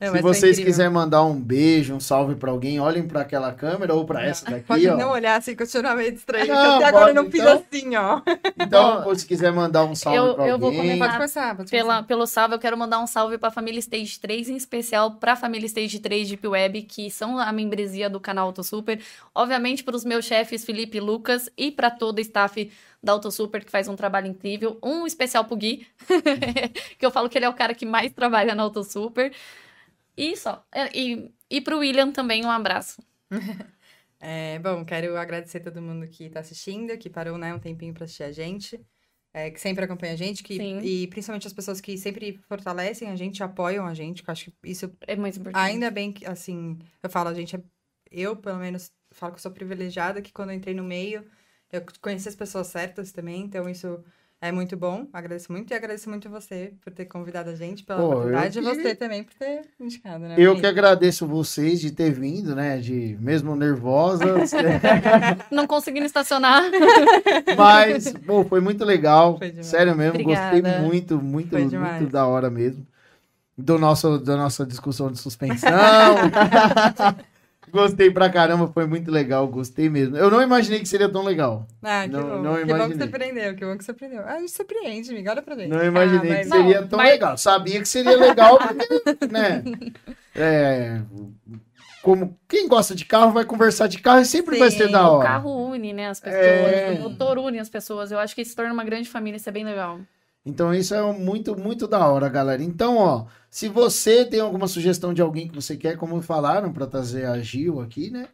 Não, Se mas foi vocês quiserem mandar um beijo, um salve pra alguém, olhem pra aquela câmera ou pra essa daqui, Pode ó. não olhar assim, continuar meio estranho. Não, porque até agora eu não fiz então. assim, ó. Então, se quiser mandar um salve Eu- pra eu vou alguém. começar. Pode começar, pode Pela, começar. pelo salve, eu quero mandar um salve pra família Stage 3, em especial pra família Stage 3 de Web, que são a membresia do canal Auto Super. Obviamente pros meus chefes Felipe e Lucas e pra todo o staff da Auto Super, que faz um trabalho incrível. Um especial pro Gui, que eu falo que ele é o cara que mais trabalha na Auto Super. E só. É, E E pro William também um abraço. É, bom, quero agradecer todo mundo que está assistindo, que parou né, um tempinho para assistir a gente, é, que sempre acompanha a gente, que, Sim. e principalmente as pessoas que sempre fortalecem a gente, apoiam a gente, que eu acho que isso É muito importante. Ainda bem que, assim, eu falo, a gente é. Eu, pelo menos, falo que eu sou privilegiada, que quando eu entrei no meio, eu conheci as pessoas certas também, então isso é muito bom. Agradeço muito e agradeço muito você por ter convidado a gente, pela Pô, oportunidade, e que- você também por ter indicado, né? Eu amigo? que agradeço vocês de ter vindo, né? De mesmo nervosas, Não conseguindo estacionar. mas pô, foi muito legal. Foi. Sério mesmo, gostei Obrigada. muito, muito, Foi muito demais. da hora mesmo. Do nosso, da nossa discussão de suspensão. gostei pra caramba, foi muito legal, gostei mesmo. Eu não imaginei que seria tão legal. Ah, que Não- bom. não que bom que imaginei. surpreendeu, que bom que surpreendeu. Ah, a gente surpreende, amiga, olha pra dentro. Não imaginei Ah, que mas- seria Não, tão mas- legal. Sabia que seria legal, porque, né? É, como quem gosta de carro vai conversar de carro e sempre vai ser Sim, da O hora. carro une, né, as pessoas. É. O motor une as pessoas. Eu acho que se torna uma grande família, isso é bem legal. Então isso é muito, muito da hora, galera. Então, ó, se você tem alguma sugestão de alguém que você quer, como falaram, para trazer a Gil aqui, né?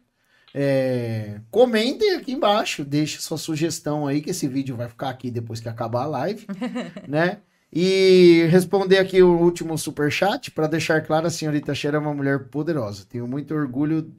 É, comentem aqui embaixo, deixe sua sugestão aí, que esse vídeo vai ficar aqui depois que acabar a live, né? E responder aqui o último superchat para deixar claro, a senhorita Cheira é uma mulher poderosa. Tenho muito orgulho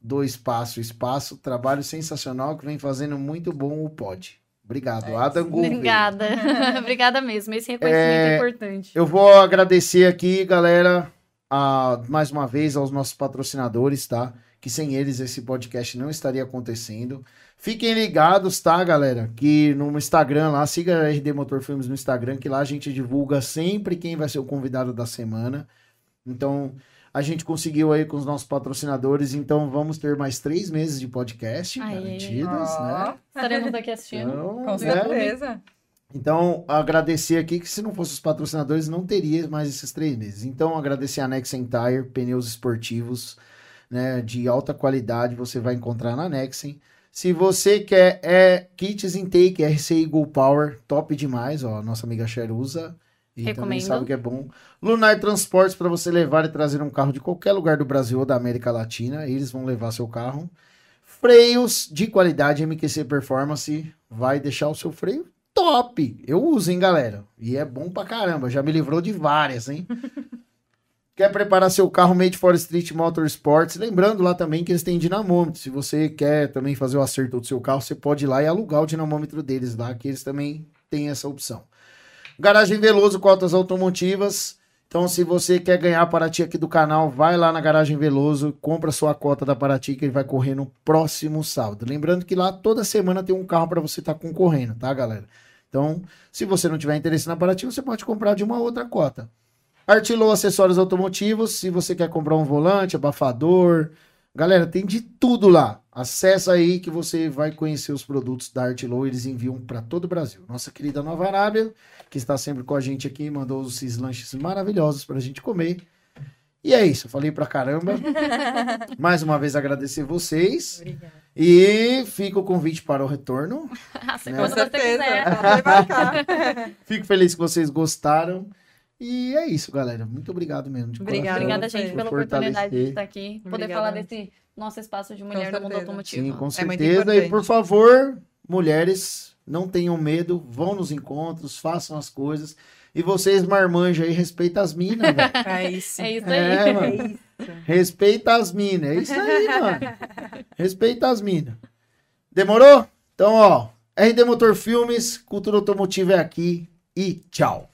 do espaço. Espaço, trabalho sensacional que vem fazendo muito bom o pod. Obrigado, É Adam Gouveia. Obrigada. Obrigada mesmo. Esse reconhecimento é, É, importante. Eu vou agradecer aqui, galera, a- mais uma vez aos nossos patrocinadores, tá? Que sem eles esse podcast não estaria acontecendo. Fiquem ligados, tá, galera? Que no Instagram lá, siga a RD Motor Filmes no Instagram, que lá a gente divulga sempre quem vai ser o convidado da semana. Então, a gente conseguiu aí com os nossos patrocinadores, então vamos ter mais três meses de podcast Aê. garantidos, Ó, né? Estaremos aqui assistindo. Então, Com né? certeza. Então, agradecer aqui que se não fosse os patrocinadores, não teria mais esses três meses. Então, agradecer a Nexen Tire, pneus esportivos, né, de alta qualidade, você vai encontrar na Nexen. Se você quer é kits intake RCI Go Power, top demais, ó, nossa amiga Cher usa. E também Recomendo. sabe que é bom. Lunar Transportes para você levar e trazer um carro de qualquer lugar do Brasil ou da América Latina, eles vão levar seu carro. Freios de qualidade MQC Performance vai deixar o seu freio top. Eu uso, hein, galera? E é bom pra caramba. Já me livrou de várias, hein? Quer preparar seu carro made for Street Motorsports? Lembrando lá também que eles têm dinamômetro. Se você quer também fazer o acerto do seu carro, você pode ir lá e alugar o dinamômetro deles lá, que eles também têm essa opção. Garagem Veloso, cotas automotivas. Então, se você quer ganhar a Paraty aqui do canal, vai lá na Garagem Veloso, compra sua cota da Paraty que ele vai correr no próximo sábado. Lembrando que lá toda semana tem um carro para você estar concorrendo, tá, galera? Então, se você não tiver interesse na Paraty, você pode comprar de uma outra cota. Artilou acessórios automotivos, se você quer comprar um volante, abafador, galera, tem de tudo lá. Acessa aí que você vai conhecer os produtos da Artilou, eles enviam para todo o Brasil. Nossa querida Nova Arábia, que está sempre com a gente aqui, mandou esses lanches maravilhosos para a gente comer. E é isso, eu falei pra caramba. Mais uma vez agradecer vocês Obrigada. e fica o convite para o retorno. Assim, Né? Com você certeza. Fico feliz que vocês gostaram. E é isso, galera. Muito obrigado mesmo. de Obrigada. coração. Obrigada, gente, pela oportunidade de estar aqui. Poder Obrigada. falar desse nosso espaço de mulher no mundo automotivo. Sim, com É muito certeza. e importante. por favor, mulheres, não tenham medo, vão nos encontros, façam as coisas. E vocês, marmanja aí, respeita as minas, velho. É isso. É isso aí. É, mano. É isso. Respeita as minas. É isso aí, mano. Respeita as minas. Demorou? Então, ó, RD Motor Filmes, cultura automotiva é aqui e tchau.